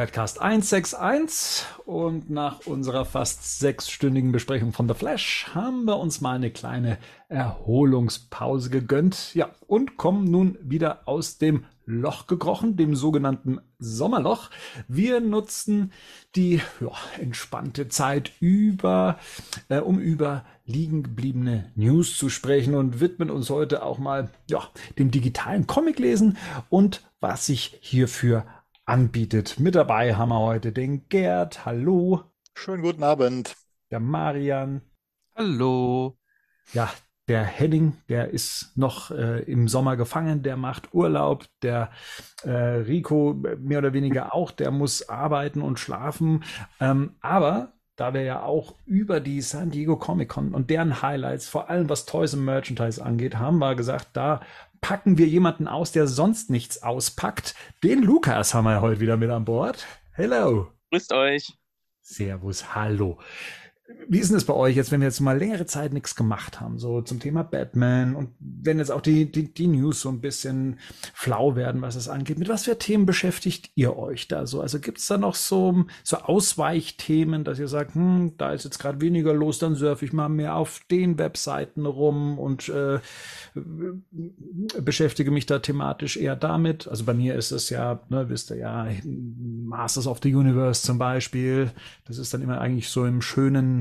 Badcast 161 und nach unserer fast sechsstündigen Besprechung von The Flash haben wir uns mal eine kleine Erholungspause gegönnt. Ja, und kommen nun wieder aus dem Loch gekrochen, dem sogenannten Sommerloch. Wir nutzen die ja, entspannte Zeit über, äh, um über liegen gebliebene News zu sprechen und widmen uns heute auch mal ja, dem digitalen Comiclesen und was sich hierfür anbietet. Mit dabei haben wir heute den Gerd. Hallo. Schönen guten Abend. Der Marian. Hallo. Ja, der Henning, der ist noch äh, im Sommer gefangen, der macht Urlaub. Der äh, Rico mehr oder weniger auch, der muss arbeiten und schlafen. Ähm, aber da wir ja auch über die San Diego Comic Con und deren Highlights, vor allem was Toys und Merchandise angeht, haben wir gesagt, da packen wir jemanden aus, der sonst nichts auspackt. Den Lukas haben wir heute wieder mit an Bord. Hello. Grüßt euch. Servus, hallo. Wie ist denn das bei euch jetzt, wenn wir jetzt mal längere Zeit nichts gemacht haben, so zum Thema Batman und wenn jetzt auch die, die, die News so ein bisschen flau werden, was es angeht, mit was für Themen beschäftigt ihr euch da so? Also gibt es da noch so, so Ausweichthemen, dass ihr sagt, hm, da ist jetzt gerade weniger los, dann surfe ich mal mehr auf den Webseiten rum und äh, beschäftige mich da thematisch eher damit. Also bei mir ist es ja, ne, wisst ihr ja, Masters of the Universe zum Beispiel, das ist dann immer eigentlich so im schönen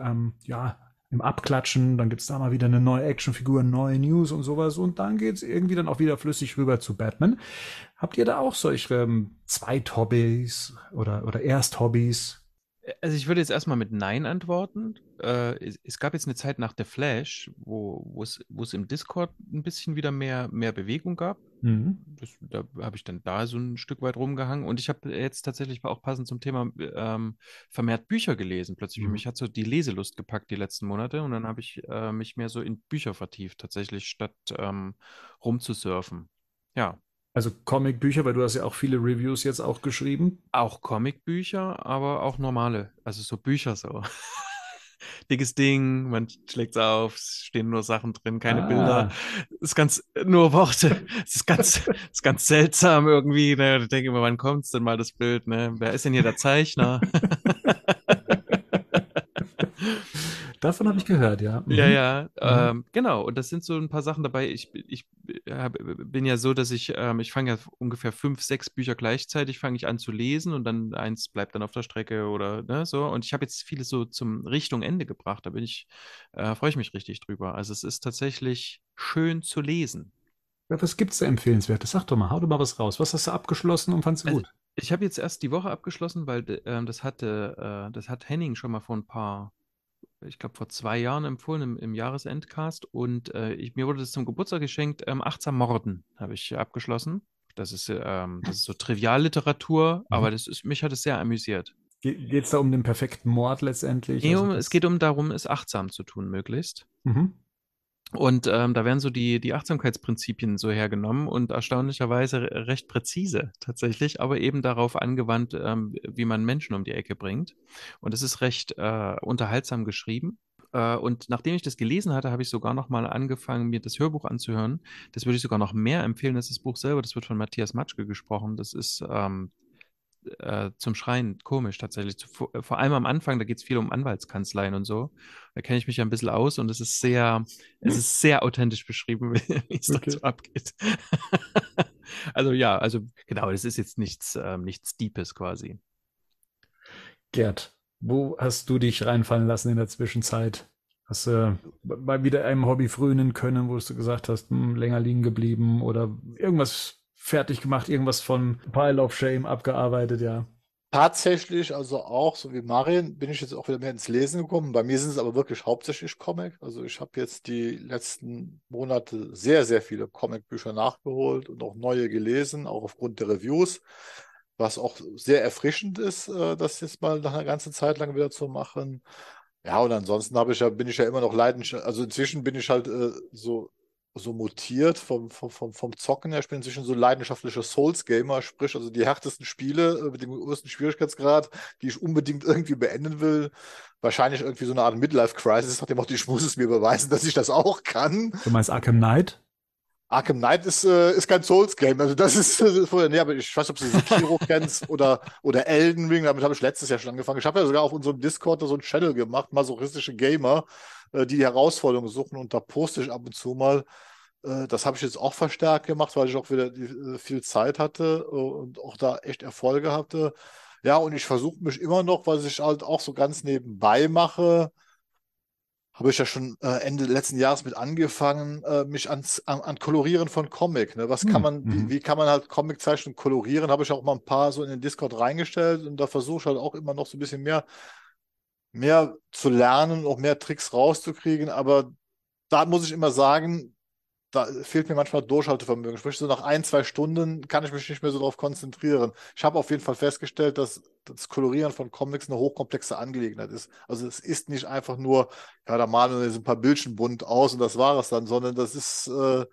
ähm, ja, im Abklatschen, dann gibt es da mal wieder eine neue Actionfigur, neue News und sowas und dann geht es irgendwie dann auch wieder flüssig rüber zu Batman. Habt ihr da auch solche ähm, Zweit-Hobbys oder, oder Erst-Hobbys? Also ich würde jetzt erstmal mit Nein antworten. Äh, es, es, gab jetzt eine Zeit nach der Flash, wo es im Discord ein bisschen wieder mehr, mehr Bewegung gab. Mhm. Das, da habe ich dann da so ein Stück weit rumgehangen. Und ich habe jetzt tatsächlich auch passend zum Thema ähm, vermehrt Bücher gelesen. Plötzlich, mhm. mich hat so die Leselust gepackt die letzten Monate. Und dann habe ich äh, mich mehr so in Bücher vertieft, tatsächlich, statt ähm, rumzusurfen. Ja, also Comicbücher, weil du hast ja auch viele Reviews jetzt auch geschrieben. Auch Comicbücher, aber auch normale, also so Bücher so. Dickes Ding, man schlägt es auf, es stehen nur Sachen drin, keine ah. Bilder. Es ist ganz, nur Worte. Es ist ganz, ist ganz seltsam irgendwie. Ne? Ich denke immer, wann kommt denn mal das Bild? Ne? Wer ist denn hier der Zeichner? Davon habe ich gehört, ja. Mhm. Ja, ja, mhm. ähm, genau. Und das sind so ein paar Sachen dabei. Ich, ich hab, bin ja so, dass ich, ähm, ich fange ja ungefähr fünf, sechs Bücher gleichzeitig, fange ich an zu lesen und dann eins bleibt dann auf der Strecke oder ne, so. Und ich habe jetzt vieles so zum Richtung Ende gebracht. Da bin ich, äh, freue ich mich richtig drüber. Also es ist tatsächlich schön zu lesen. Ja, was gibt es da empfehlenswertes? Sag doch mal, hau doch mal was raus. Was hast du abgeschlossen und fandest du also, gut? Ich habe jetzt erst die Woche abgeschlossen, weil äh, das hatte, äh, das hat Henning schon mal vor ein paar ich glaube, vor zwei Jahren empfohlen im, im Jahresendcast. Und äh, ich, mir wurde das zum Geburtstag geschenkt. Ähm, Achtsam Morden habe ich abgeschlossen. Das ist, ähm, das ist so Trivialliteratur, mhm. aber das ist, mich hat es sehr amüsiert. Geht es da um den perfekten Mord letztendlich? Nee, also um, es geht um darum, es achtsam zu tun, möglichst. Mhm. Und ähm, da werden so die, die Achtsamkeitsprinzipien so hergenommen und erstaunlicherweise recht präzise tatsächlich, aber eben darauf angewandt, ähm, wie man Menschen um die Ecke bringt. Und es ist recht äh, unterhaltsam geschrieben. Äh, und nachdem ich das gelesen hatte, habe ich sogar noch mal angefangen, mir das Hörbuch anzuhören. Das würde ich sogar noch mehr empfehlen als das Buch selber. Das wird von Matthias Matschke gesprochen. Das ist ähm, äh, zum Schreien komisch tatsächlich. Vor, vor allem am Anfang, da geht es viel um Anwaltskanzleien und so. Da kenne ich mich ja ein bisschen aus und es ist sehr, es ist sehr authentisch beschrieben, wie es okay. dazu abgeht. also ja, also genau, das ist jetzt nichts, äh, nichts Deepes quasi. Gerd, wo hast du dich reinfallen lassen in der Zwischenzeit? Hast du mal wieder einem Hobby frönen können, wo du gesagt hast, hm, länger liegen geblieben oder irgendwas fertig gemacht, irgendwas von Pile of Shame abgearbeitet, ja. Tatsächlich, also auch, so wie Marian, bin ich jetzt auch wieder mehr ins Lesen gekommen. Bei mir sind es aber wirklich hauptsächlich Comic. Also ich habe jetzt die letzten Monate sehr, sehr viele Comicbücher nachgeholt und auch neue gelesen, auch aufgrund der Reviews, was auch sehr erfrischend ist, äh, das jetzt mal nach einer ganzen Zeit lang wieder zu machen. Ja, und ansonsten habe ich ja, bin ich ja immer noch leidenschaftlich, also inzwischen bin ich halt äh, so so mutiert vom, vom, vom, vom Zocken her. Ich bin inzwischen so leidenschaftlicher Souls-Gamer, sprich also die härtesten Spiele äh, mit dem größten Schwierigkeitsgrad, die ich unbedingt irgendwie beenden will. Wahrscheinlich irgendwie so eine Art Midlife-Crisis, nachdem auch die, ich muss es mir beweisen, dass ich das auch kann. Du meinst Arkham Knight? Arkham Knight ist, äh, ist kein Souls-Game. Also das ist, ist nee, aber ich weiß nicht, ob du Sekiro kennst oder, oder Elden Ring. Damit habe ich letztes Jahr schon angefangen. Ich habe ja sogar auf unserem Discord so ein Channel gemacht, masochistische Gamer, äh, die die Herausforderungen suchen und da poste ich ab und zu mal. Äh, das habe ich jetzt auch verstärkt gemacht, weil ich auch wieder die, äh, viel Zeit hatte und auch da echt Erfolge hatte. Ja, und ich versuche mich immer noch, was ich halt auch so ganz nebenbei mache, habe ich ja schon Ende letzten Jahres mit angefangen, mich ans, an, an, Kolorieren von Comic. Ne? Was kann hm, man, mhm. wie, wie, kann man halt Comiczeichnungen kolorieren? Habe ich auch mal ein paar so in den Discord reingestellt und da versuche ich halt auch immer noch so ein bisschen mehr, mehr zu lernen, auch mehr Tricks rauszukriegen. Aber da muss ich immer sagen, da fehlt mir manchmal Durchhaltevermögen. Sprich, so nach ein, zwei Stunden kann ich mich nicht mehr so darauf konzentrieren. Ich habe auf jeden Fall festgestellt, dass das Kolorieren von Comics eine hochkomplexe Angelegenheit ist. Also es ist nicht einfach nur, ja, da malen wir jetzt ein paar Bildchen bunt aus und das war es dann, sondern das ist, äh,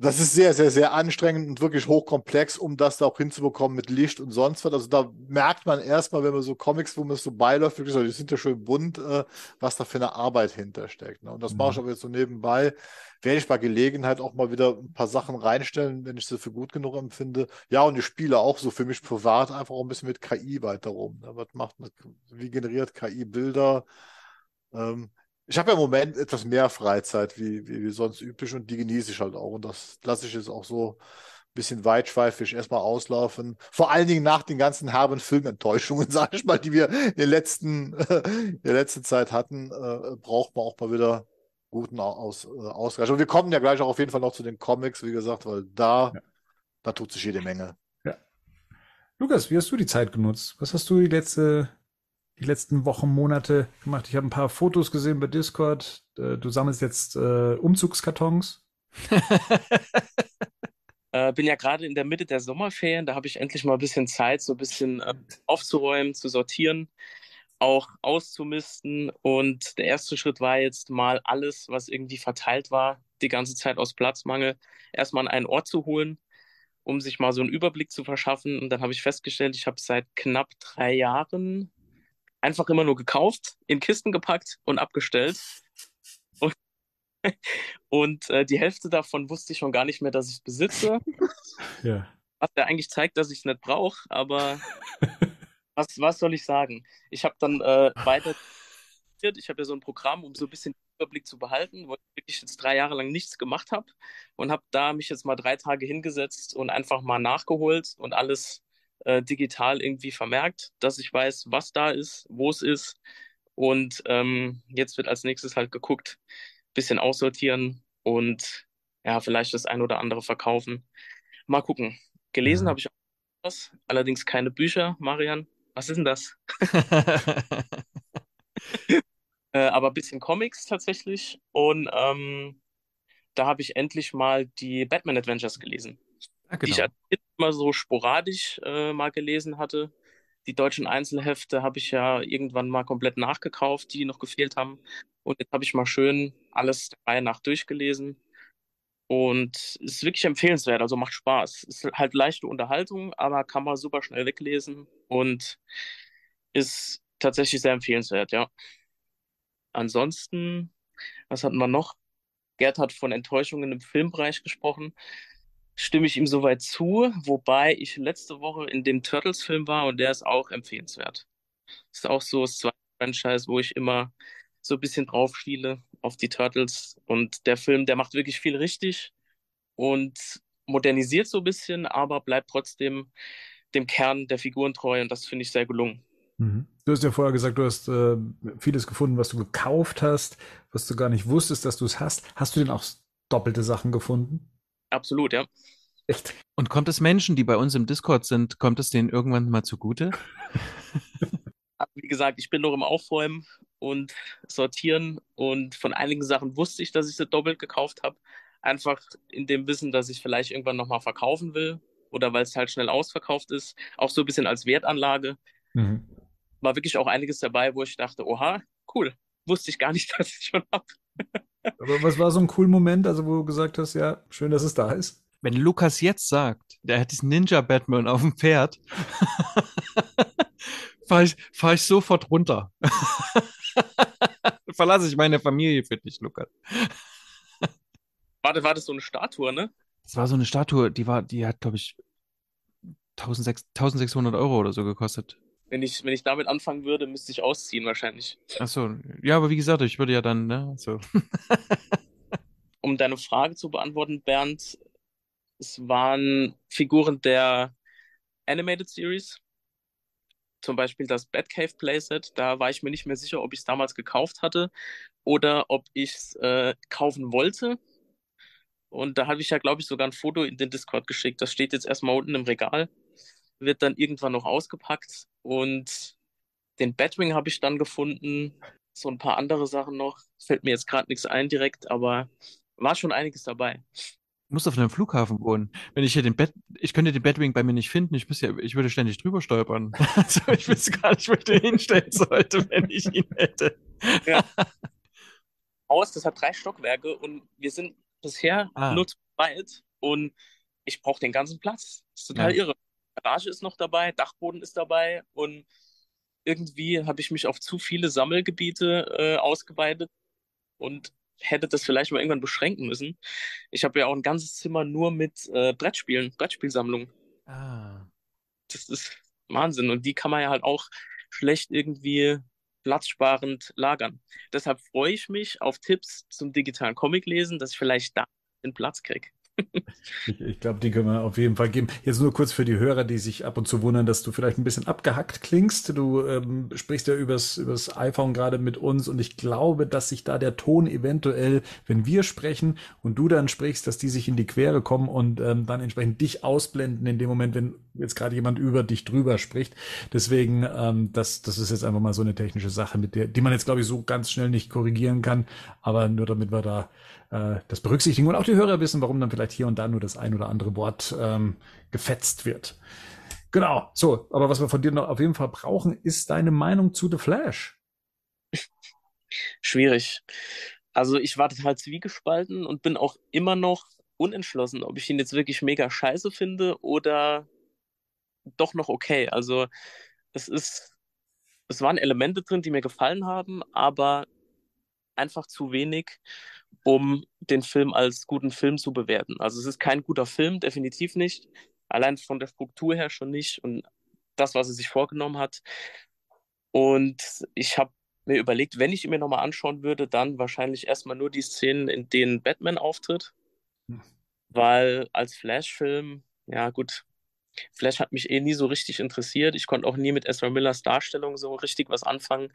das ist sehr, sehr, sehr anstrengend und wirklich hochkomplex, um das da auch hinzubekommen mit Licht und sonst was. Also da merkt man erstmal, wenn man so Comics, wo man so beiläuft, wirklich so, die sind ja schön bunt, äh, was da für eine Arbeit hintersteckt. Ne? Und das mhm. mache ich aber jetzt so nebenbei. Werde ich bei Gelegenheit auch mal wieder ein paar Sachen reinstellen, wenn ich sie für gut genug empfinde. Ja, und ich spiele auch so für mich privat einfach auch ein bisschen mit KI weiter rum. Ne? Was macht, wie generiert KI Bilder? Ähm, ich habe ja im Moment etwas mehr Freizeit wie, wie, wie, sonst üblich und die genieße ich halt auch. Und das lasse ich jetzt auch so ein bisschen weitschweifig erstmal auslaufen. Vor allen Dingen nach den ganzen herben Filmenttäuschungen, sage ich mal, die wir in, den letzten, in der letzten Zeit hatten, äh, braucht man auch mal wieder guten Aus, äh, Ausgleich. Und wir kommen ja gleich auch auf jeden Fall noch zu den Comics, wie gesagt, weil da, ja. da tut sich jede Menge. Ja. Lukas, wie hast du die Zeit genutzt? Was hast du die letzte die letzten Wochen, Monate gemacht? Ich habe ein paar Fotos gesehen bei Discord. Äh, du sammelst jetzt äh, Umzugskartons. äh, bin ja gerade in der Mitte der Sommerferien. Da habe ich endlich mal ein bisschen Zeit, so ein bisschen äh, aufzuräumen, zu sortieren, auch auszumisten. Und der erste Schritt war jetzt mal alles, was irgendwie verteilt war, die ganze Zeit aus Platzmangel, erstmal an einen Ort zu holen um sich mal so einen Überblick zu verschaffen. Und dann habe ich festgestellt, ich habe seit knapp drei Jahren einfach immer nur gekauft, in Kisten gepackt und abgestellt. Und, und äh, die Hälfte davon wusste ich schon gar nicht mehr, dass ich es besitze. Ja. Was ja eigentlich zeigt, dass ich es nicht brauche, aber was, was soll ich sagen? Ich habe dann äh, weiter. Ich habe ja so ein Programm, um so ein bisschen den Überblick zu behalten, wo ich wirklich jetzt drei Jahre lang nichts gemacht habe und habe da mich jetzt mal drei Tage hingesetzt und einfach mal nachgeholt und alles äh, digital irgendwie vermerkt, dass ich weiß, was da ist, wo es ist. Und ähm, jetzt wird als nächstes halt geguckt, bisschen aussortieren und ja, vielleicht das ein oder andere verkaufen. Mal gucken. Gelesen ja. habe ich auch was, allerdings keine Bücher, Marian. Was ist denn das? äh, aber ein bisschen Comics tatsächlich. Und ähm, da habe ich endlich mal die Batman Adventures gelesen. Ah, genau. Die ich immer so sporadisch äh, mal gelesen hatte. Die deutschen Einzelhefte habe ich ja irgendwann mal komplett nachgekauft, die noch gefehlt haben. Und jetzt habe ich mal schön alles der nach durchgelesen. Und es ist wirklich empfehlenswert, also macht Spaß. Ist halt leichte Unterhaltung, aber kann man super schnell weglesen und ist tatsächlich sehr empfehlenswert, ja. Ansonsten, was hatten wir noch? Gerd hat von Enttäuschungen im Filmbereich gesprochen stimme ich ihm soweit zu, wobei ich letzte Woche in dem Turtles-Film war und der ist auch empfehlenswert. Ist auch so das zweite Franchise, wo ich immer so ein bisschen drauf schiele auf die Turtles. Und der Film, der macht wirklich viel richtig und modernisiert so ein bisschen, aber bleibt trotzdem dem Kern der Figuren treu und das finde ich sehr gelungen. Mhm. Du hast ja vorher gesagt, du hast äh, vieles gefunden, was du gekauft hast, was du gar nicht wusstest, dass du es hast. Hast du denn auch doppelte Sachen gefunden? Absolut, ja. Echt? Und kommt es Menschen, die bei uns im Discord sind, kommt es denen irgendwann mal zugute? Wie gesagt, ich bin noch im Aufräumen und Sortieren und von einigen Sachen wusste ich, dass ich sie doppelt gekauft habe. Einfach in dem Wissen, dass ich vielleicht irgendwann nochmal verkaufen will oder weil es halt schnell ausverkauft ist. Auch so ein bisschen als Wertanlage. Mhm. War wirklich auch einiges dabei, wo ich dachte, oha, cool, wusste ich gar nicht, dass ich schon habe. Aber was war so ein cooler Moment, also wo du gesagt hast, ja, schön, dass es da ist? Wenn Lukas jetzt sagt, der hat diesen Ninja-Batman auf dem Pferd, fahre ich, fahr ich sofort runter. Verlasse ich meine Familie für dich, Lukas. War, war das so eine Statue, ne? Das war so eine Statue, die war, die hat, glaube ich, 1600 Euro oder so gekostet. Wenn ich, wenn ich damit anfangen würde, müsste ich ausziehen wahrscheinlich. Ach so, ja, aber wie gesagt, ich würde ja dann, ne, so. um deine Frage zu beantworten, Bernd, es waren Figuren der Animated Series, zum Beispiel das Batcave Playset. Da war ich mir nicht mehr sicher, ob ich es damals gekauft hatte oder ob ich es äh, kaufen wollte. Und da habe ich ja, glaube ich, sogar ein Foto in den Discord geschickt. Das steht jetzt erstmal unten im Regal, wird dann irgendwann noch ausgepackt. Und den Batwing habe ich dann gefunden. So ein paar andere Sachen noch. Fällt mir jetzt gerade nichts ein direkt, aber war schon einiges dabei. Du musst auf einem Flughafen wohnen. Wenn ich hier den Bett, ich könnte den Batwing bei mir nicht finden. Ich müsste ja, ich würde ständig drüber stolpern. Also ich wüsste gar nicht, wo ich den hinstellen sollte, wenn ich ihn hätte. Ja. Haus, das hat drei Stockwerke und wir sind bisher ah. nur zu weit und ich brauche den ganzen Platz. Das ist total ja. irre. Garage ist noch dabei, Dachboden ist dabei und irgendwie habe ich mich auf zu viele Sammelgebiete äh, ausgeweitet und hätte das vielleicht mal irgendwann beschränken müssen. Ich habe ja auch ein ganzes Zimmer nur mit äh, Brettspielen, Brettspielsammlung. Ah. Das ist Wahnsinn. Und die kann man ja halt auch schlecht irgendwie platzsparend lagern. Deshalb freue ich mich auf Tipps zum digitalen Comic lesen, dass ich vielleicht da den Platz kriege. Ich, ich glaube, die können wir auf jeden Fall geben. Jetzt nur kurz für die Hörer, die sich ab und zu wundern, dass du vielleicht ein bisschen abgehackt klingst. Du ähm, sprichst ja übers, übers iPhone gerade mit uns und ich glaube, dass sich da der Ton eventuell, wenn wir sprechen und du dann sprichst, dass die sich in die Quere kommen und ähm, dann entsprechend dich ausblenden in dem Moment, wenn jetzt gerade jemand über dich drüber spricht. Deswegen, ähm, das, das ist jetzt einfach mal so eine technische Sache, mit der, die man jetzt, glaube ich, so ganz schnell nicht korrigieren kann. Aber nur damit wir da äh, das berücksichtigen und auch die Hörer wissen, warum dann vielleicht hier und da nur das ein oder andere Wort ähm, gefetzt wird. Genau, so, aber was wir von dir noch auf jeden Fall brauchen, ist deine Meinung zu The Flash. Schwierig. Also ich war total zwiegespalten und bin auch immer noch unentschlossen, ob ich ihn jetzt wirklich mega scheiße finde oder doch noch okay. Also es ist, es waren Elemente drin, die mir gefallen haben, aber einfach zu wenig, um den Film als guten Film zu bewerten. Also es ist kein guter Film, definitiv nicht. Allein von der Struktur her schon nicht und das, was er sich vorgenommen hat. Und ich habe mir überlegt, wenn ich ihn mir nochmal anschauen würde, dann wahrscheinlich erstmal nur die Szenen, in denen Batman auftritt. Hm. Weil als Flash-Film, ja gut, Flash hat mich eh nie so richtig interessiert. Ich konnte auch nie mit Ezra Millers Darstellung so richtig was anfangen,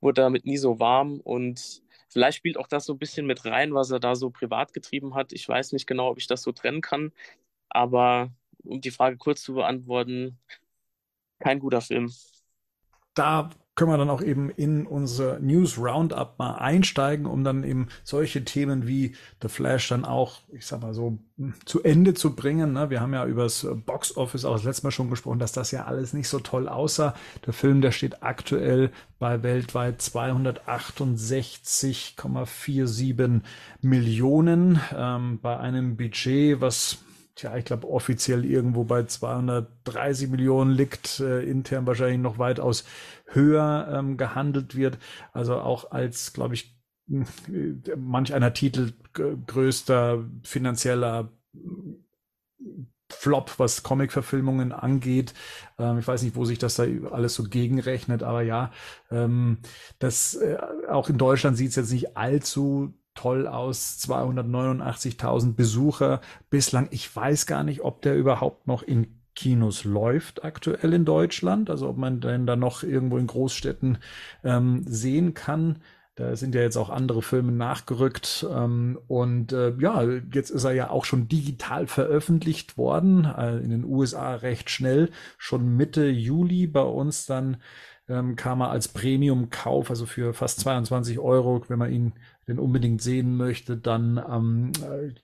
wurde damit nie so warm und Vielleicht spielt auch das so ein bisschen mit rein, was er da so privat getrieben hat. Ich weiß nicht genau, ob ich das so trennen kann. Aber um die Frage kurz zu beantworten, kein guter Film. Da können wir dann auch eben in unser News Roundup mal einsteigen, um dann eben solche Themen wie The Flash dann auch, ich sag mal so, hm, zu Ende zu bringen. Ne? Wir haben ja über das Box Office auch das letzte Mal schon gesprochen, dass das ja alles nicht so toll aussah. Der Film, der steht aktuell bei weltweit 268,47 Millionen ähm, bei einem Budget, was tja, ich glaube, offiziell irgendwo bei 230 Millionen liegt, äh, intern wahrscheinlich noch weitaus höher ähm, gehandelt wird. Also auch als, glaube ich, manch einer Titel größter finanzieller Flop, was Comic-Verfilmungen angeht. Ähm, ich weiß nicht, wo sich das da alles so gegenrechnet, aber ja, ähm, das äh, auch in Deutschland sieht es jetzt nicht allzu toll aus. 289.000 Besucher bislang. Ich weiß gar nicht, ob der überhaupt noch in Kinos läuft aktuell in Deutschland, also ob man den da noch irgendwo in Großstädten ähm, sehen kann. Da sind ja jetzt auch andere Filme nachgerückt. Ähm, und äh, ja, jetzt ist er ja auch schon digital veröffentlicht worden, äh, in den USA recht schnell, schon Mitte Juli bei uns dann ähm, kam er als Premium-Kauf, also für fast 22 Euro, wenn man ihn denn unbedingt sehen möchte, dann ähm,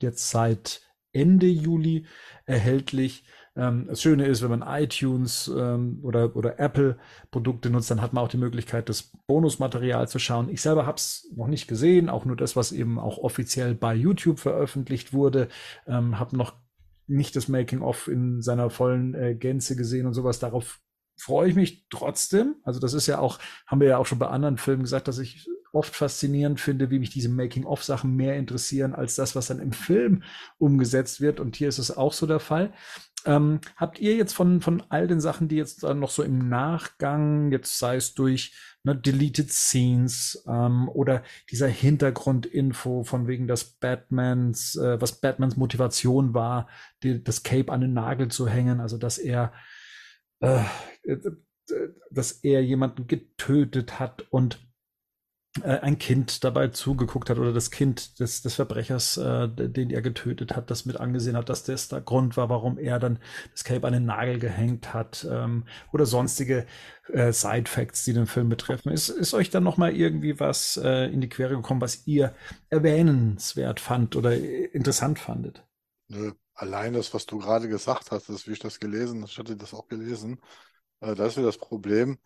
jetzt seit Ende Juli erhältlich. Ähm, das Schöne ist, wenn man iTunes ähm, oder, oder Apple Produkte nutzt, dann hat man auch die Möglichkeit, das Bonusmaterial zu schauen. Ich selber habe es noch nicht gesehen, auch nur das, was eben auch offiziell bei YouTube veröffentlicht wurde. Ähm, habe noch nicht das Making-of in seiner vollen äh, Gänze gesehen und sowas. Darauf freue ich mich trotzdem. Also das ist ja auch, haben wir ja auch schon bei anderen Filmen gesagt, dass ich oft faszinierend finde, wie mich diese Making-of-Sachen mehr interessieren als das, was dann im Film umgesetzt wird. Und hier ist es auch so der Fall. Ähm, habt ihr jetzt von, von all den Sachen, die jetzt dann noch so im Nachgang, jetzt sei es durch ne, Deleted Scenes ähm, oder dieser Hintergrundinfo von wegen, dass Batmans, äh, was Batmans Motivation war, die, das Cape an den Nagel zu hängen, also dass er äh, äh dass er jemanden getötet hat und ein Kind dabei zugeguckt hat oder das Kind des, des Verbrechers, äh, den er getötet hat, das mit angesehen hat, dass das der Grund war, warum er dann das Cape an den Nagel gehängt hat ähm, oder sonstige äh, Side-Facts, die den Film betreffen. Ist, ist euch dann noch mal irgendwie was äh, in die Quere gekommen, was ihr erwähnenswert fand oder interessant fandet? Nö, allein das, was du gerade gesagt hast, wie ich das gelesen, ich hatte das auch gelesen, äh, das ist wieder das Problem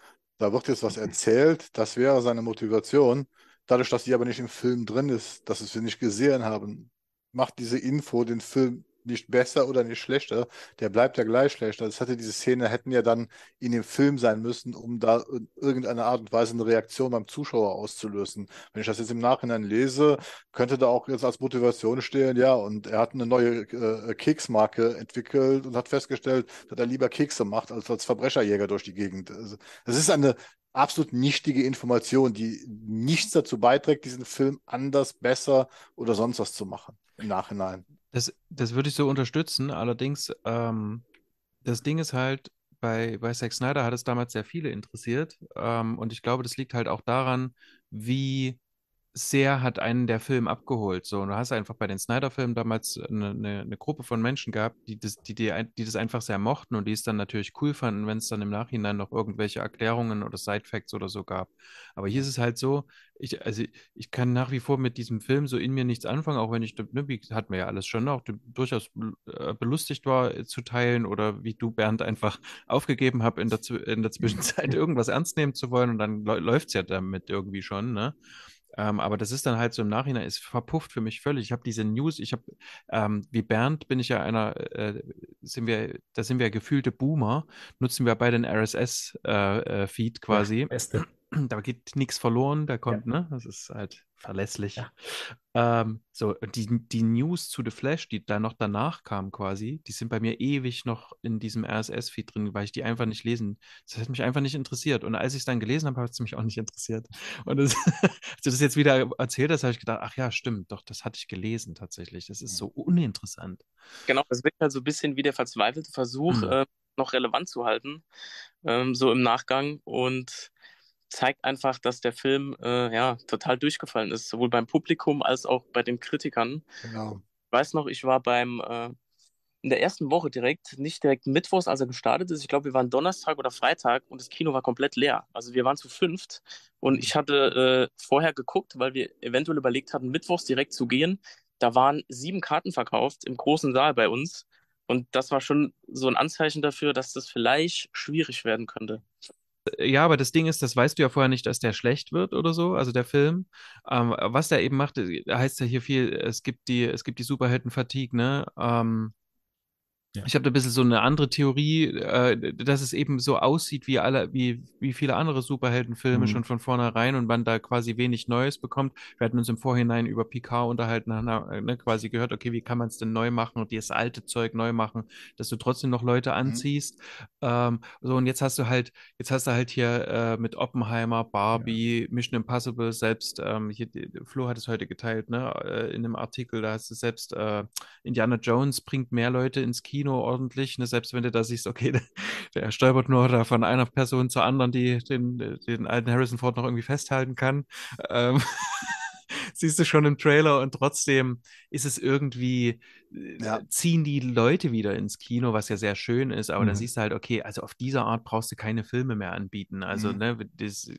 da wird jetzt was erzählt, das wäre seine Motivation. Dadurch, dass die aber nicht im Film drin ist, dass wir nicht gesehen haben, macht diese Info den Film nicht besser oder nicht schlechter, der bleibt ja gleich schlechter. Das hätte diese Szene hätten ja dann in dem Film sein müssen, um da in irgendeiner Art und Weise eine Reaktion beim Zuschauer auszulösen. Wenn ich das jetzt im Nachhinein lese, könnte da auch jetzt als Motivation stehen, ja, und er hat eine neue äh, Keksmarke entwickelt und hat festgestellt, dass er lieber Kekse macht als als Verbrecherjäger durch die Gegend. Also, das ist eine absolut nichtige Information, die nichts dazu beiträgt, diesen Film anders, besser oder sonst was zu machen im Nachhinein. Das, das würde ich so unterstützen. Allerdings, ähm, das Ding ist halt, bei, bei Zack Snyder hat es damals sehr viele interessiert. Ähm, und ich glaube, das liegt halt auch daran, wie sehr hat einen der Film abgeholt. So, und du hast einfach bei den Snyder-Filmen damals eine, eine, eine, Gruppe von Menschen gehabt, die das, die, die, die das einfach sehr mochten und die es dann natürlich cool fanden, wenn es dann im Nachhinein noch irgendwelche Erklärungen oder Side-Facts oder so gab. Aber hier ist es halt so, ich, also ich kann nach wie vor mit diesem Film so in mir nichts anfangen, auch wenn ich, ne, wie hatten wir ja alles schon, auch durchaus äh, belustigt war äh, zu teilen oder wie du, Bernd, einfach aufgegeben habe, in der, in der Zwischenzeit irgendwas ernst nehmen zu wollen und dann läuft es ja damit irgendwie schon, ne? Ähm, aber das ist dann halt so im Nachhinein, ist verpufft für mich völlig. Ich habe diese News, ich habe, ähm, wie Bernd bin ich ja einer, äh, sind wir, da sind wir gefühlte Boomer, nutzen wir beide den RSS-Feed äh, äh, quasi. Ja, beste. Da geht nichts verloren, da kommt, ja. ne? Das ist halt verlässlich. Ja. Ähm, so, die, die News zu The Flash, die da noch danach kamen quasi, die sind bei mir ewig noch in diesem RSS-Feed drin, weil ich die einfach nicht lesen. Das hat mich einfach nicht interessiert. Und als ich es dann gelesen habe, hat es mich auch nicht interessiert. Und das, als du das jetzt wieder erzählt hast, habe ich gedacht, ach ja, stimmt, doch, das hatte ich gelesen tatsächlich. Das ist so uninteressant. Genau, das wirkt halt so ein bisschen wie der verzweifelte Versuch, mhm. äh, noch relevant zu halten, ähm, so im Nachgang. Und zeigt einfach, dass der Film äh, ja total durchgefallen ist, sowohl beim Publikum als auch bei den Kritikern. Genau. Ich weiß noch, ich war beim äh, in der ersten Woche direkt, nicht direkt mittwochs, als er gestartet ist. Ich glaube, wir waren Donnerstag oder Freitag und das Kino war komplett leer. Also wir waren zu fünft und ich hatte äh, vorher geguckt, weil wir eventuell überlegt hatten, mittwochs direkt zu gehen. Da waren sieben Karten verkauft im großen Saal bei uns. Und das war schon so ein Anzeichen dafür, dass das vielleicht schwierig werden könnte. Ja, aber das Ding ist, das weißt du ja vorher nicht, dass der schlecht wird oder so, also der Film. Ähm, was der eben macht, äh, heißt ja hier viel, es gibt die, es gibt die Superhelden-Fatigue, ne? Ähm, ja. Ich habe da ein bisschen so eine andere Theorie, äh, dass es eben so aussieht wie alle, wie, wie viele andere Superheldenfilme mhm. schon von vornherein und man da quasi wenig Neues bekommt. Wir hatten uns im Vorhinein über Picard unterhalten, haben äh, ne, quasi gehört, okay, wie kann man es denn neu machen und das alte Zeug neu machen, dass du trotzdem noch Leute mhm. anziehst. Mhm. Ähm, so, und jetzt hast du halt, jetzt hast du halt hier äh, mit Oppenheimer, Barbie, ja. Mission Impossible, selbst, ähm, hier, Flo hat es heute geteilt, ne, äh, in einem Artikel, da hast du selbst äh, Indiana Jones bringt mehr Leute ins Kino Kino ordentlich, ne? selbst wenn du da siehst, okay, der, der stolpert nur da von einer Person zur anderen, die den, den alten Harrison Ford noch irgendwie festhalten kann. Ähm, siehst du schon im Trailer und trotzdem ist es irgendwie, ja. ziehen die Leute wieder ins Kino, was ja sehr schön ist, aber mhm. dann siehst du halt, okay, also auf dieser Art brauchst du keine Filme mehr anbieten. Also, mhm. ne, das,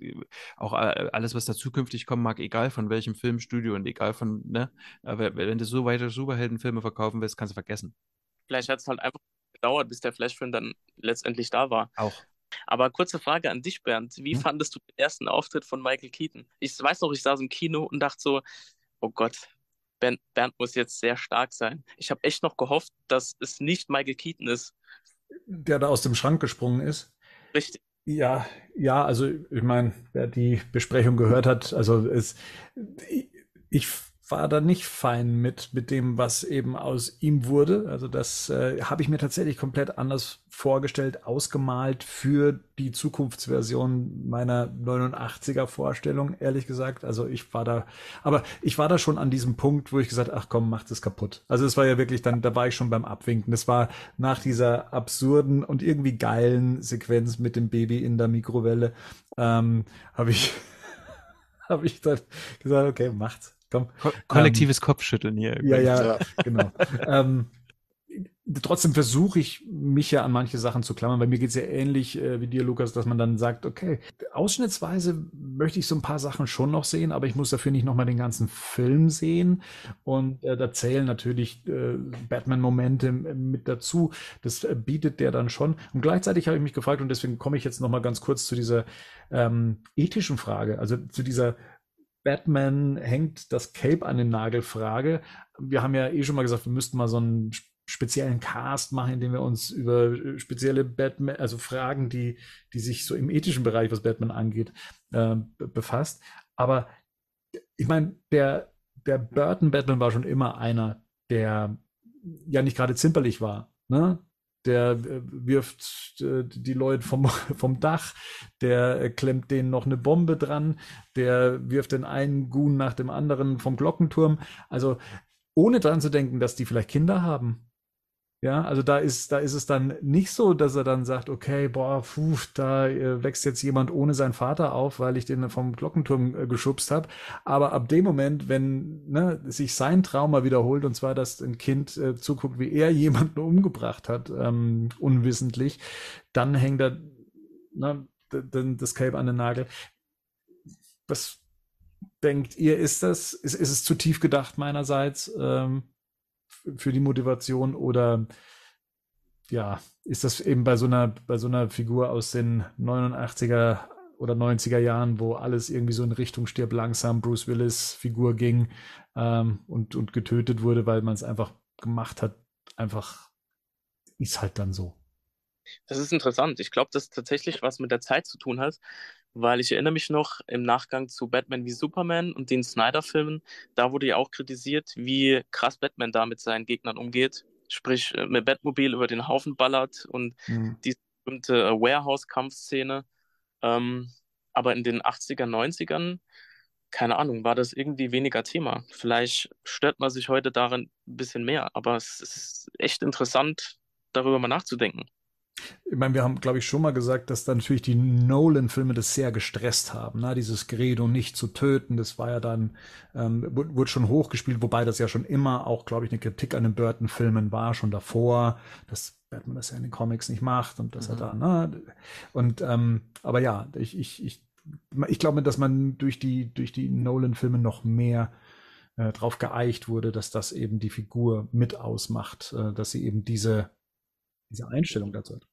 auch alles, was da zukünftig kommen mag, egal von welchem Filmstudio und egal von, ne, wenn du so weiter Superheldenfilme verkaufen willst, kannst du vergessen. Vielleicht hat es halt einfach gedauert, bis der Flashfilm dann letztendlich da war. Auch. Aber kurze Frage an dich, Bernd. Wie hm? fandest du den ersten Auftritt von Michael Keaton? Ich weiß noch, ich saß im Kino und dachte so, oh Gott, Bernd, Bernd muss jetzt sehr stark sein. Ich habe echt noch gehofft, dass es nicht Michael Keaton ist. Der da aus dem Schrank gesprungen ist. Richtig. Ja, ja, also ich meine, wer die Besprechung gehört hat, also es, ich war da nicht fein mit, mit dem, was eben aus ihm wurde. Also das äh, habe ich mir tatsächlich komplett anders vorgestellt, ausgemalt für die Zukunftsversion meiner 89er Vorstellung, ehrlich gesagt. Also ich war da, aber ich war da schon an diesem Punkt, wo ich gesagt, ach komm, macht es kaputt. Also es war ja wirklich dann, da war ich schon beim Abwinken. Das war nach dieser absurden und irgendwie geilen Sequenz mit dem Baby in der Mikrowelle, ähm, habe ich habe ich dann gesagt, okay, macht's. Komm. Ko kollektives ähm, Kopfschütteln hier. Ja, ja, ja, genau. ähm, trotzdem versuche ich, mich ja an manche Sachen zu klammern. Bei mir geht es ja ähnlich äh, wie dir, Lukas, dass man dann sagt, okay, ausschnittsweise möchte ich so ein paar Sachen schon noch sehen, aber ich muss dafür nicht nochmal den ganzen Film sehen. Und äh, da zählen natürlich äh, Batman-Momente mit dazu. Das äh, bietet der dann schon. Und gleichzeitig habe ich mich gefragt, und deswegen komme ich jetzt nochmal ganz kurz zu dieser ähm, ethischen Frage, also zu dieser Batman hängt das Cape an den Nagel Frage. Wir haben ja eh schon mal gesagt, wir müssten mal so einen speziellen Cast machen, in dem wir uns über äh, spezielle Batman, also Fragen, die, die sich so im ethischen Bereich, was Batman angeht, äh, befasst. Aber ich meine, der, der Burton Batman war schon immer einer, der ja nicht gerade zimperlich war. Ne? Der äh, wirft äh, die Leute vom, vom Dach, der äh, klemmt denen noch eine Bombe dran, der wirft den einen Gun nach dem anderen vom Glockenturm. Also ohne dran zu denken, dass die vielleicht Kinder haben. Ja, also da ist, da ist es dann nicht so, dass er dann sagt, okay, boah, puh, da äh, wächst jetzt jemand ohne seinen Vater auf, weil ich den vom Glockenturm äh, geschubst habe. Aber ab dem Moment, wenn ne, sich sein Trauma wiederholt, und zwar, dass ein Kind äh, zuguckt, wie er jemanden umgebracht hat, ähm, unwissentlich, dann hängt er ne, das Cape an den Nagel. Was denkt ihr, ist das? Ist, ist es zu tief gedacht meinerseits? Ähm, für die Motivation oder ja, ist das eben bei so einer, bei so einer Figur aus den 89er oder 90er Jahren, wo alles irgendwie so in Richtung stirb langsam Bruce Willis Figur ging ähm, und, und getötet wurde, weil man es einfach gemacht hat, einfach ist halt dann so. Das ist interessant. Ich glaube, das tatsächlich was mit der Zeit zu tun hat, weil ich erinnere mich noch im Nachgang zu Batman wie Superman und den Snyder-Filmen, da wurde ja auch kritisiert, wie krass Batman da mit seinen Gegnern umgeht. Sprich, äh, mit Batmobil über den Haufen ballert und mhm. die berühmte äh, Warehouse-Kampfszene. Ähm, aber in den 80er, 90ern, keine Ahnung, war das irgendwie weniger Thema. Vielleicht stört man sich heute darin ein bisschen mehr, aber es ist echt interessant, darüber mal nachzudenken. Ich meine, wir haben, glaube ich, schon mal gesagt, dass da natürlich die Nolan-Filme das sehr gestresst haben. Ne? Dieses Credo nicht zu töten, das war ja dann, ähm, wurde schon hochgespielt, wobei das ja schon immer auch, glaube ich, eine Kritik an den Burton-Filmen war, schon davor, dass Batman das ja in den Comics nicht macht und dass mhm. er da, ne? Und, ähm, aber ja, ich, ich, ich, ich glaube, dass man durch die, durch die Nolan-Filme noch mehr äh, drauf geeicht wurde, dass das eben die Figur mit ausmacht, äh, dass sie eben diese, diese Einstellung dazu hat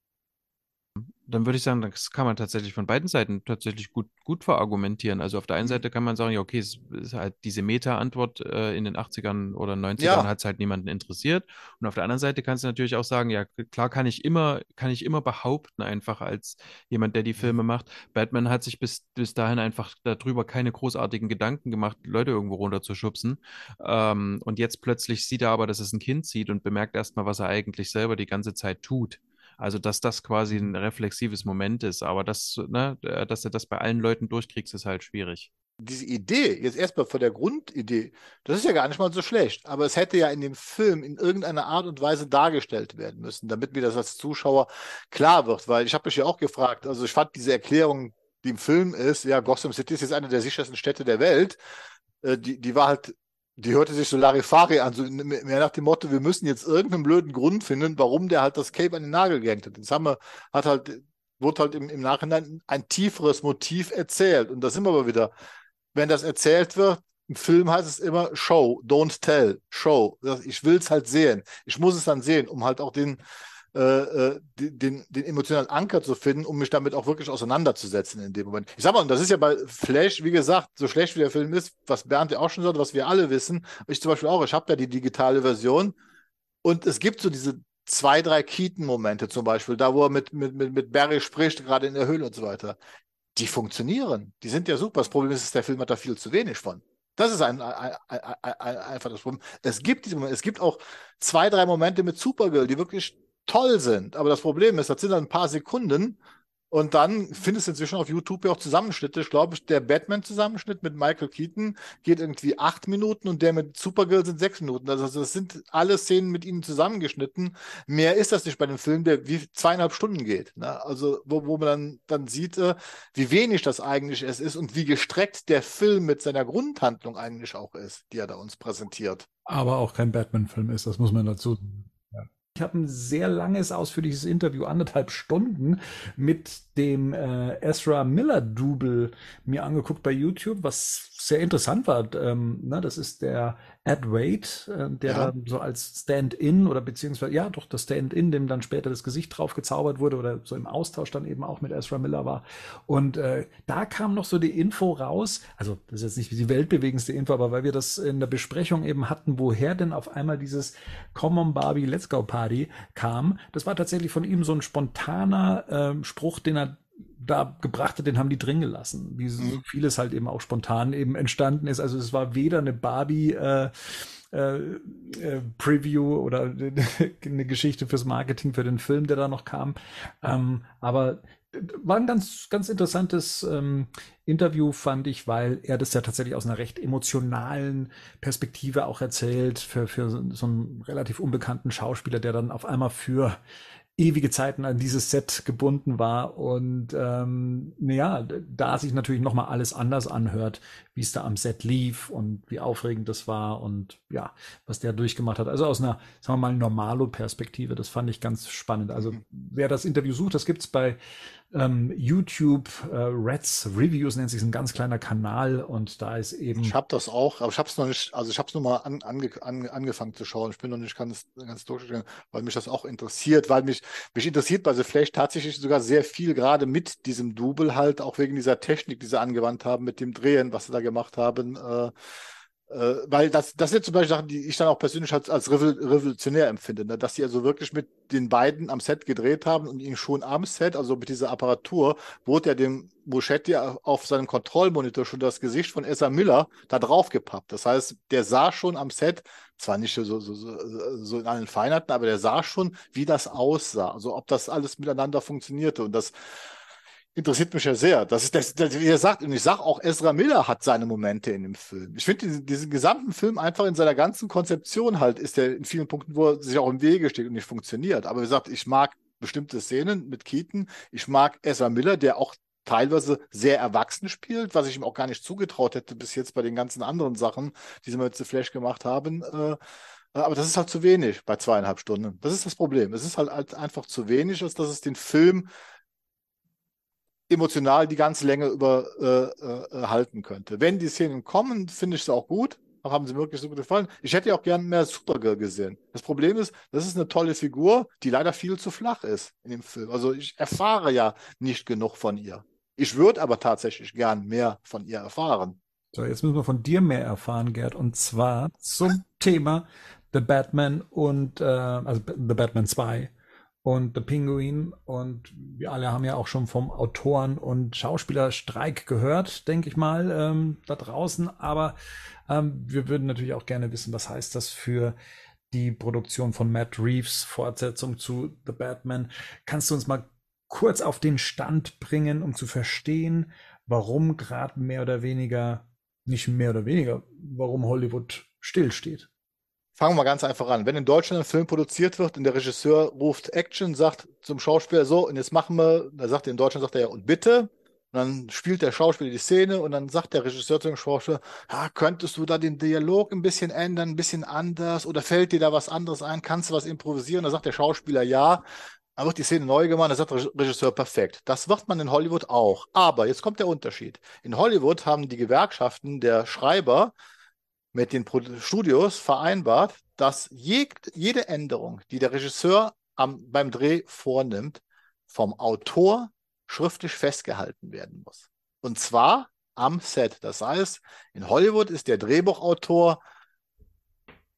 dann würde ich sagen, das kann man tatsächlich von beiden Seiten tatsächlich gut, gut verargumentieren. Also auf der einen mhm. Seite kann man sagen, ja, okay, es ist halt diese Meta-Antwort äh, in den 80ern oder 90ern ja. hat es halt niemanden interessiert. Und auf der anderen Seite kannst du natürlich auch sagen, ja, klar kann ich immer, kann ich immer behaupten, einfach als jemand, der die mhm. Filme macht. Batman hat sich bis, bis dahin einfach darüber keine großartigen Gedanken gemacht, Leute irgendwo runterzuschubsen. Ähm, und jetzt plötzlich sieht er aber, dass es ein Kind sieht und bemerkt erstmal, was er eigentlich selber die ganze Zeit tut. Also, dass das quasi ein reflexives Moment ist, aber das, ne, dass du das bei allen Leuten durchkriegst, ist halt schwierig. Diese Idee, jetzt erstmal von der Grundidee, das ist ja gar nicht mal so schlecht, aber es hätte ja in dem Film in irgendeiner Art und Weise dargestellt werden müssen, damit mir das als Zuschauer klar wird, weil ich habe mich ja auch gefragt, also ich fand diese Erklärung, die im Film ist, ja, Gotham City ist jetzt eine der sichersten Städte der Welt, äh, die, die war halt die hörte sich so Larifari an, so mehr nach dem Motto, wir müssen jetzt irgendeinen blöden Grund finden, warum der halt das Cape an den Nagel gehängt hat. Jetzt haben wir, hat halt, wurde halt im, im Nachhinein ein tieferes Motiv erzählt. Und da sind wir aber wieder, wenn das erzählt wird, im Film heißt es immer Show, don't tell, Show. Ich will es halt sehen. Ich muss es dann sehen, um halt auch den, äh, äh den, den emotionalen Anker zu finden, um mich damit auch wirklich auseinanderzusetzen in dem Moment. Ich sag mal, und das ist ja bei Flash, wie gesagt, so schlecht wie der Film ist, was Bernd ja auch schon sagt, was wir alle wissen, ich zum Beispiel auch, ich habe ja die digitale Version und es gibt so diese zwei, drei Keaton-Momente zum Beispiel, da wo er mit, mit, mit, Barry spricht, gerade in der Höhle und so weiter, die funktionieren. Die sind ja super. Das Problem ist, der Film hat da viel zu wenig von. Das ist ein, ein, ein, einfach das Problem. Es gibt diese Momente, es gibt auch zwei, drei Momente mit Supergirl, die wirklich toll sind. Aber das Problem ist, das sind dann ein paar Sekunden und dann findest du inzwischen auf YouTube ja auch Zusammenschnitte. Ich glaube, der Batman-Zusammenschnitt mit Michael Keaton geht irgendwie acht Minuten und der mit Supergirl sind sechs Minuten. Also das sind alle Szenen mit ihnen zusammengeschnitten. Mehr ist das nicht bei dem Film, der wie zweieinhalb Stunden geht. Ne? Also wo, wo man dann, dann sieht, äh, wie wenig das eigentlich es ist und wie gestreckt der Film mit seiner Grundhandlung eigentlich auch ist, die er da uns präsentiert. Aber auch kein Batman-Film ist, das muss man dazu ich habe ein sehr langes, ausführliches Interview, anderthalb Stunden, mit dem äh, Ezra Miller-Double mir angeguckt bei YouTube, was sehr interessant war. Ähm, ne, das ist der Ed Wade, äh, der ja. da so als Stand-in oder beziehungsweise, ja, doch das Stand-in, dem dann später das Gesicht drauf gezaubert wurde oder so im Austausch dann eben auch mit Ezra Miller war. Und äh, da kam noch so die Info raus, also das ist jetzt nicht die weltbewegendste Info, aber weil wir das in der Besprechung eben hatten, woher denn auf einmal dieses Come on Barbie, Let's Go Party kam. Das war tatsächlich von ihm so ein spontaner äh, Spruch, den er da gebracht hat, den haben die drin gelassen, wie so mhm. vieles halt eben auch spontan eben entstanden ist. Also es war weder eine Barbie äh, äh, äh Preview oder eine Geschichte fürs Marketing für den Film, der da noch kam. Ähm, aber war ein ganz, ganz interessantes ähm, Interview, fand ich, weil er das ja tatsächlich aus einer recht emotionalen Perspektive auch erzählt, für, für so einen relativ unbekannten Schauspieler, der dann auf einmal für ewige Zeiten an dieses Set gebunden war und ähm, naja, da sich natürlich nochmal alles anders anhört, wie es da am Set lief und wie aufregend das war und ja, was der durchgemacht hat. Also aus einer, sagen wir mal, Normalo-Perspektive, das fand ich ganz spannend. Also mhm. wer das Interview sucht, das gibt's bei ähm, YouTube äh, Reds Reviews nennt sich ein ganz kleiner Kanal und da ist eben. Ich habe das auch, aber ich habe es noch nicht, also ich habe es nur mal an, ange, an, angefangen zu schauen. Ich bin noch nicht ganz, ganz durchgegangen, weil mich das auch interessiert, weil mich, mich interessiert bei The Flash tatsächlich sogar sehr viel, gerade mit diesem Double halt, auch wegen dieser Technik, die sie angewandt haben, mit dem Drehen, was sie da gemacht haben. Äh, äh, weil das, das sind zum Beispiel Sachen, die ich dann auch persönlich als, als revolutionär empfinde, ne? dass sie also wirklich mit den beiden am Set gedreht haben und ihn schon am Set, also mit dieser Apparatur, wurde ja dem Muschetti auf seinem Kontrollmonitor schon das Gesicht von Essa Miller da drauf gepappt. Das heißt, der sah schon am Set, zwar nicht so, so, so, so in allen Feinheiten, aber der sah schon, wie das aussah, also ob das alles miteinander funktionierte und das interessiert mich ja sehr. Das ist das, das wie er sagt, und ich sage auch, Ezra Miller hat seine Momente in dem Film. Ich finde diesen, diesen, gesamten Film einfach in seiner ganzen Konzeption halt, ist er in vielen Punkten, wo er sich auch im Wege steht und nicht funktioniert. Aber wie gesagt, ich mag bestimmte Szenen mit Keaton. Ich mag Ezra Miller, der auch teilweise sehr erwachsen spielt, was ich ihm auch gar nicht zugetraut hätte bis jetzt bei den ganzen anderen Sachen, die sie mit The Flash gemacht haben. Äh, aber das ist halt zu wenig bei zweieinhalb Stunden. Das ist das Problem. Es ist halt einfach zu wenig, als dass es den Film emotional die ganze Länge über äh, äh, halten könnte. Wenn die Szenen kommen, finde ich es auch gut. Haben sie wirklich so gut gefallen. Ich hätte ja auch gern mehr Supergirl gesehen. Das Problem ist, das ist eine tolle Figur, die leider viel zu flach ist in dem Film. Also ich erfahre ja nicht genug von ihr. Ich würde aber tatsächlich gern mehr von ihr erfahren. So, jetzt müssen wir von dir mehr erfahren, Gerd, und zwar zum Thema The Batman und äh, also The Batman 2 und The Penguin und wir alle haben ja auch schon vom Autoren- und Schauspielerstreik gehört, denke ich mal, ähm, da draußen. Aber ähm, wir würden natürlich auch gerne wissen, was heißt das für die Produktion von Matt Reeves, Fortsetzung zu The Batman. Kannst du uns mal kurz auf den Stand bringen, um zu verstehen, warum gerade mehr oder weniger, nicht mehr oder weniger, warum Hollywood stillsteht? Fangen wir ganz einfach an. Wenn in Deutschland ein Film produziert wird und der Regisseur ruft Action, sagt zum Schauspieler so, und jetzt machen wir, da sagt er in Deutschland, sagt er ja, und bitte. Und dann spielt der Schauspieler die Szene und dann sagt der Regisseur zu dem Schauspieler, ja, könntest du da den Dialog ein bisschen ändern, ein bisschen anders oder fällt dir da was anderes ein, kannst du was improvisieren? Da sagt der Schauspieler ja. Dann wird die Szene neu gemacht, da sagt der Regisseur perfekt. Das wird man in Hollywood auch. Aber jetzt kommt der Unterschied. In Hollywood haben die Gewerkschaften der Schreiber mit den Studios vereinbart, dass jeg jede Änderung, die der Regisseur am, beim Dreh vornimmt, vom Autor schriftlich festgehalten werden muss. Und zwar am Set. Das heißt, in Hollywood ist der Drehbuchautor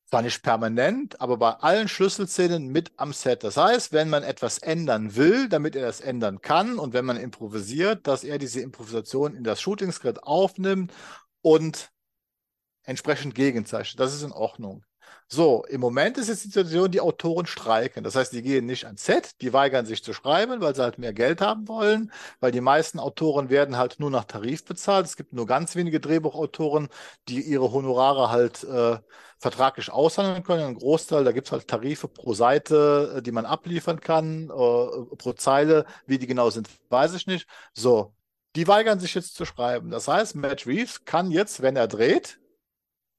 zwar nicht permanent, aber bei allen Schlüsselszenen mit am Set. Das heißt, wenn man etwas ändern will, damit er das ändern kann und wenn man improvisiert, dass er diese Improvisation in das Shooting-Skript aufnimmt und entsprechend gegenzeichnet. Das ist in Ordnung. So, im Moment ist jetzt die Situation, die Autoren streiken. Das heißt, die gehen nicht ans Set, die weigern sich zu schreiben, weil sie halt mehr Geld haben wollen, weil die meisten Autoren werden halt nur nach Tarif bezahlt. Es gibt nur ganz wenige Drehbuchautoren, die ihre Honorare halt äh, vertraglich aushandeln können. Ein Großteil, da gibt es halt Tarife pro Seite, äh, die man abliefern kann, äh, pro Zeile. Wie die genau sind, weiß ich nicht. So, die weigern sich jetzt zu schreiben. Das heißt, Matt Reeves kann jetzt, wenn er dreht,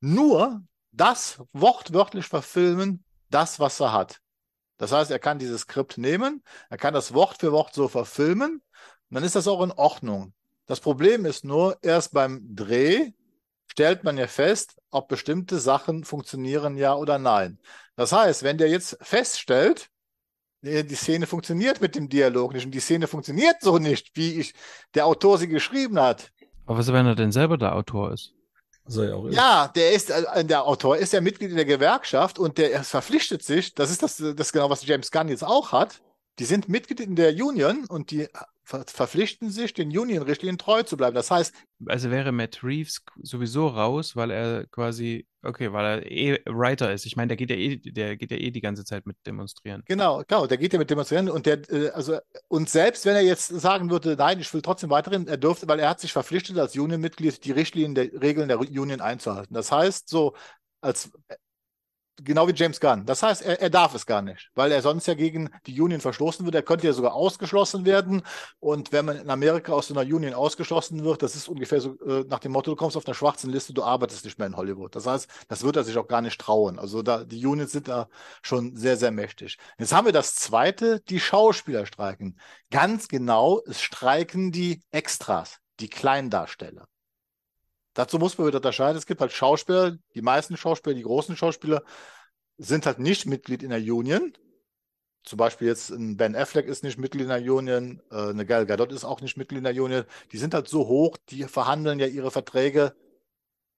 nur das wortwörtlich verfilmen, das, was er hat. Das heißt, er kann dieses Skript nehmen, er kann das Wort für Wort so verfilmen, und dann ist das auch in Ordnung. Das Problem ist nur, erst beim Dreh stellt man ja fest, ob bestimmte Sachen funktionieren, ja oder nein. Das heißt, wenn der jetzt feststellt, die Szene funktioniert mit dem Dialog nicht und die Szene funktioniert so nicht, wie ich, der Autor sie geschrieben hat. Aber was, wenn er denn selber der Autor ist? Ja, der ist, äh, der Autor ist ja Mitglied in der Gewerkschaft und der verpflichtet sich, das ist das, das genau, was James Gunn jetzt auch hat. Die sind Mitglied in der Union und die ver verpflichten sich, den Union-Richtlinien treu zu bleiben. Das heißt. Also wäre Matt Reeves sowieso raus, weil er quasi, okay, weil er eh Writer ist. Ich meine, der geht ja eh, der geht ja eh die ganze Zeit mit demonstrieren. Genau, genau, der geht ja mit demonstrieren und der, äh, also, und selbst wenn er jetzt sagen würde, nein, ich will trotzdem weiterhin, er dürfte, weil er hat sich verpflichtet, als Union-Mitglied die Richtlinien der Regeln der Union einzuhalten. Das heißt, so als Genau wie James Gunn. Das heißt, er, er, darf es gar nicht, weil er sonst ja gegen die Union verstoßen wird. Er könnte ja sogar ausgeschlossen werden. Und wenn man in Amerika aus so einer Union ausgeschlossen wird, das ist ungefähr so äh, nach dem Motto, du kommst auf einer schwarzen Liste, du arbeitest nicht mehr in Hollywood. Das heißt, das wird er sich auch gar nicht trauen. Also da, die Unions sind da schon sehr, sehr mächtig. Jetzt haben wir das zweite, die Schauspieler streiken. Ganz genau, es streiken die Extras, die Kleindarsteller. Dazu muss man wieder unterscheiden. Es gibt halt Schauspieler, die meisten Schauspieler, die großen Schauspieler sind halt nicht Mitglied in der Union. Zum Beispiel jetzt ein Ben Affleck ist nicht Mitglied in der Union, äh, eine Gal Gadot ist auch nicht Mitglied in der Union. Die sind halt so hoch, die verhandeln ja ihre Verträge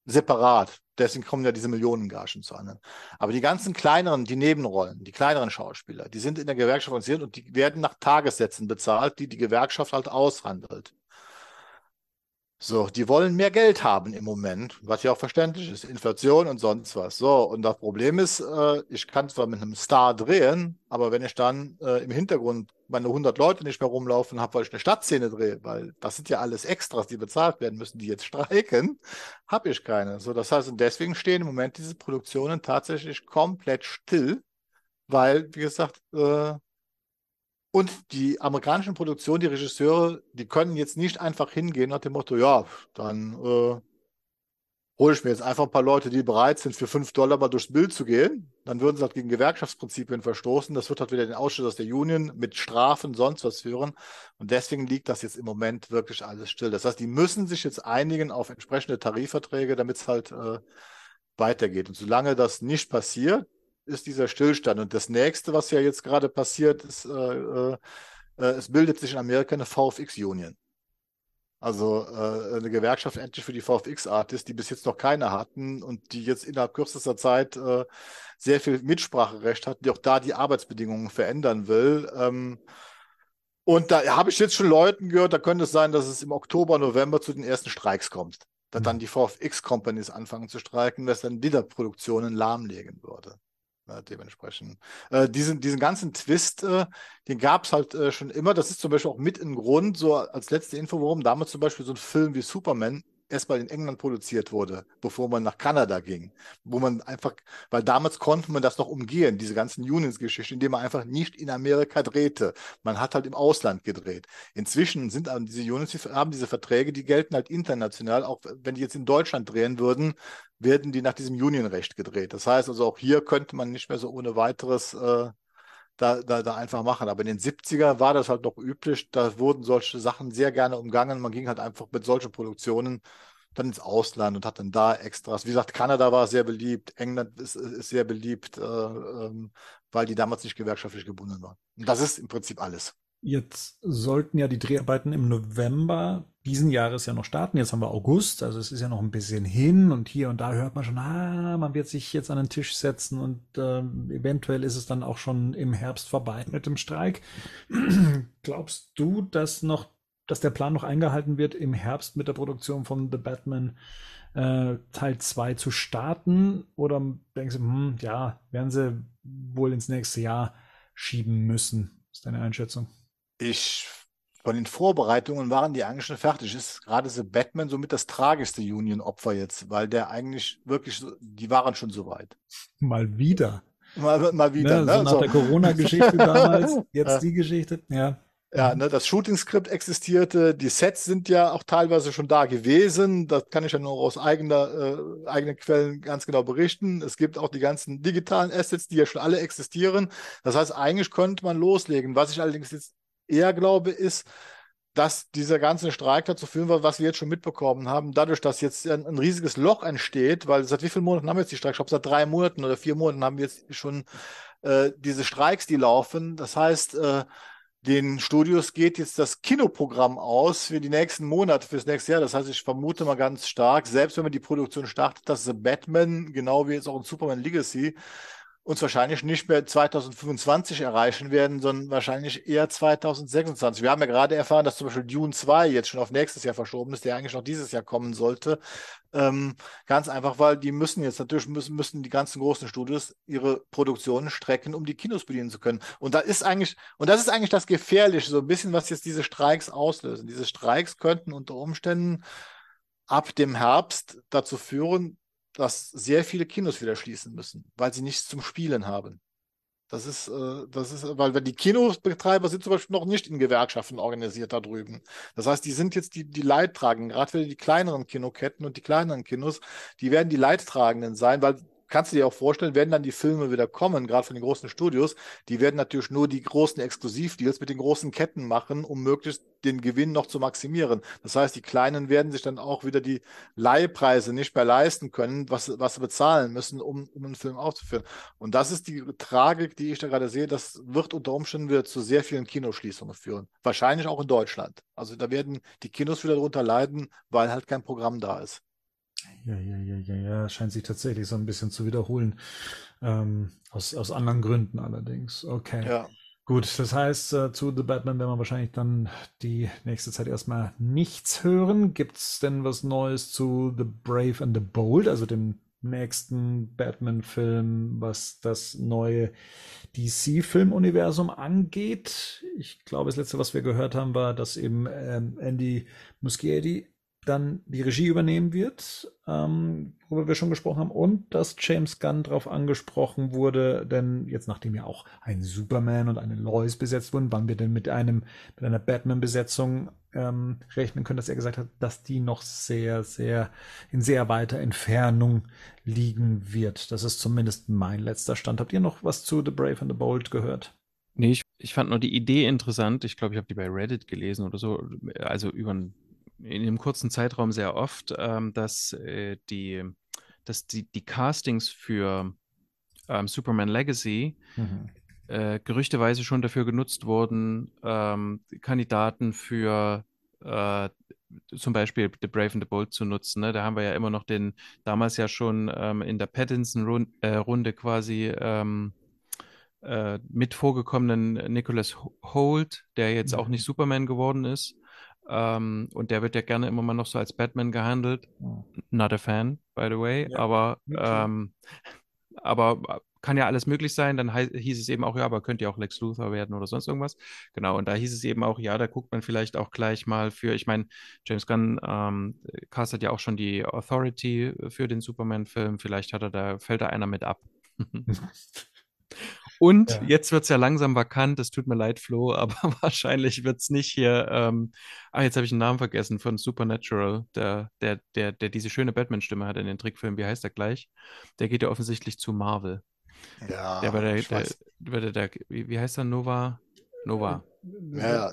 separat. Deswegen kommen ja diese Millionengagen zu anderen. Aber die ganzen kleineren, die Nebenrollen, die kleineren Schauspieler, die sind in der Gewerkschaft organisiert und die werden nach Tagessätzen bezahlt, die die Gewerkschaft halt aushandelt. So, die wollen mehr Geld haben im Moment, was ja auch verständlich ist, Inflation und sonst was. So, und das Problem ist, äh, ich kann zwar mit einem Star drehen, aber wenn ich dann äh, im Hintergrund meine 100 Leute nicht mehr rumlaufen habe, weil ich eine Stadtszene drehe, weil das sind ja alles Extras, die bezahlt werden müssen, die jetzt streiken, habe ich keine. So, das heißt, und deswegen stehen im Moment diese Produktionen tatsächlich komplett still, weil, wie gesagt, äh, und die amerikanischen Produktionen, die Regisseure, die können jetzt nicht einfach hingehen nach dem Motto, ja, dann äh, hole ich mir jetzt einfach ein paar Leute, die bereit sind, für fünf Dollar mal durchs Bild zu gehen. Dann würden sie halt gegen Gewerkschaftsprinzipien verstoßen. Das wird halt wieder den Ausschuss aus der Union mit Strafen, sonst was führen. Und deswegen liegt das jetzt im Moment wirklich alles still. Das heißt, die müssen sich jetzt einigen auf entsprechende Tarifverträge, damit es halt äh, weitergeht. Und solange das nicht passiert, ist dieser Stillstand. Und das nächste, was ja jetzt gerade passiert, ist, äh, äh, äh es bildet sich in Amerika eine VFX-Union. Also äh, eine Gewerkschaft endlich für die VFX-Artists, die bis jetzt noch keine hatten und die jetzt innerhalb kürzester Zeit äh, sehr viel Mitspracherecht hat, die auch da die Arbeitsbedingungen verändern will. Ähm, und da habe ich jetzt schon Leuten gehört, da könnte es sein, dass es im Oktober, November zu den ersten Streiks kommt. Dass dann mhm. die VFX-Companies anfangen zu streiken, was dann wieder Produktionen lahmlegen würde. Ja, dementsprechend. Äh, diesen, diesen ganzen Twist, äh, den gab es halt äh, schon immer. Das ist zum Beispiel auch mit ein Grund, so als letzte Info, warum damals zum Beispiel so ein Film wie Superman erstmal in England produziert wurde, bevor man nach Kanada ging. Wo man einfach, weil damals konnte man das noch umgehen, diese ganzen Unions-Geschichten, indem man einfach nicht in Amerika drehte. Man hat halt im Ausland gedreht. Inzwischen sind diese Unions, die haben diese Verträge, die gelten halt international. Auch wenn die jetzt in Deutschland drehen würden, werden die nach diesem Union-Recht gedreht. Das heißt also, auch hier könnte man nicht mehr so ohne weiteres äh, da, da, da einfach machen. Aber in den 70er war das halt noch üblich, da wurden solche Sachen sehr gerne umgangen. Man ging halt einfach mit solchen Produktionen dann ins Ausland und hat dann da Extras. Wie gesagt, Kanada war sehr beliebt, England ist, ist sehr beliebt, äh, ähm, weil die damals nicht gewerkschaftlich gebunden waren. Und das ist im Prinzip alles. Jetzt sollten ja die Dreharbeiten im November diesen Jahres ja noch starten. Jetzt haben wir August, also es ist ja noch ein bisschen hin und hier und da hört man schon, ah, man wird sich jetzt an den Tisch setzen und äh, eventuell ist es dann auch schon im Herbst vorbei mit dem Streik. Glaubst du, dass noch, dass der Plan noch eingehalten wird, im Herbst mit der Produktion von The Batman äh, Teil 2 zu starten? Oder denkst du, hm, ja, werden sie wohl ins nächste Jahr schieben müssen? ist deine Einschätzung? Ich von den Vorbereitungen waren die eigentlich schon fertig. Ist gerade The Batman somit das tragischste Union-Opfer jetzt, weil der eigentlich wirklich, die waren schon so weit. Mal wieder. Mal, mal wieder. Ne, ne? So nach so. der Corona-Geschichte damals, jetzt die Geschichte, ja. Ja, ne, das Shooting-Skript existierte, die Sets sind ja auch teilweise schon da gewesen. Das kann ich ja nur aus eigener, äh, eigenen Quellen ganz genau berichten. Es gibt auch die ganzen digitalen Assets, die ja schon alle existieren. Das heißt, eigentlich könnte man loslegen. Was ich allerdings jetzt eher glaube, ist, dass dieser ganze Streik dazu führen wird, was wir jetzt schon mitbekommen haben, dadurch, dass jetzt ein, ein riesiges Loch entsteht, weil seit wie vielen Monaten haben wir jetzt die Streiks? Ich glaube, seit drei Monaten oder vier Monaten haben wir jetzt schon äh, diese Streiks, die laufen. Das heißt, äh, den Studios geht jetzt das Kinoprogramm aus für die nächsten Monate, fürs nächste Jahr. Das heißt, ich vermute mal ganz stark, selbst wenn man die Produktion startet, dass The Batman, genau wie jetzt auch in Superman Legacy, uns wahrscheinlich nicht mehr 2025 erreichen werden, sondern wahrscheinlich eher 2026. Wir haben ja gerade erfahren, dass zum Beispiel Dune 2 jetzt schon auf nächstes Jahr verschoben ist, der eigentlich noch dieses Jahr kommen sollte. Ähm, ganz einfach, weil die müssen jetzt natürlich müssen, müssen die ganzen großen Studios ihre Produktionen strecken, um die Kinos bedienen zu können. Und da ist eigentlich, und das ist eigentlich das Gefährliche, so ein bisschen, was jetzt diese Streiks auslösen. Diese Streiks könnten unter Umständen ab dem Herbst dazu führen, dass sehr viele Kinos wieder schließen müssen, weil sie nichts zum Spielen haben. Das ist, äh, das ist, weil, die Kinobetreiber sind zum Beispiel noch nicht in Gewerkschaften organisiert da drüben. Das heißt, die sind jetzt die, die Leidtragenden, gerade für die kleineren Kinoketten und die kleineren Kinos, die werden die Leidtragenden sein, weil kannst du dir auch vorstellen, werden dann die Filme wieder kommen, gerade von den großen Studios, die werden natürlich nur die großen Exklusivdeals mit den großen Ketten machen, um möglichst den Gewinn noch zu maximieren. Das heißt, die Kleinen werden sich dann auch wieder die Leihpreise nicht mehr leisten können, was, was sie bezahlen müssen, um, um einen Film aufzuführen. Und das ist die Tragik, die ich da gerade sehe. Das wird unter Umständen wieder zu sehr vielen Kinoschließungen führen. Wahrscheinlich auch in Deutschland. Also da werden die Kinos wieder darunter leiden, weil halt kein Programm da ist. Ja, ja, ja, ja, ja, scheint sich tatsächlich so ein bisschen zu wiederholen. Ähm, aus, aus anderen Gründen allerdings. Okay. Ja. Gut, das heißt, äh, zu The Batman werden wir wahrscheinlich dann die nächste Zeit erstmal nichts hören. Gibt es denn was Neues zu The Brave and the Bold, also dem nächsten Batman-Film, was das neue DC-Filmuniversum angeht? Ich glaube, das letzte, was wir gehört haben, war, dass eben ähm, Andy Muschietti dann die Regie übernehmen wird, ähm, worüber wir schon gesprochen haben, und dass James Gunn darauf angesprochen wurde, denn jetzt nachdem ja auch ein Superman und eine Lois besetzt wurden, wann wir denn mit einem mit einer Batman-Besetzung ähm, rechnen können, dass er gesagt hat, dass die noch sehr, sehr in sehr weiter Entfernung liegen wird. Das ist zumindest mein letzter Stand. Habt ihr noch was zu The Brave and the Bold gehört? Nee, ich, ich fand nur die Idee interessant. Ich glaube, ich habe die bei Reddit gelesen oder so, also über ein in einem kurzen Zeitraum sehr oft, ähm, dass, äh, die, dass die, die Castings für ähm, Superman Legacy mhm. äh, gerüchteweise schon dafür genutzt wurden, ähm, Kandidaten für äh, zum Beispiel The Brave and the Bold zu nutzen. Ne? Da haben wir ja immer noch den damals ja schon ähm, in der Pattinson-Runde äh, quasi ähm, äh, mit vorgekommenen Nicholas Holt, der jetzt mhm. auch nicht Superman geworden ist. Ähm, und der wird ja gerne immer mal noch so als Batman gehandelt. Not a fan, by the way. Ja, aber, ähm, aber kann ja alles möglich sein. Dann hieß es eben auch, ja, aber könnte ja auch Lex Luthor werden oder sonst irgendwas. Genau, und da hieß es eben auch, ja, da guckt man vielleicht auch gleich mal für, ich meine, James Gunn ähm, castet ja auch schon die Authority für den Superman-Film. Vielleicht hat er da, fällt da einer mit ab. Und ja. jetzt wird es ja langsam vakant. Es tut mir leid, Flo, aber wahrscheinlich wird es nicht hier. Ähm, ah, jetzt habe ich einen Namen vergessen von Supernatural, der, der, der, der diese schöne Batman-Stimme hat in den Trickfilmen. Wie heißt der gleich? Der geht ja offensichtlich zu Marvel. Ja. Der war der, der, der, der, der wie, wie heißt er? Nova? Nova. Ja.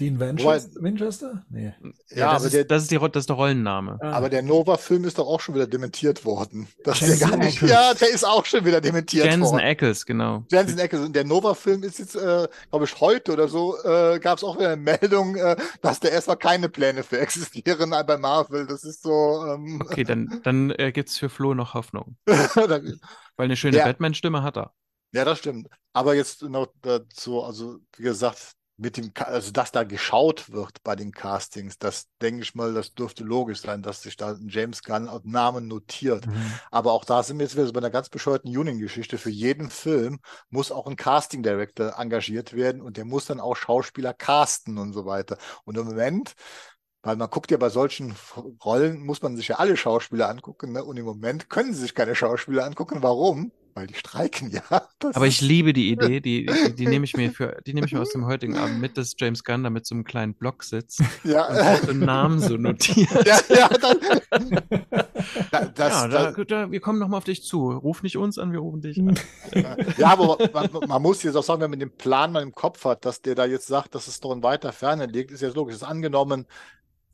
Dean Winchester? Winchester? Nee. Ja, ja das, ist, der, das, ist die, das ist der Rollenname. Ah. Aber der Nova-Film ist doch auch schon wieder dementiert worden. Das ist der gar nicht, ja, der ist auch schon wieder dementiert Jensen worden. Jensen Ackles, genau. Jensen Ackles. Und der Nova-Film ist jetzt, äh, glaube ich, heute oder so, äh, gab es auch wieder eine Meldung, äh, dass da erstmal keine Pläne für existieren bei Marvel. Das ist so. Ähm, okay, dann, dann äh, gibt es für Flo noch Hoffnung. Weil eine schöne ja. Batman-Stimme hat er. Ja, das stimmt. Aber jetzt noch dazu, also wie gesagt, mit dem, also dass da geschaut wird bei den Castings, das denke ich mal, das dürfte logisch sein, dass sich da ein James Gunn Namen notiert. Mhm. Aber auch da sind wir jetzt wieder so bei einer ganz bescheuerten Union-Geschichte. Für jeden Film muss auch ein Casting Director engagiert werden und der muss dann auch Schauspieler casten und so weiter. Und im Moment weil man guckt ja bei solchen Rollen, muss man sich ja alle Schauspieler angucken. Ne? Und im Moment können sie sich keine Schauspieler angucken. Warum? Weil die streiken ja. Aber ich liebe die Idee, die, die, die, nehme ich mir für, die nehme ich mir aus dem heutigen Abend mit, dass James Gunn da mit so einem kleinen Block sitzt ja. und den Namen so notiert. Ja, ja, dann, das, ja da, da, wir kommen nochmal auf dich zu. Ruf nicht uns an, wir rufen dich an. Ja, aber man, man, muss jetzt auch sagen, wenn man den Plan mal im Kopf hat, dass der da jetzt sagt, dass es noch in weiter Ferne liegt, ist jetzt logisch. Das ist angenommen,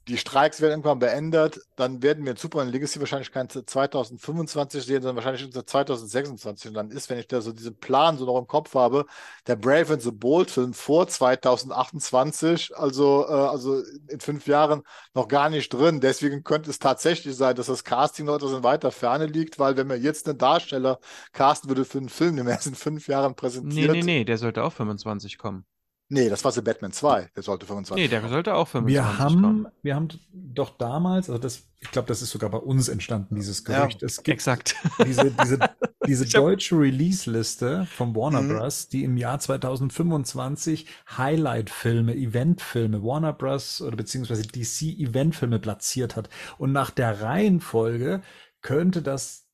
die Streiks werden irgendwann beendet, dann werden wir in Superman Legacy wahrscheinlich kein 2025 sehen, sondern wahrscheinlich 2026. Und dann ist, wenn ich da so diesen Plan so noch im Kopf habe, der Brave and the Bold Film vor 2028, also, äh, also in fünf Jahren noch gar nicht drin. Deswegen könnte es tatsächlich sein, dass das Casting noch etwas in weiter Ferne liegt, weil wenn man jetzt einen Darsteller casten würde für einen Film, den wir erst in fünf Jahren präsentiert. Nee, nee, nee, der sollte auch 25 kommen. Nee, das war The Batman 2. Der sollte 25. Nee, der sollte auch 25 wir haben, kommen. Wir haben doch damals, also das, ich glaube, das ist sogar bei uns entstanden, dieses Gerücht. Ja, es gibt exakt. diese, diese, diese deutsche Release-Liste von Warner mhm. Bros., die im Jahr 2025 Highlight-Filme, Event-Filme, Warner Bros. oder beziehungsweise DC-Event-Filme platziert hat. Und nach der Reihenfolge könnte das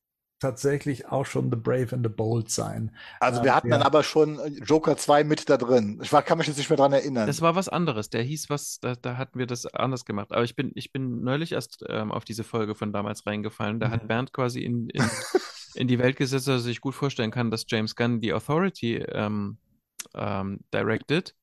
tatsächlich auch schon The Brave and the Bold sein. Also wir ähm, hatten ja. dann aber schon äh, Joker 2 mit da drin. Ich war, kann mich jetzt nicht mehr dran erinnern. Das war was anderes. Der hieß was, da, da hatten wir das anders gemacht. Aber ich bin, ich bin neulich erst ähm, auf diese Folge von damals reingefallen. Da mhm. hat Bernd quasi in, in, in, die Welt gesetzt, dass er sich gut vorstellen kann, dass James Gunn die Authority ähm, ähm, directed.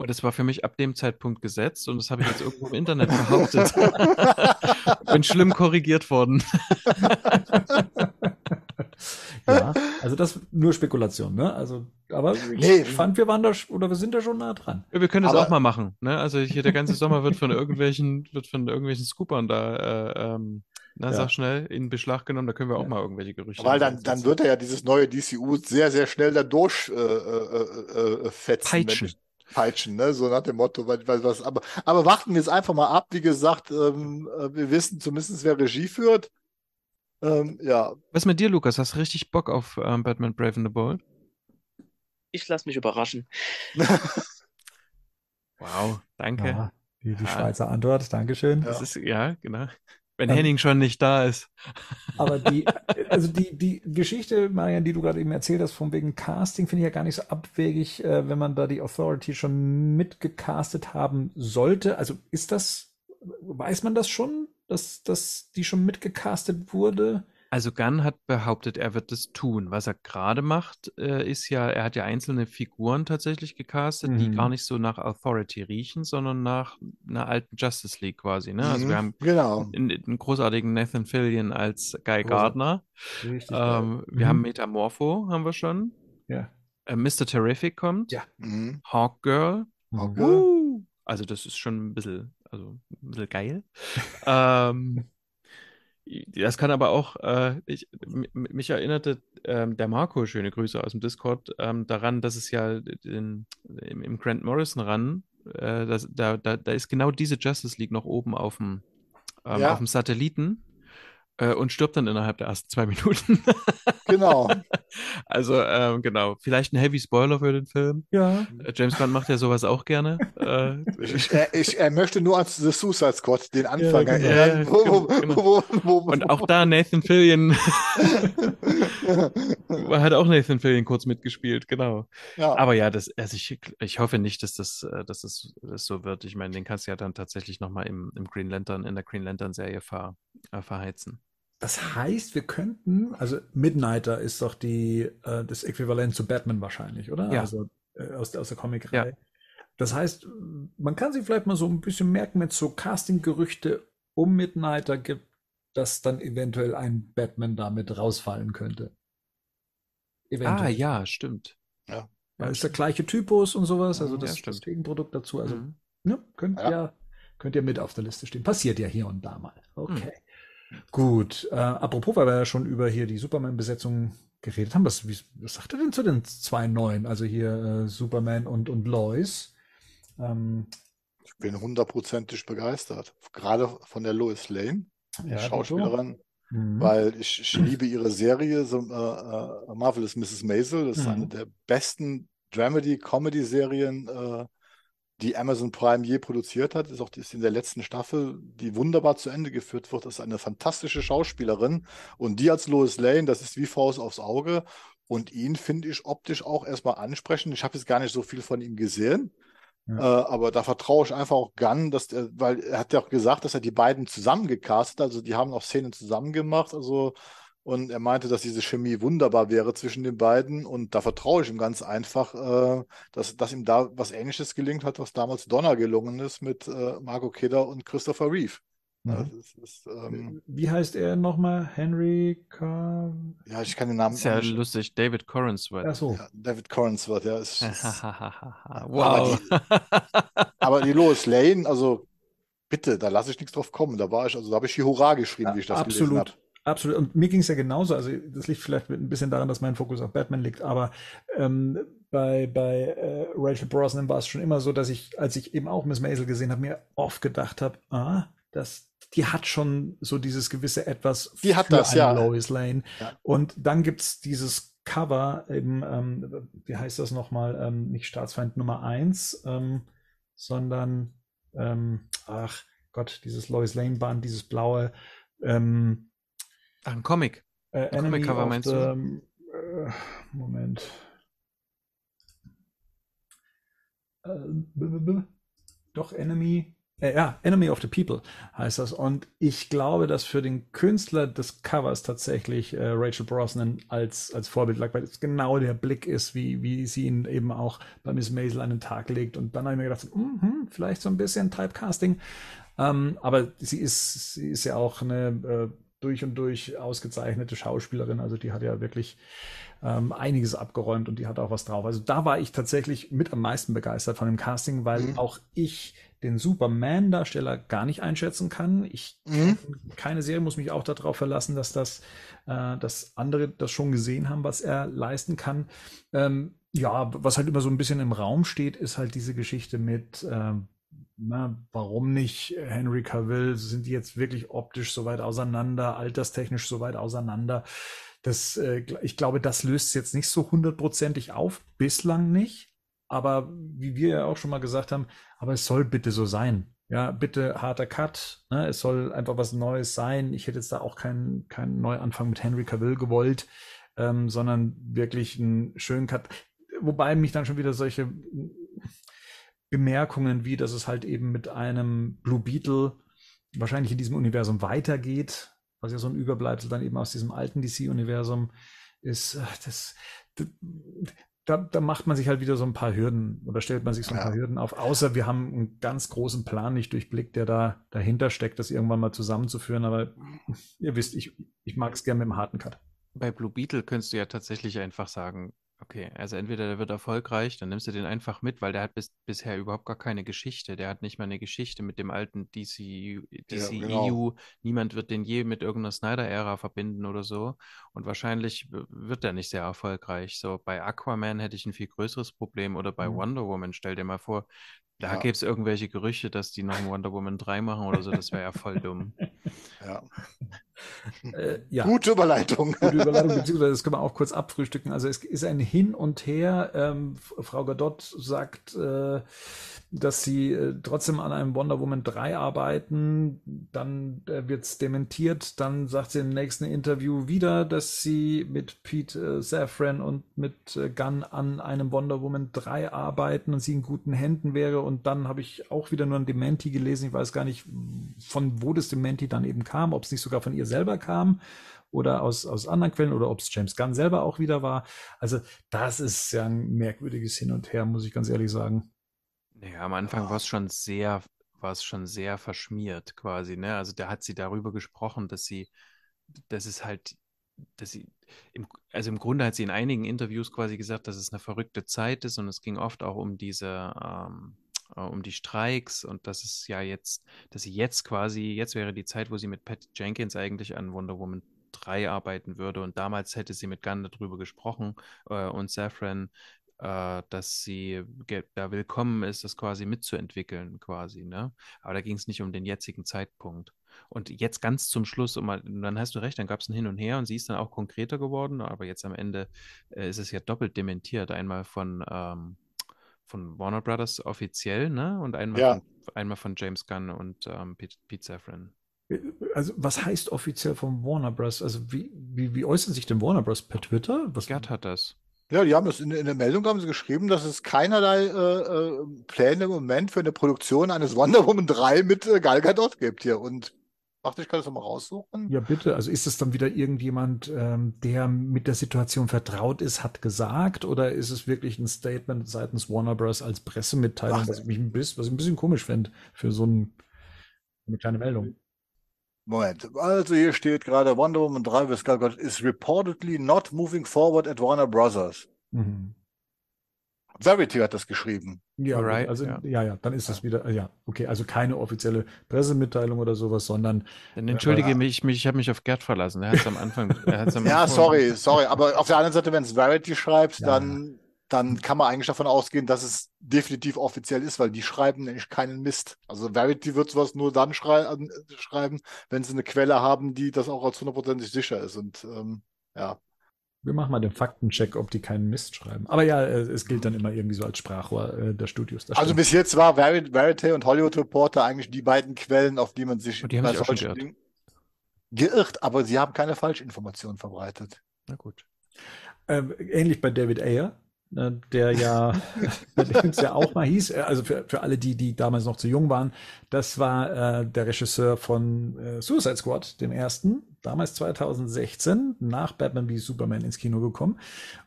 Und es war für mich ab dem Zeitpunkt gesetzt und das habe ich jetzt irgendwo im Internet behauptet. Bin schlimm korrigiert worden. ja, also das nur Spekulation, ne? Also, aber ich nee. fand, wir waren da oder wir sind da schon nah dran. Ja, wir können das aber, auch mal machen, ne? Also hier der ganze Sommer wird von irgendwelchen, wird von irgendwelchen Scoopern da, äh, ähm, na, ja. sag schnell, in Beschlag genommen, da können wir auch ja. mal irgendwelche Gerüchte. Weil dann, dann wird er ja dieses neue DCU sehr, sehr schnell da durchfetzen. Äh, äh, äh, äh Peitschen. Peitschen, ne? so nach dem Motto, weil, weil was, aber, aber warten wir jetzt einfach mal ab. Wie gesagt, ähm, äh, wir wissen zumindest, wer Regie führt. Ähm, ja. Was mit dir, Lukas? Hast du richtig Bock auf ähm, Batman Brave and the Bold? Ich lasse mich überraschen. wow, danke. Ja, die, die ja. Schweizer Antwort, Dankeschön. Das ja. ist, ja, genau. Wenn ähm, Henning schon nicht da ist. Aber die, also die, die Geschichte, Marian, die du gerade eben erzählt hast, von wegen Casting, finde ich ja gar nicht so abwegig, äh, wenn man da die Authority schon mitgecastet haben sollte. Also ist das, weiß man das schon? Dass, dass die schon mitgecastet wurde? Also Gunn hat behauptet, er wird das tun. Was er gerade macht, äh, ist ja, er hat ja einzelne Figuren tatsächlich gecastet, mhm. die gar nicht so nach Authority riechen, sondern nach einer alten Justice League quasi. Ne? Also wir mhm, haben genau. einen, großartigen Nathan Fillion als Guy Gardner. Richtig ähm, wir mhm. haben Metamorpho, haben wir schon. Ja. Äh, Mr. Terrific kommt. Ja. Mhm. Hawk Girl. Hawk Girl. Uh, also das ist schon ein bisschen also ein bisschen geil. ähm, das kann aber auch, äh, ich, mich erinnerte ähm, der Marco, schöne Grüße aus dem Discord, ähm, daran, dass es ja in, im, im, Grant Morrison Run, äh, das, da, da, da ist genau diese Justice League noch oben auf dem, ähm, ja. auf dem Satelliten äh, und stirbt dann innerhalb der ersten zwei Minuten. genau. Also, ähm, genau. Vielleicht ein Heavy Spoiler für den Film. Ja. Äh, James Bond macht ja sowas auch gerne. Äh, ich, er, ich, er, möchte nur an The Suicide Squad, den Anfang ja, genau. erinnern. Ja, wo, genau. wo, wo, und auch da Nathan Fillion. hat auch Nathan Fillion kurz mitgespielt, genau. Ja. Aber ja, das, also ich, ich hoffe nicht, dass das, äh, dass das, das so wird. Ich meine, den kannst du ja dann tatsächlich nochmal im, im Green Lantern, in der Green Lantern-Serie ver, äh, verheizen. Das heißt, wir könnten, also Midnighter ist doch die, äh, das Äquivalent zu Batman wahrscheinlich, oder? Ja. Also äh, aus, aus der Comic-Reihe. Ja. das heißt, man kann sich vielleicht mal so ein bisschen merken, wenn es so Casting-Gerüchte um Midnighter gibt, dass dann eventuell ein Batman damit rausfallen könnte. Eventuell. Ah, ja, stimmt. Ja. ja ist der gleiche Typus und sowas, also das, ja, das Gegenprodukt dazu. Also, mhm. ne, könnt, ja. Ihr, könnt ihr mit auf der Liste stehen. Passiert ja hier und da mal. Okay. Mhm. Gut. Äh, apropos, weil wir ja schon über hier die Superman-Besetzung geredet haben, was, wie, was sagt er denn zu den zwei neuen? Also hier äh, Superman und, und Lois. Ähm, ich bin hundertprozentig begeistert. Gerade von der Lois Lane, ja, Schauspielerin. Mhm. Weil ich, ich, liebe ihre Serie, so, äh, äh, Marvelous Mrs. Maisel. Das ist mhm. eine der besten Dramedy-Comedy-Serien, äh, die Amazon Prime je produziert hat. Ist auch ist in der letzten Staffel, die wunderbar zu Ende geführt wird. Das ist eine fantastische Schauspielerin. Und die als Lois Lane, das ist wie Faust aufs Auge. Und ihn finde ich optisch auch erstmal ansprechend. Ich habe jetzt gar nicht so viel von ihm gesehen. Ja. Äh, aber da vertraue ich einfach auch Gunn, dass der, weil er hat ja auch gesagt, dass er die beiden zusammengecastet, also die haben auch Szenen zusammen gemacht, also und er meinte, dass diese Chemie wunderbar wäre zwischen den beiden und da vertraue ich ihm ganz einfach, äh, dass, dass ihm da was Ähnliches gelingt hat, was damals Donner gelungen ist mit äh, Margot Kidder und Christopher Reeve. Mhm. Ist, ähm, Wie heißt er nochmal? Henry Car Ja, ich kann den Namen. Ist ja nicht. lustig, David Cornsworth. Ach so. Ja, David Cornsworth, ja. Ist, ist, wow. Aber die, aber die Lois Lane, also bitte, da lasse ich nichts drauf kommen. Da war ich, also da habe ich hier Hurra geschrieben, ja, wie ich das absolut. gelesen habe. Absolut. Und mir ging es ja genauso. Also das liegt vielleicht ein bisschen daran, dass mein Fokus auf Batman liegt, aber ähm, bei, bei äh, Rachel Brosnan war es schon immer so, dass ich, als ich eben auch Miss Maisel gesehen habe, mir oft gedacht habe, ah, das, die hat schon so dieses gewisse Etwas die hat das, ja. Lois Lane. Ja. Und dann gibt es dieses Cover, eben, ähm, wie heißt das nochmal, ähm, nicht Staatsfeind Nummer 1, ähm, sondern, ähm, ach Gott, dieses Lois Lane Band, dieses blaue. Ähm, ein Comic. Äh, ein Comic-Cover meinst the, du? Äh, Moment. Äh, doch, Enemy äh, ja, Enemy of the People heißt das. Und ich glaube, dass für den Künstler des Covers tatsächlich äh, Rachel Brosnan als, als Vorbild lag, weil es genau der Blick ist, wie, wie sie ihn eben auch bei Miss Maisel an den Tag legt. Und dann habe ich mir gedacht, mm vielleicht so ein bisschen Typecasting. Ähm, aber sie ist, sie ist ja auch eine äh, durch und durch ausgezeichnete Schauspielerin. Also die hat ja wirklich ähm, einiges abgeräumt und die hat auch was drauf. Also da war ich tatsächlich mit am meisten begeistert von dem Casting, weil mhm. auch ich den Superman-Darsteller gar nicht einschätzen kann. Ich mhm. keine Serie muss mich auch darauf verlassen, dass das, äh, dass andere das schon gesehen haben, was er leisten kann. Ähm, ja, was halt immer so ein bisschen im Raum steht, ist halt diese Geschichte mit äh, na, warum nicht Henry Cavill? Sind die jetzt wirklich optisch so weit auseinander, alterstechnisch so weit auseinander? Das, äh, ich glaube, das löst es jetzt nicht so hundertprozentig auf, bislang nicht. Aber wie wir ja auch schon mal gesagt haben, aber es soll bitte so sein. Ja, bitte harter Cut. Ne? Es soll einfach was Neues sein. Ich hätte jetzt da auch keinen keinen Neuanfang mit Henry Cavill gewollt, ähm, sondern wirklich einen schönen Cut. Wobei mich dann schon wieder solche Bemerkungen wie, dass es halt eben mit einem Blue Beetle wahrscheinlich in diesem Universum weitergeht, was ja so ein Überbleibsel dann eben aus diesem alten DC-Universum ist. Das, das, da, da macht man sich halt wieder so ein paar Hürden oder stellt man sich so ein ja. paar Hürden auf. Außer wir haben einen ganz großen Plan nicht durchblickt, der da dahinter steckt, das irgendwann mal zusammenzuführen. Aber ihr wisst, ich, ich mag es gerne mit dem harten Cut. Bei Blue Beetle könntest du ja tatsächlich einfach sagen, Okay, also entweder der wird erfolgreich, dann nimmst du den einfach mit, weil der hat bis, bisher überhaupt gar keine Geschichte. Der hat nicht mal eine Geschichte mit dem alten DC, DCEU. Ja, genau. Niemand wird den je mit irgendeiner Snyder-Ära verbinden oder so. Und wahrscheinlich wird der nicht sehr erfolgreich. So bei Aquaman hätte ich ein viel größeres Problem oder bei mhm. Wonder Woman, stell dir mal vor, da ja. gäbe es irgendwelche Gerüchte, dass die noch ein Wonder Woman 3 machen oder so. Das wäre ja voll dumm. Ja. Äh, ja. Gute Überleitung. Gute Überleitung, beziehungsweise das können wir auch kurz abfrühstücken. Also es ist ein Hin und Her. Ähm, Frau Gadot sagt, äh, dass sie äh, trotzdem an einem Wonder Woman 3 arbeiten. Dann äh, wird es dementiert. Dann sagt sie im nächsten Interview wieder, dass sie mit Pete äh, Safran und mit äh, Gunn an einem Wonder Woman 3 arbeiten und sie in guten Händen wäre. Und dann habe ich auch wieder nur ein Dementi gelesen. Ich weiß gar nicht, von wo das Dementi dann eben kam, ob es nicht sogar von ihr selber kam oder aus, aus anderen Quellen oder ob es James Gunn selber auch wieder war. Also das ist ja ein merkwürdiges Hin und Her, muss ich ganz ehrlich sagen. Naja, am Anfang war es schon sehr, war es schon sehr verschmiert quasi, ne? Also da hat sie darüber gesprochen, dass sie, dass es halt, dass sie, im, also im Grunde hat sie in einigen Interviews quasi gesagt, dass es eine verrückte Zeit ist und es ging oft auch um diese, ähm, äh, um die Streiks und dass es ja jetzt, dass sie jetzt quasi, jetzt wäre die Zeit, wo sie mit Pat Jenkins eigentlich an Wonder Woman 3 arbeiten würde und damals hätte sie mit Gunn darüber gesprochen äh, und Safran, äh, dass sie da willkommen ist, das quasi mitzuentwickeln, quasi, ne? Aber da ging es nicht um den jetzigen Zeitpunkt. Und jetzt ganz zum Schluss, um dann hast du recht, dann gab es ein Hin und Her und sie ist dann auch konkreter geworden, aber jetzt am Ende äh, ist es ja doppelt dementiert. Einmal von, ähm, von Warner Brothers offiziell, ne? Und einmal, ja. von, einmal von James Gunn und ähm, Pete, Pete Safran. Äh, also, was heißt offiziell von Warner Bros? Also, wie, wie, wie äußern sich denn Warner Bros. per Twitter? Was, Gerd hat das. Ja, die haben das in, in der Meldung haben sie geschrieben, dass es keinerlei äh, äh, Pläne im Moment für eine Produktion eines Wonder Woman 3 mit äh, Gal Gadot gibt hier. Und dachte, ich kann das nochmal raussuchen. Ja, bitte. Also ist es dann wieder irgendjemand, ähm, der mit der Situation vertraut ist, hat gesagt? Oder ist es wirklich ein Statement seitens Warner Bros. als Pressemitteilung, was ich, mich ein bisschen, was ich ein bisschen komisch fände für so ein, eine kleine Meldung? Moment, also hier steht gerade Wonder Woman 3 with Gal Gadot is reportedly not moving forward at Warner Brothers. Mhm. Verity hat das geschrieben. Ja, right, also ja. ja, ja, dann ist das wieder, ja, okay, also keine offizielle Pressemitteilung oder sowas, sondern. Dann entschuldige äh, mich, ich habe mich auf Gerd verlassen. Er hat es am Anfang. am ja, Anfang. sorry, sorry, aber auf der anderen Seite, wenn es Verity schreibt, ja. dann dann kann man eigentlich davon ausgehen, dass es definitiv offiziell ist, weil die schreiben nämlich keinen Mist. Also Verity wird sowas nur dann schrei äh, schreiben, wenn sie eine Quelle haben, die das auch als hundertprozentig sicher ist. Und ähm, ja. Wir machen mal den Faktencheck, ob die keinen Mist schreiben. Aber ja, äh, es gilt dann immer irgendwie so als Sprachrohr äh, der Studios. Also bis jetzt war Verity und Hollywood Reporter eigentlich die beiden Quellen, auf die man sich und die bei solchen Dingen geirrt, aber sie haben keine Falschinformationen verbreitet. Na gut. Ähm, ähnlich bei David Ayer, Ne, der ja, bei dem es ja auch mal hieß, äh, also für, für alle die, die damals noch zu jung waren, das war äh, der Regisseur von äh, Suicide Squad, dem ersten, damals 2016, nach Batman wie Superman ins Kino gekommen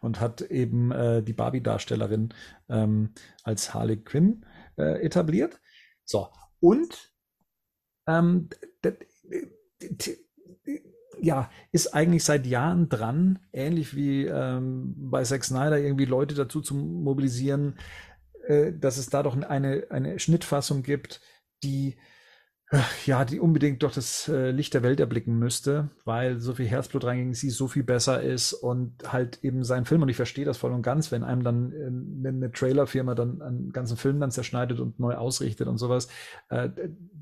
und hat eben äh, die Barbie-Darstellerin ähm, als Harley Quinn äh, etabliert. So, und ähm, ja, ist eigentlich seit Jahren dran, ähnlich wie ähm, bei Zack Snyder, irgendwie Leute dazu zu mobilisieren, äh, dass es da doch eine, eine Schnittfassung gibt, die ja, die unbedingt doch das äh, Licht der Welt erblicken müsste, weil so viel Herzblut reinging, sie so viel besser ist und halt eben sein Film. Und ich verstehe das voll und ganz, wenn einem dann äh, eine Trailerfirma dann einen ganzen Film dann zerschneidet und neu ausrichtet und sowas, äh,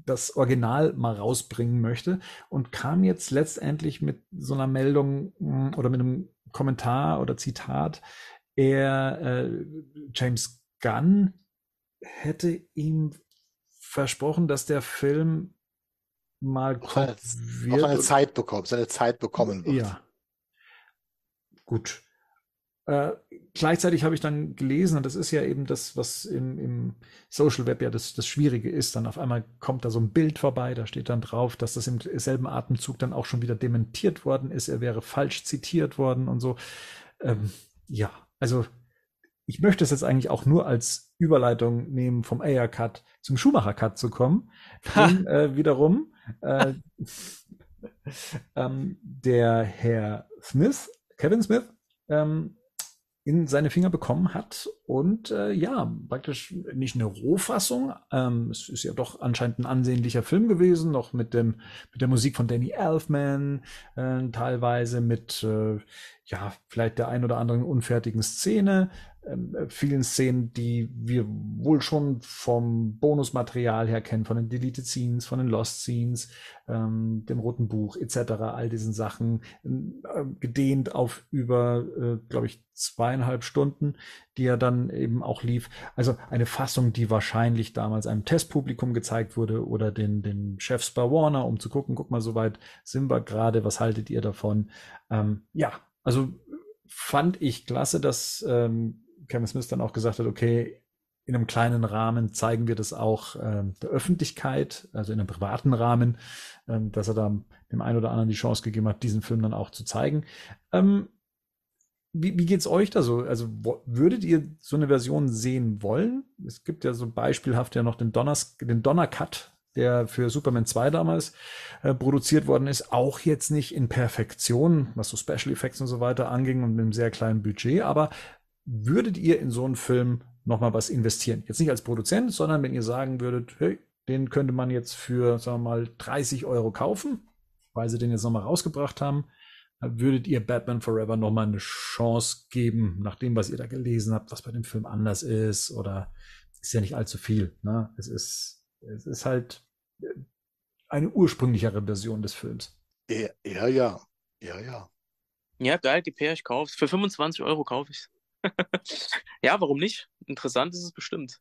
das Original mal rausbringen möchte und kam jetzt letztendlich mit so einer Meldung hm, oder mit einem Kommentar oder Zitat, er, äh, James Gunn hätte ihm versprochen, dass der Film mal noch eine, wird. Noch eine Zeit bekommt, seine Zeit bekommen wird. Ja. Gut. Äh, gleichzeitig habe ich dann gelesen, und das ist ja eben das, was im, im Social Web ja das, das Schwierige ist, dann auf einmal kommt da so ein Bild vorbei, da steht dann drauf, dass das im selben Atemzug dann auch schon wieder dementiert worden ist, er wäre falsch zitiert worden und so. Ähm, ja, also ich möchte es jetzt eigentlich auch nur als Überleitung nehmen, vom AR-Cut zum Schumacher-Cut zu kommen. Denn, äh, wiederum äh, ähm, der Herr Smith, Kevin Smith, ähm, in seine Finger bekommen hat und äh, ja, praktisch nicht eine Rohfassung. Ähm, es ist ja doch anscheinend ein ansehnlicher Film gewesen, noch mit dem mit der Musik von Danny Elfman, äh, teilweise mit äh, ja vielleicht der ein oder anderen unfertigen Szene, vielen Szenen, die wir wohl schon vom Bonusmaterial her kennen, von den Deleted Scenes, von den Lost Scenes, ähm, dem Roten Buch etc., all diesen Sachen, äh, gedehnt auf über, äh, glaube ich, zweieinhalb Stunden, die er dann eben auch lief. Also eine Fassung, die wahrscheinlich damals einem Testpublikum gezeigt wurde oder den, den Chefs bei Warner, um zu gucken, guck mal, so weit sind wir gerade, was haltet ihr davon? Ähm, ja, also fand ich klasse, dass ähm, Kevin Smith dann auch gesagt hat, okay, in einem kleinen Rahmen zeigen wir das auch ähm, der Öffentlichkeit, also in einem privaten Rahmen, ähm, dass er da dem einen oder anderen die Chance gegeben hat, diesen Film dann auch zu zeigen. Ähm, wie, wie geht's euch da so? Also würdet ihr so eine Version sehen wollen? Es gibt ja so beispielhaft ja noch den Donners, den Donner Cut, der für Superman 2 damals äh, produziert worden ist, auch jetzt nicht in Perfektion, was so Special Effects und so weiter anging und mit einem sehr kleinen Budget, aber würdet ihr in so einen Film nochmal was investieren? Jetzt nicht als Produzent, sondern wenn ihr sagen würdet, hey, den könnte man jetzt für, sagen wir mal, 30 Euro kaufen, weil sie den jetzt nochmal rausgebracht haben, würdet ihr Batman Forever nochmal eine Chance geben, nach dem, was ihr da gelesen habt, was bei dem Film anders ist? Oder ist ja nicht allzu viel. Ne? Es ist, es ist halt äh, eine ursprünglichere Version des Films. Ja, ja, ja. Ja, ja. Geil, die Pair, ich kaufe Für 25 Euro kaufe ich ja, warum nicht? Interessant ist es bestimmt.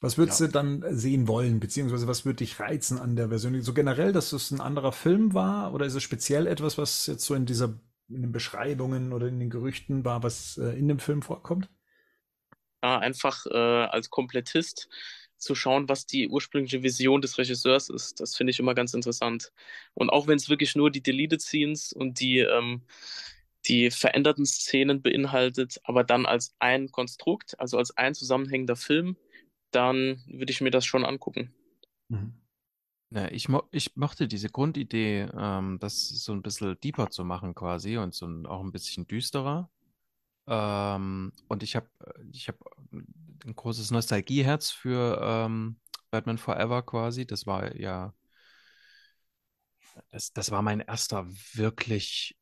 Was würdest ja. du dann sehen wollen, beziehungsweise was würde dich reizen an der Version? So generell, dass es ein anderer Film war oder ist es speziell etwas, was jetzt so in dieser in den Beschreibungen oder in den Gerüchten war, was äh, in dem Film vorkommt? Ja, einfach äh, als Komplettist zu schauen, was die ursprüngliche Vision des Regisseurs ist. Das finde ich immer ganz interessant. Und auch wenn es wirklich nur die Deleted Scenes und die, ähm, die veränderten Szenen beinhaltet, aber dann als ein Konstrukt, also als ein zusammenhängender Film, dann würde ich mir das schon angucken. Mhm. Ja, ich, mo ich mochte diese Grundidee, ähm, das so ein bisschen deeper zu machen quasi und so ein, auch ein bisschen düsterer. Ähm, und ich habe ich hab ein großes Nostalgieherz für ähm, Batman Forever quasi. Das war ja, das, das war mein erster wirklich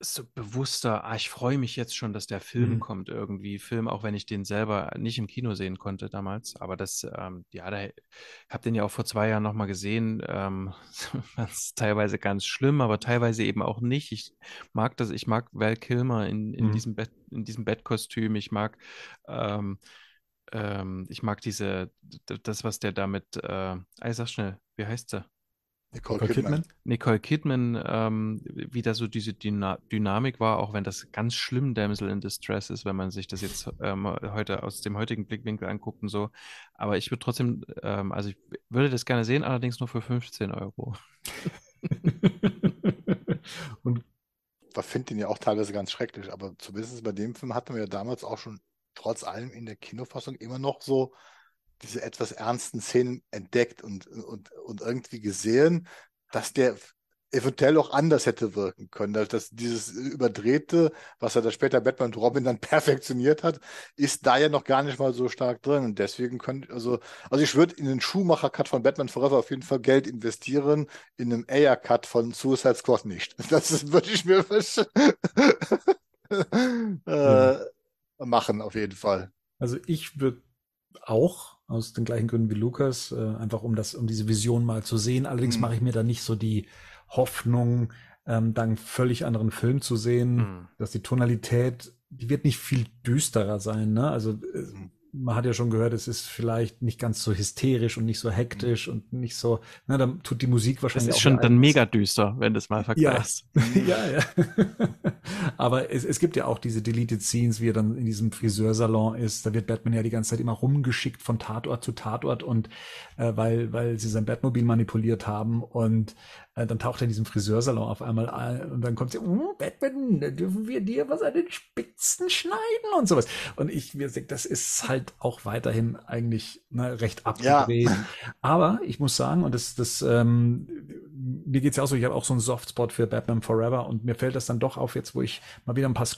so bewusster, ah, ich freue mich jetzt schon, dass der Film mhm. kommt irgendwie. Film, auch wenn ich den selber nicht im Kino sehen konnte damals. Aber das, ähm, ja, da habe den ja auch vor zwei Jahren nochmal gesehen. Ähm, teilweise ganz schlimm, aber teilweise eben auch nicht. Ich mag das, ich mag Val Kilmer in, in mhm. diesem Bett, in diesem Bettkostüm. Ich mag, ähm, ähm, ich mag diese, das, was der damit, äh, ey, sag schnell, wie heißt sie? Nicole, Nicole Kidman. Kidman. Nicole Kidman, ähm, wie da so diese Dyna Dynamik war, auch wenn das ganz schlimm Damsel in Distress ist, wenn man sich das jetzt ähm, heute aus dem heutigen Blickwinkel anguckt und so. Aber ich würde trotzdem, ähm, also ich würde das gerne sehen, allerdings nur für 15 Euro. und ich finde ihn ja auch teilweise ganz schrecklich, aber zumindest bei dem Film hatten wir ja damals auch schon trotz allem in der Kinofassung immer noch so diese etwas ernsten Szenen entdeckt und, und, und irgendwie gesehen, dass der eventuell auch anders hätte wirken können. Dass, dass dieses Überdrehte, was er da später Batman und Robin dann perfektioniert hat, ist da ja noch gar nicht mal so stark drin. Und deswegen könnte, also, also ich würde in den Schumacher-Cut von Batman Forever auf jeden Fall Geld investieren, in einem Ayer-Cut von Suicide Squad nicht. Das würde ich mir äh, machen, auf jeden Fall. Also ich würde auch aus den gleichen Gründen wie Lukas, äh, einfach um das, um diese Vision mal zu sehen. Allerdings mhm. mache ich mir da nicht so die Hoffnung, ähm, dann völlig anderen Film zu sehen, mhm. dass die Tonalität, die wird nicht viel düsterer sein, ne? Also äh, mhm man hat ja schon gehört, es ist vielleicht nicht ganz so hysterisch und nicht so hektisch mhm. und nicht so, na, dann tut die Musik wahrscheinlich. Das ist schon dann mega düster, wenn du es mal vergleichst. Ja, ja. ja. Aber es, es gibt ja auch diese Deleted Scenes, wie er dann in diesem Friseursalon ist. Da wird Batman ja die ganze Zeit immer rumgeschickt von Tatort zu Tatort und äh, weil, weil sie sein Batmobil manipuliert haben und dann taucht er in diesem Friseursalon auf einmal ein und dann kommt sie, oh, Batman, dürfen wir dir was an den Spitzen schneiden und sowas. Und ich mir denke, das ist halt auch weiterhin eigentlich ne, recht abgedreht. Ja. Aber ich muss sagen, und das, das ähm, mir geht's ja auch so, ich habe auch so einen Softspot für Batman Forever und mir fällt das dann doch auf, jetzt wo ich mal wieder ein paar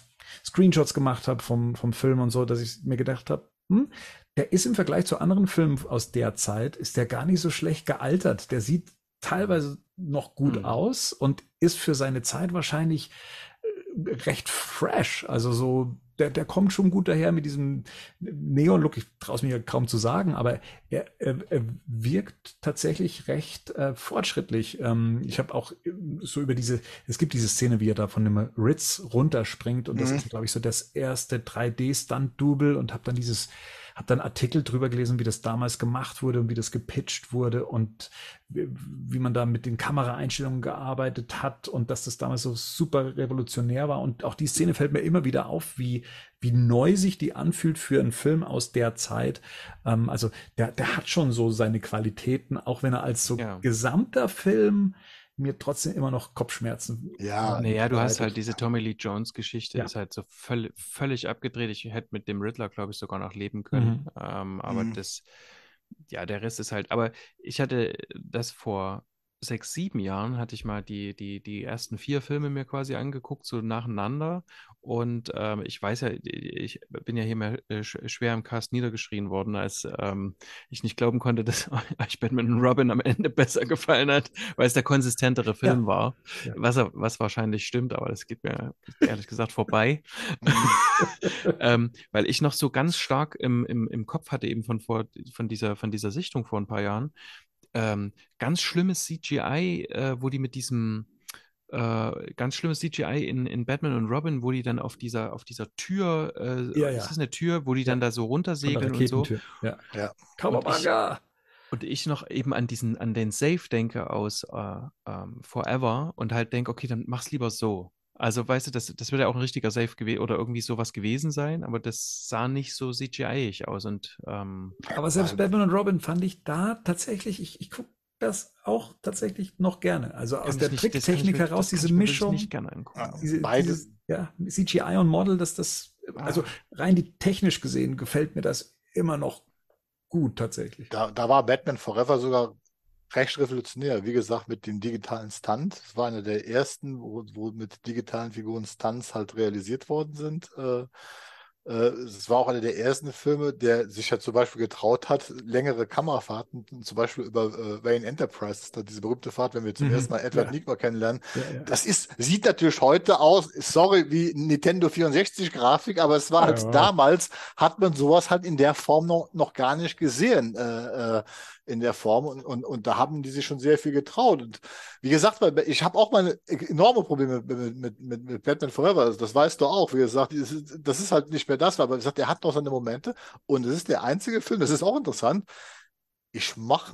Screenshots gemacht habe vom, vom Film und so, dass ich mir gedacht habe, hm, der ist im Vergleich zu anderen Filmen aus der Zeit, ist der gar nicht so schlecht gealtert. Der sieht teilweise noch gut mhm. aus und ist für seine Zeit wahrscheinlich äh, recht fresh. Also so, der, der kommt schon gut daher mit diesem Neon-Look. Ich traue es mir ja kaum zu sagen, aber er, er, er wirkt tatsächlich recht äh, fortschrittlich. Ähm, ich habe auch äh, so über diese, es gibt diese Szene, wie er da von dem Ritz runterspringt und das mhm. ist, glaube ich, so das erste 3D-Stunt-Double und habe dann dieses habe dann Artikel drüber gelesen, wie das damals gemacht wurde und wie das gepitcht wurde und wie, wie man da mit den Kameraeinstellungen gearbeitet hat und dass das damals so super revolutionär war. Und auch die Szene fällt mir immer wieder auf, wie, wie neu sich die anfühlt für einen Film aus der Zeit. Ähm, also der, der hat schon so seine Qualitäten, auch wenn er als so ja. gesamter Film mir trotzdem immer noch Kopfschmerzen. Ja. Naja, du hast halt diese Tommy Lee Jones Geschichte, ja. ist halt so völlig, völlig abgedreht. Ich hätte mit dem Riddler, glaube ich, sogar noch leben können. Mhm. Ähm, aber mhm. das, ja, der Rest ist halt, aber ich hatte das vor sechs, sieben Jahren hatte ich mal die, die, die ersten vier Filme mir quasi angeguckt, so nacheinander. Und ähm, ich weiß ja, ich bin ja hier mehr äh, schwer im Cast niedergeschrien worden, als ähm, ich nicht glauben konnte, dass euch Batman und Robin am Ende besser gefallen hat, weil es der konsistentere Film ja. war. Ja. Was, was wahrscheinlich stimmt, aber das geht mir ehrlich gesagt vorbei. ähm, weil ich noch so ganz stark im, im, im Kopf hatte, eben von, vor, von, dieser, von dieser Sichtung vor ein paar Jahren, ähm, ganz schlimmes CGI, äh, wo die mit diesem äh, ganz schlimmes CGI in, in Batman und Robin, wo die dann auf dieser, auf dieser Tür, äh, ja, ja. ist das eine Tür, wo die dann da so runtersegeln und so. Ja, ja. Und ich, und ich noch eben an diesen, an den Safe denke aus äh, ähm, Forever und halt denke, okay, dann mach's lieber so. Also, weißt du, das, das wird ja auch ein richtiger Safe gewesen oder irgendwie sowas gewesen sein, aber das sah nicht so CGI-ig aus. Und, ähm, aber selbst Batman und Robin fand ich da tatsächlich, ich, ich gucke das auch tatsächlich noch gerne. Also aus der Tricktechnik heraus, diese Mischung. Nicht gerne angucken. Diese, Dieses, ja, CGI und Model, dass das, also rein die technisch gesehen gefällt mir das immer noch gut tatsächlich. Da, da war Batman Forever sogar recht revolutionär. Wie gesagt, mit dem digitalen Stunt. Das war einer der ersten, wo, wo mit digitalen Figuren Stunts halt realisiert worden sind. Äh, es war auch einer der ersten Filme, der sich ja zum Beispiel getraut hat, längere Kamerafahrten, zum Beispiel über äh, Wayne Enterprise, diese berühmte Fahrt, wenn wir zum mhm. ersten Mal Edward ja. Nigma kennenlernen. Ja, ja. Das ist, sieht natürlich heute aus, sorry, wie Nintendo 64 Grafik, aber es war halt damals, hat man sowas halt in der Form noch, noch gar nicht gesehen. Äh, äh, in der Form und, und, und da haben die sich schon sehr viel getraut. Und wie gesagt, ich habe auch meine enorme Probleme mit, mit, mit, mit Batman Forever. Also das weißt du auch. Wie gesagt, das ist halt nicht mehr das, aber wie gesagt, der hat noch seine Momente und es ist der einzige Film, das ist auch interessant. Ich mach,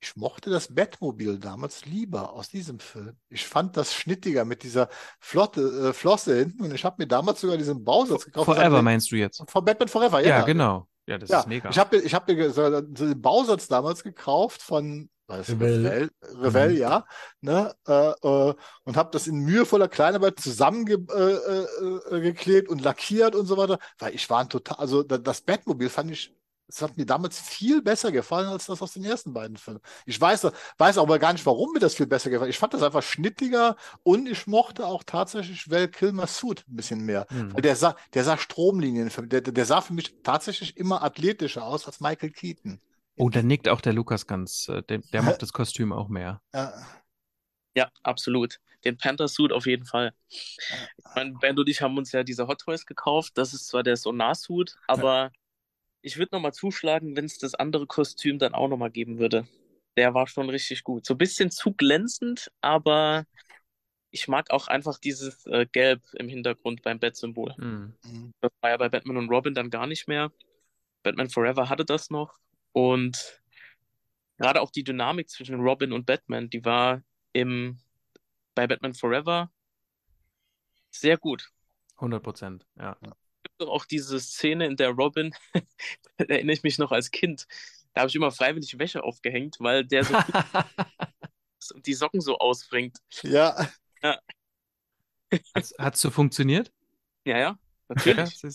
ich mochte das Batmobil damals lieber aus diesem Film. Ich fand das schnittiger mit dieser Flotte, äh, Flosse hinten und ich habe mir damals sogar diesen Bausatz gekauft. Forever meinst du jetzt? Von Batman Forever, ja. Ja, genau. Ja, das ja, ist mega. Ich habe ich hab mir so den Bausatz damals gekauft von Revell, Revell mhm. ja, ne, äh, äh, und habe das in mühevoller Kleinarbeit zusammengeklebt äh, äh, äh und lackiert und so weiter, weil ich war ein total, also das Batmobil fand ich es hat mir damals viel besser gefallen als das aus den ersten beiden Filmen. Ich weiß, weiß aber gar nicht, warum mir das viel besser gefallen Ich fand das einfach schnittiger und ich mochte auch tatsächlich Val Kilmer's Suit ein bisschen mehr. Mhm. Weil der sah, der sah Stromlinien, der, der sah für mich tatsächlich immer athletischer aus als Michael Keaton. Oh, da nickt auch der Lukas ganz. Äh, der, der macht das Kostüm auch mehr. Ja. Ja, absolut. Den Panther-Suit auf jeden Fall. Ich meine, Ben und ich haben uns ja diese Hot Toys gekauft. Das ist zwar der Sonar-Suit, aber ich würde nochmal zuschlagen, wenn es das andere Kostüm dann auch nochmal geben würde. Der war schon richtig gut. So ein bisschen zu glänzend, aber ich mag auch einfach dieses äh, Gelb im Hintergrund beim Bat-Symbol. Mhm. Das war ja bei Batman und Robin dann gar nicht mehr. Batman Forever hatte das noch. Und gerade auch die Dynamik zwischen Robin und Batman, die war im, bei Batman Forever sehr gut. 100 Prozent, ja. ja auch diese Szene, in der Robin, da erinnere ich mich noch als Kind, da habe ich immer freiwillig Wäsche aufgehängt, weil der so und die Socken so ausbringt. Ja. ja. Hat es so funktioniert? Ja, ja, natürlich.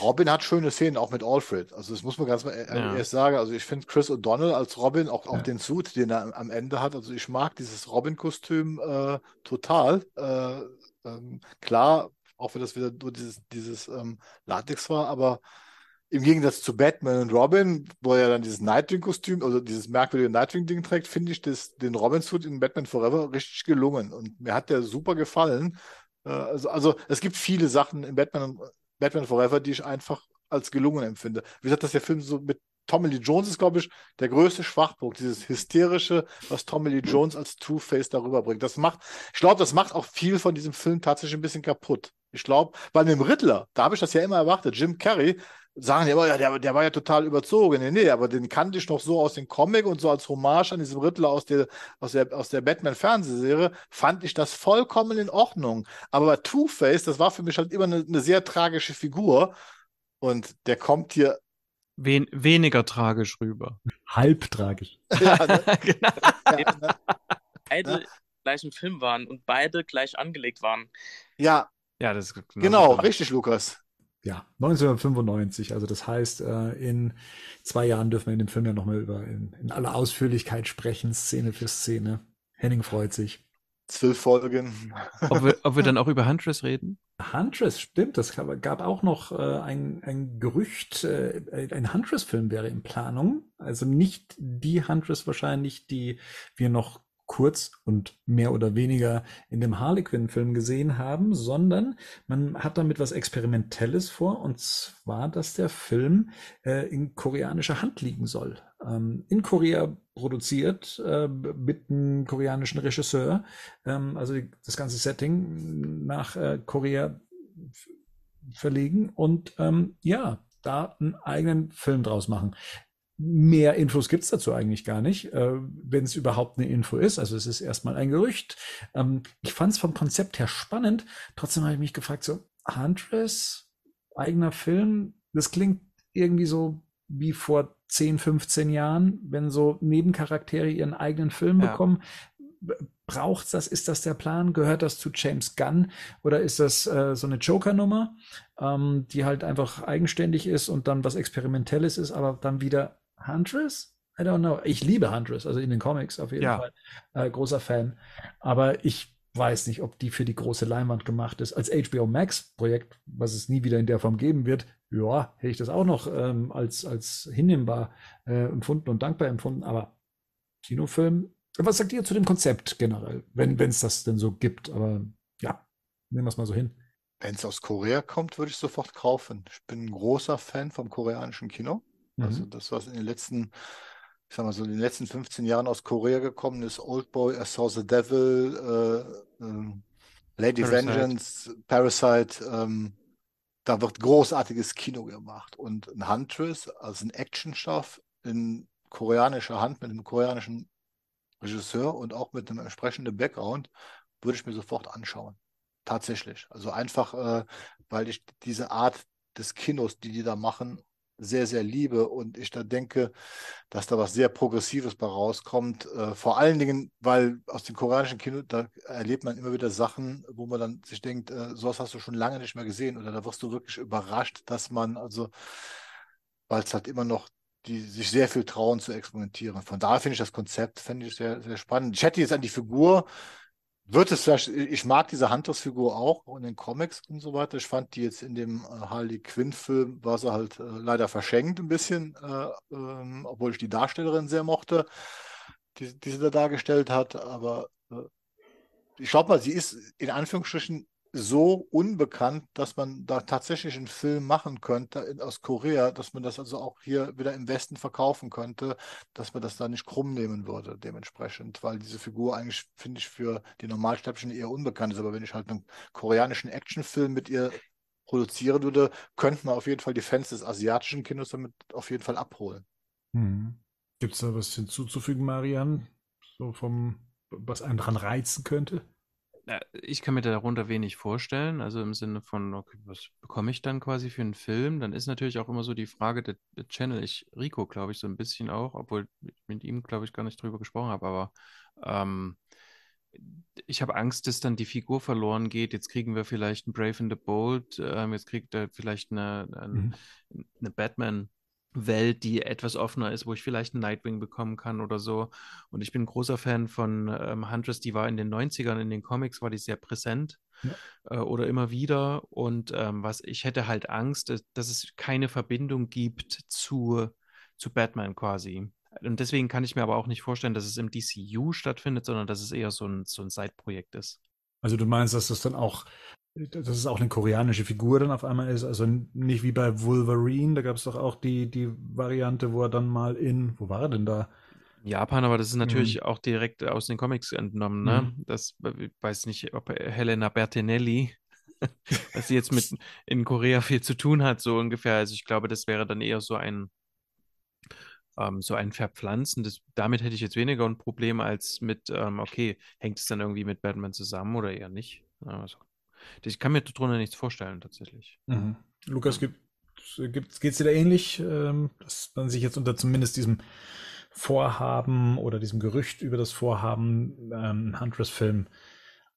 Robin hat schöne Szenen, auch mit Alfred. Also das muss man ganz mal äh, ja. erst sagen. Also ich finde Chris O'Donnell als Robin, auch, auch ja. den Suit, den er am Ende hat. Also ich mag dieses Robin-Kostüm äh, total. Äh, ähm, klar, auch wenn das wieder nur dieses, dieses ähm, Latex war, aber im Gegensatz zu Batman und Robin, wo er dann dieses Nightwing-Kostüm, also dieses merkwürdige Nightwing-Ding trägt, finde ich das, den Robin-Suit in Batman Forever richtig gelungen. Und mir hat der super gefallen. Äh, also, also es gibt viele Sachen in Batman, Batman Forever, die ich einfach als gelungen empfinde. Wie gesagt, dass der Film so mit Tommy Lee Jones ist, glaube ich, der größte Schwachpunkt, dieses hysterische, was Tommy Lee Jones als Two-Face darüber bringt. Das macht, ich glaube, das macht auch viel von diesem Film tatsächlich ein bisschen kaputt. Ich glaube, bei dem Riddler, da habe ich das ja immer erwartet. Jim Carrey, sagen die immer, ja, der, der war ja total überzogen. Nee, nee, aber den kannte ich noch so aus dem Comic und so als Hommage an diesem Riddler aus der, aus der, aus der Batman-Fernsehserie, fand ich das vollkommen in Ordnung. Aber bei Two-Face, das war für mich halt immer eine, eine sehr tragische Figur. Und der kommt hier Wen weniger tragisch rüber. Halb tragisch. Ja, ne? genau. ja, ne? Beide ja. gleich im Film waren und beide gleich angelegt waren. Ja. Ja, das ist genau, genau richtig, Lukas. Ja, 1995. Also das heißt, äh, in zwei Jahren dürfen wir in dem Film ja nochmal über in, in aller Ausführlichkeit sprechen, Szene für Szene. Henning freut sich. Zwölf Folgen. Ob wir, ob wir dann auch über Huntress reden? Huntress, stimmt. Es gab auch noch äh, ein, ein Gerücht, äh, ein Huntress-Film wäre in Planung. Also nicht die Huntress wahrscheinlich, die wir noch kurz und mehr oder weniger in dem Harlequin-Film gesehen haben, sondern man hat damit was Experimentelles vor, und zwar, dass der Film äh, in koreanischer Hand liegen soll. Ähm, in Korea produziert äh, mit einem koreanischen Regisseur, ähm, also das ganze Setting nach äh, Korea verlegen und ähm, ja, da einen eigenen Film draus machen. Mehr Infos gibt's dazu eigentlich gar nicht, äh, wenn es überhaupt eine Info ist. Also es ist erstmal ein Gerücht. Ähm, ich fand es vom Konzept her spannend. Trotzdem habe ich mich gefragt, so Huntress, eigener Film, das klingt irgendwie so wie vor 10, 15 Jahren, wenn so Nebencharaktere ihren eigenen Film ja. bekommen. Braucht's das? Ist das der Plan? Gehört das zu James Gunn? Oder ist das äh, so eine Joker-Nummer, ähm, die halt einfach eigenständig ist und dann was Experimentelles ist, aber dann wieder Huntress? I don't know. Ich liebe Huntress, also in den Comics auf jeden ja. Fall. Äh, großer Fan. Aber ich weiß nicht, ob die für die große Leinwand gemacht ist. Als HBO Max Projekt, was es nie wieder in der Form geben wird, ja, hätte ich das auch noch ähm, als, als hinnehmbar äh, empfunden und dankbar empfunden. Aber Kinofilm, was sagt ihr zu dem Konzept generell, wenn es das denn so gibt? Aber ja, nehmen wir es mal so hin. Wenn es aus Korea kommt, würde ich sofort kaufen. Ich bin ein großer Fan vom koreanischen Kino. Mhm. Also das, was in den letzten, ich sag mal so, in den letzten 15 Jahren aus Korea gekommen ist, Old Boy, I Saw the Devil, äh, äh, Lady Parasite. Vengeance, Parasite, ähm, da wird großartiges Kino gemacht. Und ein Huntress, also ein Actionstoff in koreanischer Hand mit einem koreanischen Regisseur und auch mit einem entsprechenden Background, würde ich mir sofort anschauen. Tatsächlich. Also einfach, äh, weil ich diese Art des Kinos, die die da machen, sehr, sehr liebe und ich da denke, dass da was sehr Progressives bei rauskommt. Äh, vor allen Dingen, weil aus dem koreanischen Kino, da erlebt man immer wieder Sachen, wo man dann sich denkt, äh, sowas hast du schon lange nicht mehr gesehen oder da wirst du wirklich überrascht, dass man also, weil es halt immer noch die sich sehr viel trauen zu experimentieren. Von daher finde ich das Konzept finde ich sehr, sehr spannend. Ich hätte jetzt an die Figur wird es ich mag diese Hunters-Figur auch in den Comics und so weiter. Ich fand die jetzt in dem äh, Harley Quinn-Film, war sie halt äh, leider verschenkt ein bisschen, äh, ähm, obwohl ich die Darstellerin sehr mochte, die, die sie da dargestellt hat. Aber äh, ich glaube mal, sie ist in Anführungsstrichen so unbekannt, dass man da tatsächlich einen Film machen könnte aus Korea, dass man das also auch hier wieder im Westen verkaufen könnte, dass man das da nicht krumm nehmen würde, dementsprechend, weil diese Figur eigentlich, finde ich, für die Normalsterblichen eher unbekannt ist. Aber wenn ich halt einen koreanischen Actionfilm mit ihr produzieren würde, könnten wir auf jeden Fall die Fans des asiatischen Kinos damit auf jeden Fall abholen. Hm. Gibt es da was hinzuzufügen, Marian? So vom, was einen dran reizen könnte? Ich kann mir darunter wenig vorstellen. Also im Sinne von, okay, was bekomme ich dann quasi für einen Film? Dann ist natürlich auch immer so die Frage der, der Channel. Ich, Rico, glaube ich, so ein bisschen auch, obwohl ich mit ihm, glaube ich, gar nicht drüber gesprochen habe, aber ähm, ich habe Angst, dass dann die Figur verloren geht. Jetzt kriegen wir vielleicht einen Brave and the Bold, ähm, jetzt kriegt er vielleicht eine, eine, mhm. eine Batman- Welt, die etwas offener ist, wo ich vielleicht einen Nightwing bekommen kann oder so. Und ich bin ein großer Fan von ähm, Huntress, die war in den 90ern, in den Comics war die sehr präsent ja. äh, oder immer wieder. Und ähm, was ich hätte halt Angst, dass, dass es keine Verbindung gibt zu, zu Batman quasi. Und deswegen kann ich mir aber auch nicht vorstellen, dass es im DCU stattfindet, sondern dass es eher so ein, so ein Side-Projekt ist. Also du meinst, dass das dann auch dass es auch eine koreanische Figur dann auf einmal ist. Also nicht wie bei Wolverine, da gab es doch auch die, die Variante, wo er dann mal in, wo war er denn da? Japan, aber das ist natürlich mhm. auch direkt aus den Comics entnommen, ne? Mhm. Das ich weiß nicht, ob Helena Bertinelli, dass sie jetzt mit in Korea viel zu tun hat, so ungefähr. Also ich glaube, das wäre dann eher so ein ähm, so ein Verpflanzen. Das, damit hätte ich jetzt weniger ein Problem als mit, ähm, okay, hängt es dann irgendwie mit Batman zusammen oder eher nicht? Also, ich kann mir darunter nichts vorstellen, tatsächlich. Mhm. Lukas, gibt Geht es dir da ähnlich, ähm, dass man sich jetzt unter zumindest diesem Vorhaben oder diesem Gerücht über das Vorhaben, ähm, Huntress-Film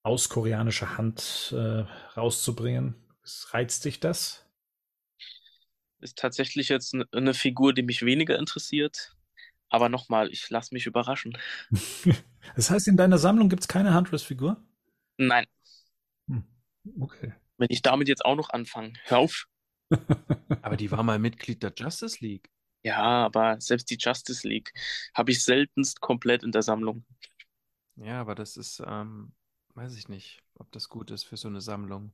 aus koreanischer Hand äh, rauszubringen, reizt dich das? Ist tatsächlich jetzt eine Figur, die mich weniger interessiert. Aber nochmal, ich lasse mich überraschen. das heißt, in deiner Sammlung gibt es keine Huntress-Figur? Nein. Okay. Wenn ich damit jetzt auch noch anfange, hör auf. aber die war mal Mitglied der Justice League. Ja, aber selbst die Justice League habe ich seltenst komplett in der Sammlung. Ja, aber das ist, ähm, weiß ich nicht, ob das gut ist für so eine Sammlung.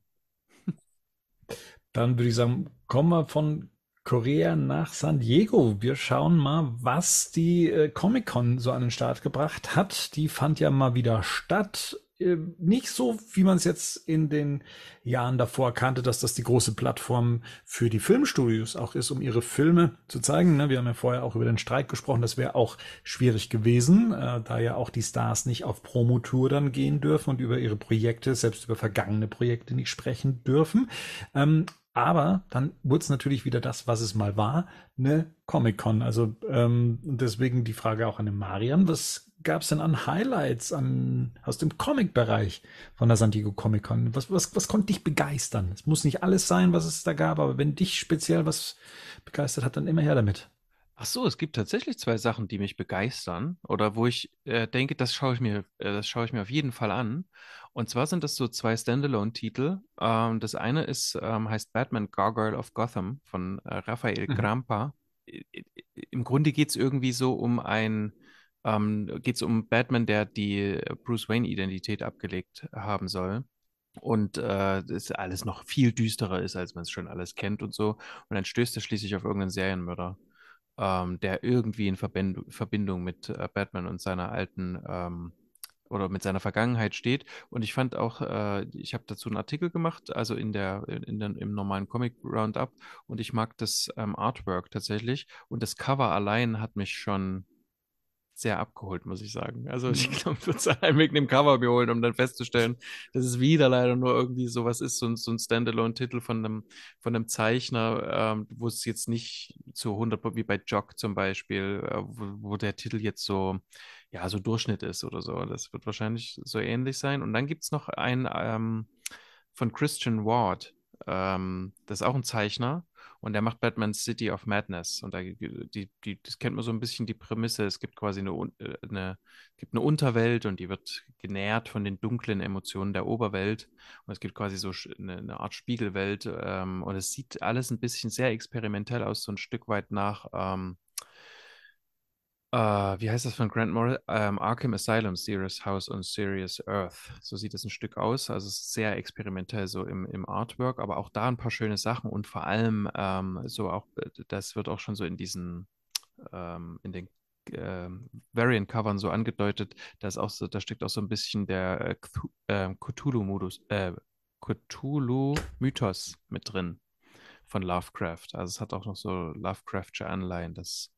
Dann würde ich sagen, kommen wir von Korea nach San Diego. Wir schauen mal, was die äh, Comic-Con so an den Start gebracht hat. Die fand ja mal wieder statt. Äh, nicht so, wie man es jetzt in den Jahren davor kannte, dass das die große Plattform für die Filmstudios auch ist, um ihre Filme zu zeigen. Ne? Wir haben ja vorher auch über den Streik gesprochen. Das wäre auch schwierig gewesen, äh, da ja auch die Stars nicht auf Promotour dann gehen dürfen und über ihre Projekte, selbst über vergangene Projekte nicht sprechen dürfen. Aber dann wurde es natürlich wieder das, was es mal war, eine Comic-Con. Also ähm, deswegen die Frage auch an den Marian, was gab es denn an Highlights an, aus dem Comic-Bereich von der San Diego Comic-Con? Was, was, was konnte dich begeistern? Es muss nicht alles sein, was es da gab, aber wenn dich speziell was begeistert hat, dann immer her damit. Ach so, es gibt tatsächlich zwei Sachen, die mich begeistern oder wo ich äh, denke, das schaue ich mir, äh, das schaue ich mir auf jeden Fall an. Und zwar sind das so zwei Standalone-Titel. Ähm, das eine ist, ähm, heißt Batman Gargoyle of Gotham von äh, Raphael mhm. Grampa. Im Grunde geht es irgendwie so um ein, ähm, geht es um Batman, der die Bruce Wayne-Identität abgelegt haben soll. Und äh, das alles noch viel düsterer ist, als man es schon alles kennt und so. Und dann stößt er schließlich auf irgendeinen Serienmörder ähm, der irgendwie in Verbind Verbindung mit äh, Batman und seiner alten ähm, oder mit seiner Vergangenheit steht. Und ich fand auch, äh, ich habe dazu einen Artikel gemacht, also in der, in den, im normalen Comic Roundup. Und ich mag das ähm, Artwork tatsächlich. Und das Cover allein hat mich schon sehr abgeholt, muss ich sagen. Also ich mhm. glaube, ich würde es allein wegen dem Cover mir holen, um dann festzustellen, dass es wieder leider nur irgendwie sowas ist, so ein, so ein Standalone-Titel von einem, von einem Zeichner, ähm, wo es jetzt nicht zu 100%, wie bei Jock zum Beispiel, äh, wo, wo, der Titel jetzt so, ja, so Durchschnitt ist oder so. Das wird wahrscheinlich so ähnlich sein. Und dann gibt es noch einen ähm, von Christian Ward. Ähm, das ist auch ein Zeichner und er macht Batman City of Madness. Und da, die, die, das kennt man so ein bisschen die Prämisse. Es gibt quasi eine, äh, eine, gibt eine Unterwelt und die wird genährt von den dunklen Emotionen der Oberwelt. Und es gibt quasi so eine, eine Art Spiegelwelt. Ähm, und es sieht alles ein bisschen sehr experimentell aus, so ein Stück weit nach ähm, Uh, wie heißt das von Grant Morrison? Um, Arkham Asylum, Serious House on Serious Earth. So sieht es ein Stück aus. Also es ist sehr experimentell so im, im Artwork, aber auch da ein paar schöne Sachen und vor allem ähm, so auch, das wird auch schon so in diesen, ähm, in den ähm, Variant-Covern so angedeutet, da ist auch so, da steckt auch so ein bisschen der äh, äh Cthulhu-Modus, äh, Cthulhu-Mythos mit drin von Lovecraft. Also es hat auch noch so Lovecraftsche Anleihen. Das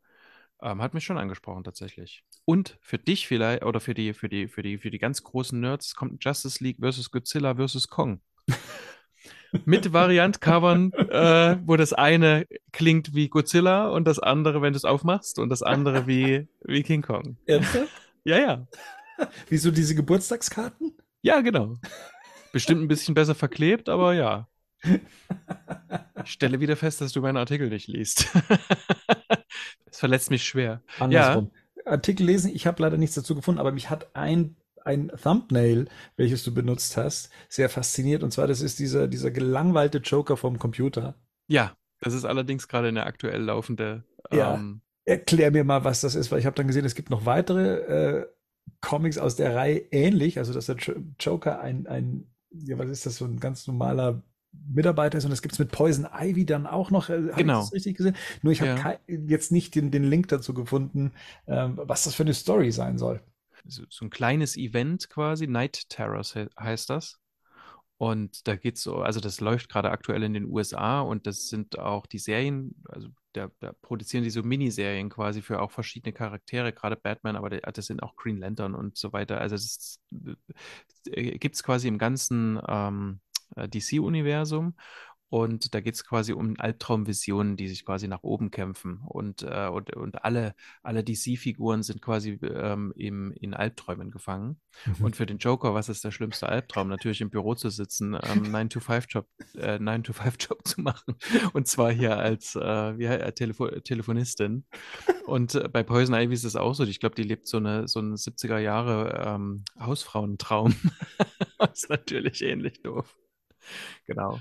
ähm, hat mich schon angesprochen tatsächlich. Und für dich vielleicht, oder für die, für die, für die, für die ganz großen Nerds kommt Justice League versus Godzilla versus Kong. Mit Variant-Covern, äh, wo das eine klingt wie Godzilla und das andere, wenn du es aufmachst, und das andere wie, wie King Kong. Ernsthaft? Ja, ja. Wieso diese Geburtstagskarten? Ja, genau. Bestimmt ein bisschen besser verklebt, aber ja. Stelle wieder fest, dass du meinen Artikel nicht liest. Das verletzt mich schwer. Andersrum. Ja. Artikel lesen, ich habe leider nichts dazu gefunden, aber mich hat ein, ein Thumbnail, welches du benutzt hast, sehr fasziniert. Und zwar, das ist dieser, dieser gelangweilte Joker vom Computer. Ja, das ist allerdings gerade eine aktuell laufende. Ja. Ähm, Erklär mir mal, was das ist, weil ich habe dann gesehen, es gibt noch weitere äh, Comics aus der Reihe ähnlich, also dass der Joker ein, ein, ja, was ist das, so ein ganz normaler Mitarbeiter ist und das gibt es mit Poison Ivy dann auch noch. Äh, genau. Ich das richtig gesehen? Nur ich habe ja. jetzt nicht den, den Link dazu gefunden, ähm, was das für eine Story sein soll. So, so, ein kleines Event quasi, Night Terrors heißt das. Und da geht's so, also das läuft gerade aktuell in den USA und das sind auch die Serien, also da, da produzieren die so Miniserien quasi für auch verschiedene Charaktere, gerade Batman, aber das sind auch Green Lantern und so weiter. Also das, das äh, gibt es quasi im ganzen ähm, äh, DC-Universum. Und da geht es quasi um Albtraumvisionen, die sich quasi nach oben kämpfen. Und, äh, und, und alle, alle DC-Figuren sind quasi ähm, im, in Albträumen gefangen. Mhm. Und für den Joker, was ist der schlimmste Albtraum? Natürlich im Büro zu sitzen, ähm, 9-to-5-Job äh, 9-to-5-Job zu machen. Und zwar hier als äh, wie, äh, Telefo Telefonistin. Und äh, bei Poison Ivy ist es auch so. Ich glaube, die lebt so eine so einen 70er Jahre ähm, Hausfrauentraum. das ist natürlich ähnlich doof. Genau.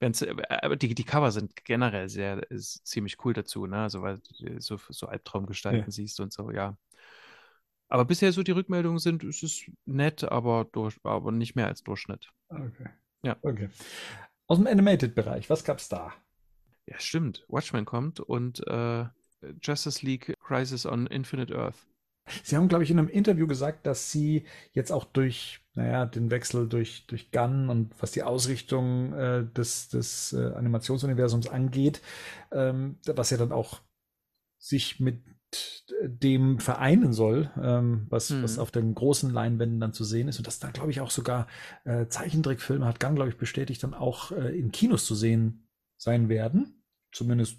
Äh, aber die, die Cover sind generell sehr ziemlich cool dazu, ne? Also weil du so, so Albtraumgestalten ja. siehst und so, ja. Aber bisher so die Rückmeldungen sind, es ist nett, aber, durch, aber nicht mehr als Durchschnitt. Okay. Ja. Okay. Aus dem Animated-Bereich, was gab's da? Ja, stimmt. Watchmen kommt und äh, Justice League Crisis on Infinite Earth. Sie haben, glaube ich, in einem Interview gesagt, dass Sie jetzt auch durch, naja, den Wechsel durch, durch Gunn und was die Ausrichtung äh, des, des äh, Animationsuniversums angeht, ähm, was ja dann auch sich mit dem vereinen soll, ähm, was, mhm. was auf den großen Leinwänden dann zu sehen ist. Und das da, glaube ich, auch sogar äh, Zeichentrickfilme hat Gunn, glaube ich, bestätigt, dann auch äh, in Kinos zu sehen sein werden. Zumindest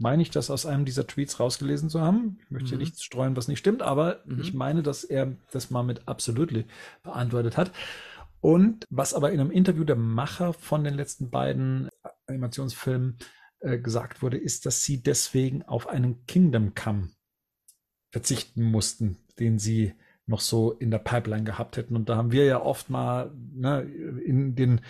meine ich, das aus einem dieser Tweets rausgelesen zu haben. Ich möchte mhm. hier nichts streuen, was nicht stimmt, aber mhm. ich meine, dass er das mal mit Absolutely beantwortet hat. Und was aber in einem Interview der Macher von den letzten beiden Animationsfilmen äh, gesagt wurde, ist, dass sie deswegen auf einen Kingdom Come verzichten mussten, den sie noch so in der Pipeline gehabt hätten. Und da haben wir ja oft mal ne, in den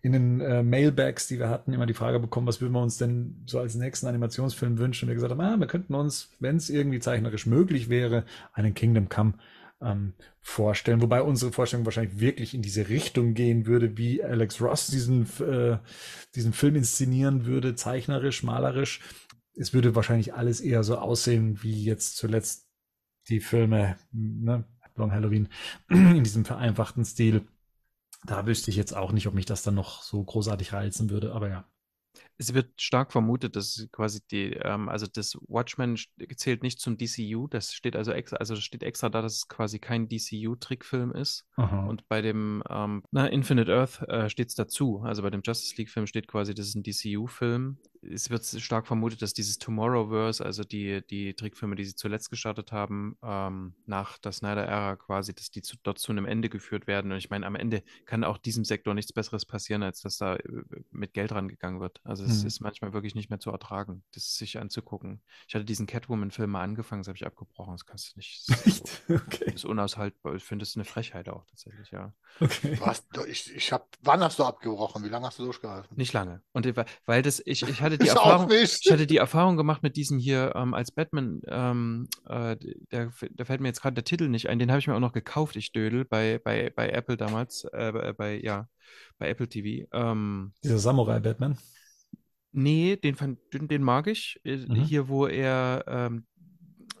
in den äh, Mailbags, die wir hatten, immer die Frage bekommen, was würden wir uns denn so als nächsten Animationsfilm wünschen? Und wir gesagt haben, ah, wir könnten uns, wenn es irgendwie zeichnerisch möglich wäre, einen Kingdom Come ähm, vorstellen. Wobei unsere Vorstellung wahrscheinlich wirklich in diese Richtung gehen würde, wie Alex Ross diesen, äh, diesen Film inszenieren würde, zeichnerisch, malerisch. Es würde wahrscheinlich alles eher so aussehen, wie jetzt zuletzt die Filme, ne, Long Halloween, in diesem vereinfachten Stil da wüsste ich jetzt auch nicht, ob mich das dann noch so großartig reizen würde, aber ja. Es wird stark vermutet, dass quasi die, ähm, also das Watchmen zählt nicht zum DCU, das steht also extra, also steht extra da, dass es quasi kein DCU-Trickfilm ist. Aha. Und bei dem ähm, na, Infinite Earth äh, steht es dazu. Also bei dem Justice League-Film steht quasi, das ist ein DCU-Film es wird stark vermutet, dass dieses Tomorrowverse, also die, die Trickfilme, die sie zuletzt gestartet haben, ähm, nach der Snyder-Ära quasi, dass die zu, dort zu einem Ende geführt werden. Und ich meine, am Ende kann auch diesem Sektor nichts Besseres passieren, als dass da äh, mit Geld rangegangen wird. Also es mhm. ist manchmal wirklich nicht mehr zu ertragen, das sich anzugucken. Ich hatte diesen Catwoman-Film mal angefangen, das habe ich abgebrochen. Das kannst du nicht. Das ist, so, okay. ist unaushaltbar. Ich finde es eine Frechheit auch tatsächlich, ja. Okay. Hast, ich, ich hab, wann hast du abgebrochen? Wie lange hast du durchgehalten? Nicht lange. Und weil das, ich, ich hatte die Erfahrung, ich hatte die Erfahrung gemacht mit diesem hier ähm, als Batman, ähm, äh, der, der fällt mir jetzt gerade der Titel nicht ein, den habe ich mir auch noch gekauft, ich Dödel, bei, bei, bei Apple damals, äh, bei, ja, bei Apple TV. Ähm, Dieser Samurai-Batman? Nee, den, fand, den, den mag ich. Äh, mhm. Hier, wo er ähm,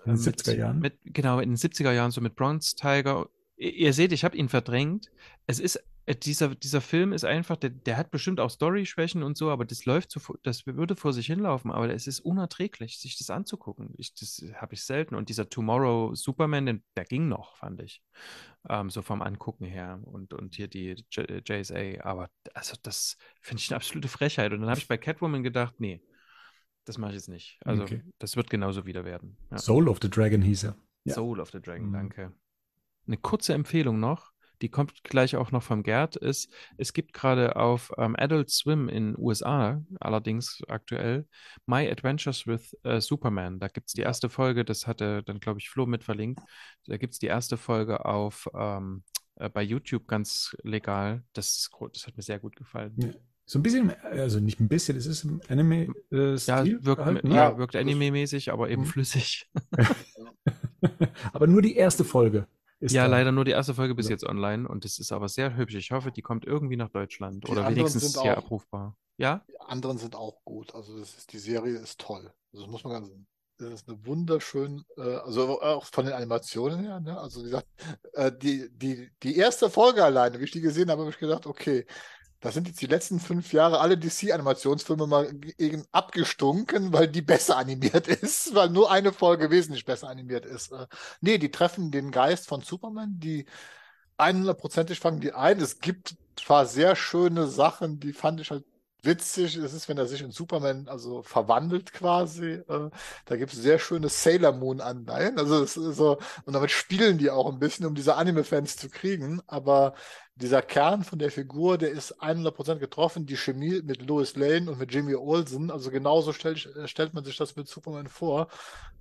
in den 70er Jahren. Mit, genau, in den 70er Jahren, so mit Bronze Tiger. Ihr seht, ich habe ihn verdrängt. Es ist dieser, dieser Film ist einfach, der, der hat bestimmt auch Story-Schwächen und so, aber das läuft so, das würde vor sich hinlaufen, aber es ist unerträglich, sich das anzugucken. Ich, das habe ich selten. Und dieser Tomorrow Superman, den, der ging noch, fand ich. Ähm, so vom Angucken her. Und, und hier die J JSA. Aber also das finde ich eine absolute Frechheit. Und dann habe ich bei Catwoman gedacht, nee, das mache ich jetzt nicht. Also okay. das wird genauso wieder werden. Ja. Soul of the Dragon hieß er. Ja. Soul of the Dragon, mhm. danke. Eine kurze Empfehlung noch die kommt gleich auch noch vom Gerd, ist, es gibt gerade auf ähm, Adult Swim in USA, allerdings aktuell, My Adventures with äh, Superman. Da gibt es die erste Folge, das hatte dann, glaube ich, Flo mit verlinkt. Da gibt es die erste Folge auf ähm, äh, bei YouTube ganz legal. Das, ist, das hat mir sehr gut gefallen. Ja. So ein bisschen, also nicht ein bisschen, es ist im Anime. Äh, ja, wirkt, halt, ne? ja, wirkt Anime-mäßig, aber eben mhm. flüssig. aber nur die erste Folge ja, da. leider nur die erste Folge bis ja. jetzt online und es ist aber sehr hübsch. Ich hoffe, die kommt irgendwie nach Deutschland die oder wenigstens hier auch, abrufbar. Ja? Die anderen sind auch gut. Also ist, die Serie ist toll. Also das muss man ganz das ist eine wunderschön, äh, also auch von den Animationen her, ne? Also wie gesagt, äh, die, die, die erste Folge alleine, wie ich die gesehen habe, habe ich gedacht, okay, da sind jetzt die letzten fünf Jahre alle DC-Animationsfilme mal abgestunken, weil die besser animiert ist, weil nur eine Folge wesentlich besser animiert ist. Äh, nee, die treffen den Geist von Superman, die 100%ig fangen die ein. Es gibt zwar sehr schöne Sachen, die fand ich halt witzig ist es, wenn er sich in Superman also verwandelt quasi. Äh, da gibt es sehr schöne Sailor Moon Anleihen. Also es ist so, und damit spielen die auch ein bisschen, um diese Anime-Fans zu kriegen. Aber dieser Kern von der Figur, der ist 100% getroffen. Die Chemie mit Lois Lane und mit Jimmy Olsen, also genauso stellt, stellt man sich das mit Superman vor.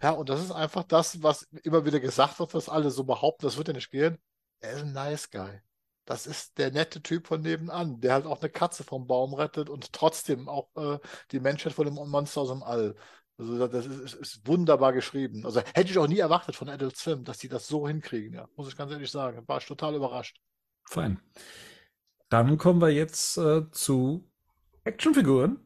Ja, und das ist einfach das, was immer wieder gesagt wird, was alle so behaupten, das wird ja nicht gehen. Er ist ein nice guy. Das ist der nette Typ von nebenan, der halt auch eine Katze vom Baum rettet und trotzdem auch äh, die Menschheit vor dem Monster aus dem All. Also das ist, ist, ist, wunderbar geschrieben. Also hätte ich auch nie erwartet von Adult Swim, dass die das so hinkriegen, ja. Muss ich ganz ehrlich sagen. War ich total überrascht. Fein. Dann kommen wir jetzt äh, zu Actionfiguren.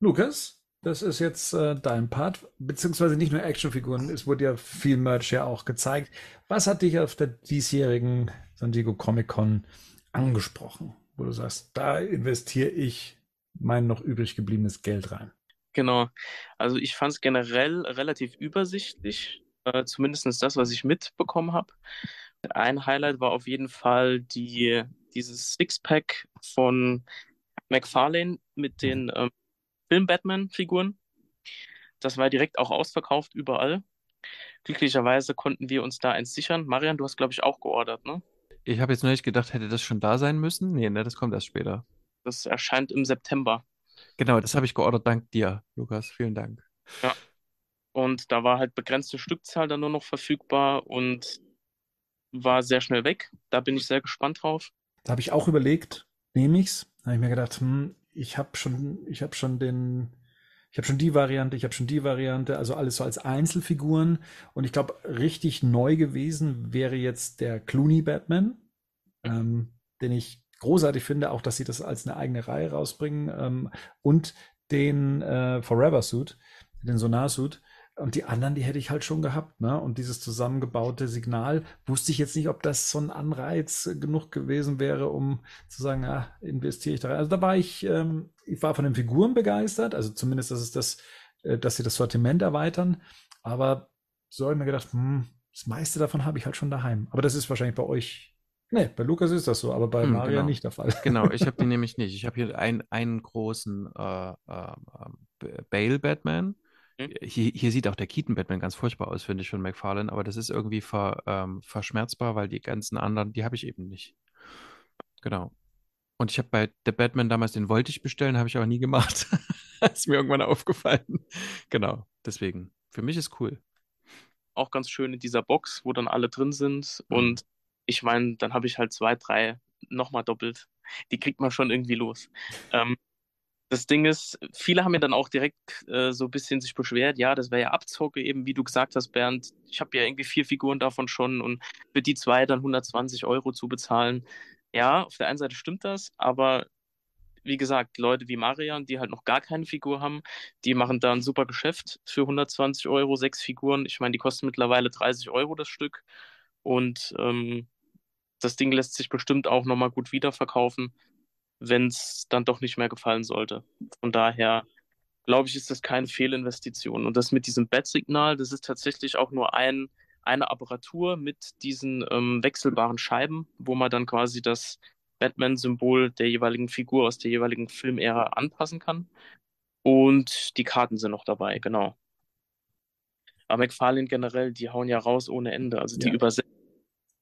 Lukas, das ist jetzt äh, dein Part, beziehungsweise nicht nur Actionfiguren, es wurde ja viel Merch ja auch gezeigt. Was hat dich auf der diesjährigen San Diego Comic Con angesprochen, wo du sagst, da investiere ich mein noch übrig gebliebenes Geld rein? Genau. Also ich fand es generell relativ übersichtlich, äh, zumindest das, was ich mitbekommen habe. Ein Highlight war auf jeden Fall die, dieses Sixpack von McFarlane mit den ähm, Film-Batman-Figuren. Das war direkt auch ausverkauft überall. Glücklicherweise konnten wir uns da eins sichern. Marian, du hast, glaube ich, auch geordert, ne? Ich habe jetzt nur nicht gedacht, hätte das schon da sein müssen. Nee, ne, das kommt erst später. Das erscheint im September. Genau, das habe ich geordert, dank dir, Lukas. Vielen Dank. Ja. Und da war halt begrenzte Stückzahl dann nur noch verfügbar und war sehr schnell weg. Da bin ich sehr gespannt drauf. Da habe ich auch überlegt, nehme ich's? Da habe ich mir gedacht, hm, ich habe schon, ich habe schon den, ich habe schon die Variante, ich habe schon die Variante, also alles so als Einzelfiguren. Und ich glaube, richtig neu gewesen wäre jetzt der Clooney Batman, ähm, den ich großartig finde, auch dass sie das als eine eigene Reihe rausbringen. Ähm, und den äh, Forever Suit, den Sonar Suit. Und die anderen, die hätte ich halt schon gehabt, ne? Und dieses zusammengebaute Signal, wusste ich jetzt nicht, ob das so ein Anreiz genug gewesen wäre, um zu sagen, ja, investiere ich da rein. Also da war ich, ähm, ich war von den Figuren begeistert, also zumindest, dass es das, äh, dass sie das Sortiment erweitern. Aber so habe ich mir gedacht, hm, das meiste davon habe ich halt schon daheim. Aber das ist wahrscheinlich bei euch Nee, bei Lukas ist das so, aber bei hm, Maria genau. nicht der Fall. Genau, ich habe die nämlich nicht. Ich habe hier einen, einen großen äh, äh, Bale Batman, hm? Hier, hier sieht auch der Keaton-Batman ganz furchtbar aus, finde ich, von McFarlane, aber das ist irgendwie ver, ähm, verschmerzbar, weil die ganzen anderen, die habe ich eben nicht. Genau. Und ich habe bei The Batman damals, den wollte ich bestellen, habe ich aber nie gemacht. ist mir irgendwann aufgefallen. Genau, deswegen. Für mich ist cool. Auch ganz schön in dieser Box, wo dann alle drin sind. Mhm. Und ich meine, dann habe ich halt zwei, drei nochmal doppelt. Die kriegt man schon irgendwie los. Ähm, das Ding ist, viele haben mir dann auch direkt äh, so ein bisschen sich beschwert, ja, das wäre ja Abzocke, eben wie du gesagt hast, Bernd. Ich habe ja irgendwie vier Figuren davon schon und für die zwei dann 120 Euro zu bezahlen. Ja, auf der einen Seite stimmt das, aber wie gesagt, Leute wie Marian, die halt noch gar keine Figur haben, die machen da ein super Geschäft für 120 Euro, sechs Figuren. Ich meine, die kosten mittlerweile 30 Euro das Stück und ähm, das Ding lässt sich bestimmt auch nochmal gut wiederverkaufen wenn es dann doch nicht mehr gefallen sollte. Von daher glaube ich, ist das keine Fehlinvestition. Und das mit diesem Bat-Signal, das ist tatsächlich auch nur ein, eine Apparatur mit diesen ähm, wechselbaren Scheiben, wo man dann quasi das Batman-Symbol der jeweiligen Figur aus der jeweiligen Filmära anpassen kann. Und die Karten sind noch dabei, genau. Aber McFarlane generell, die hauen ja raus ohne Ende. Also die ja. Übersetzung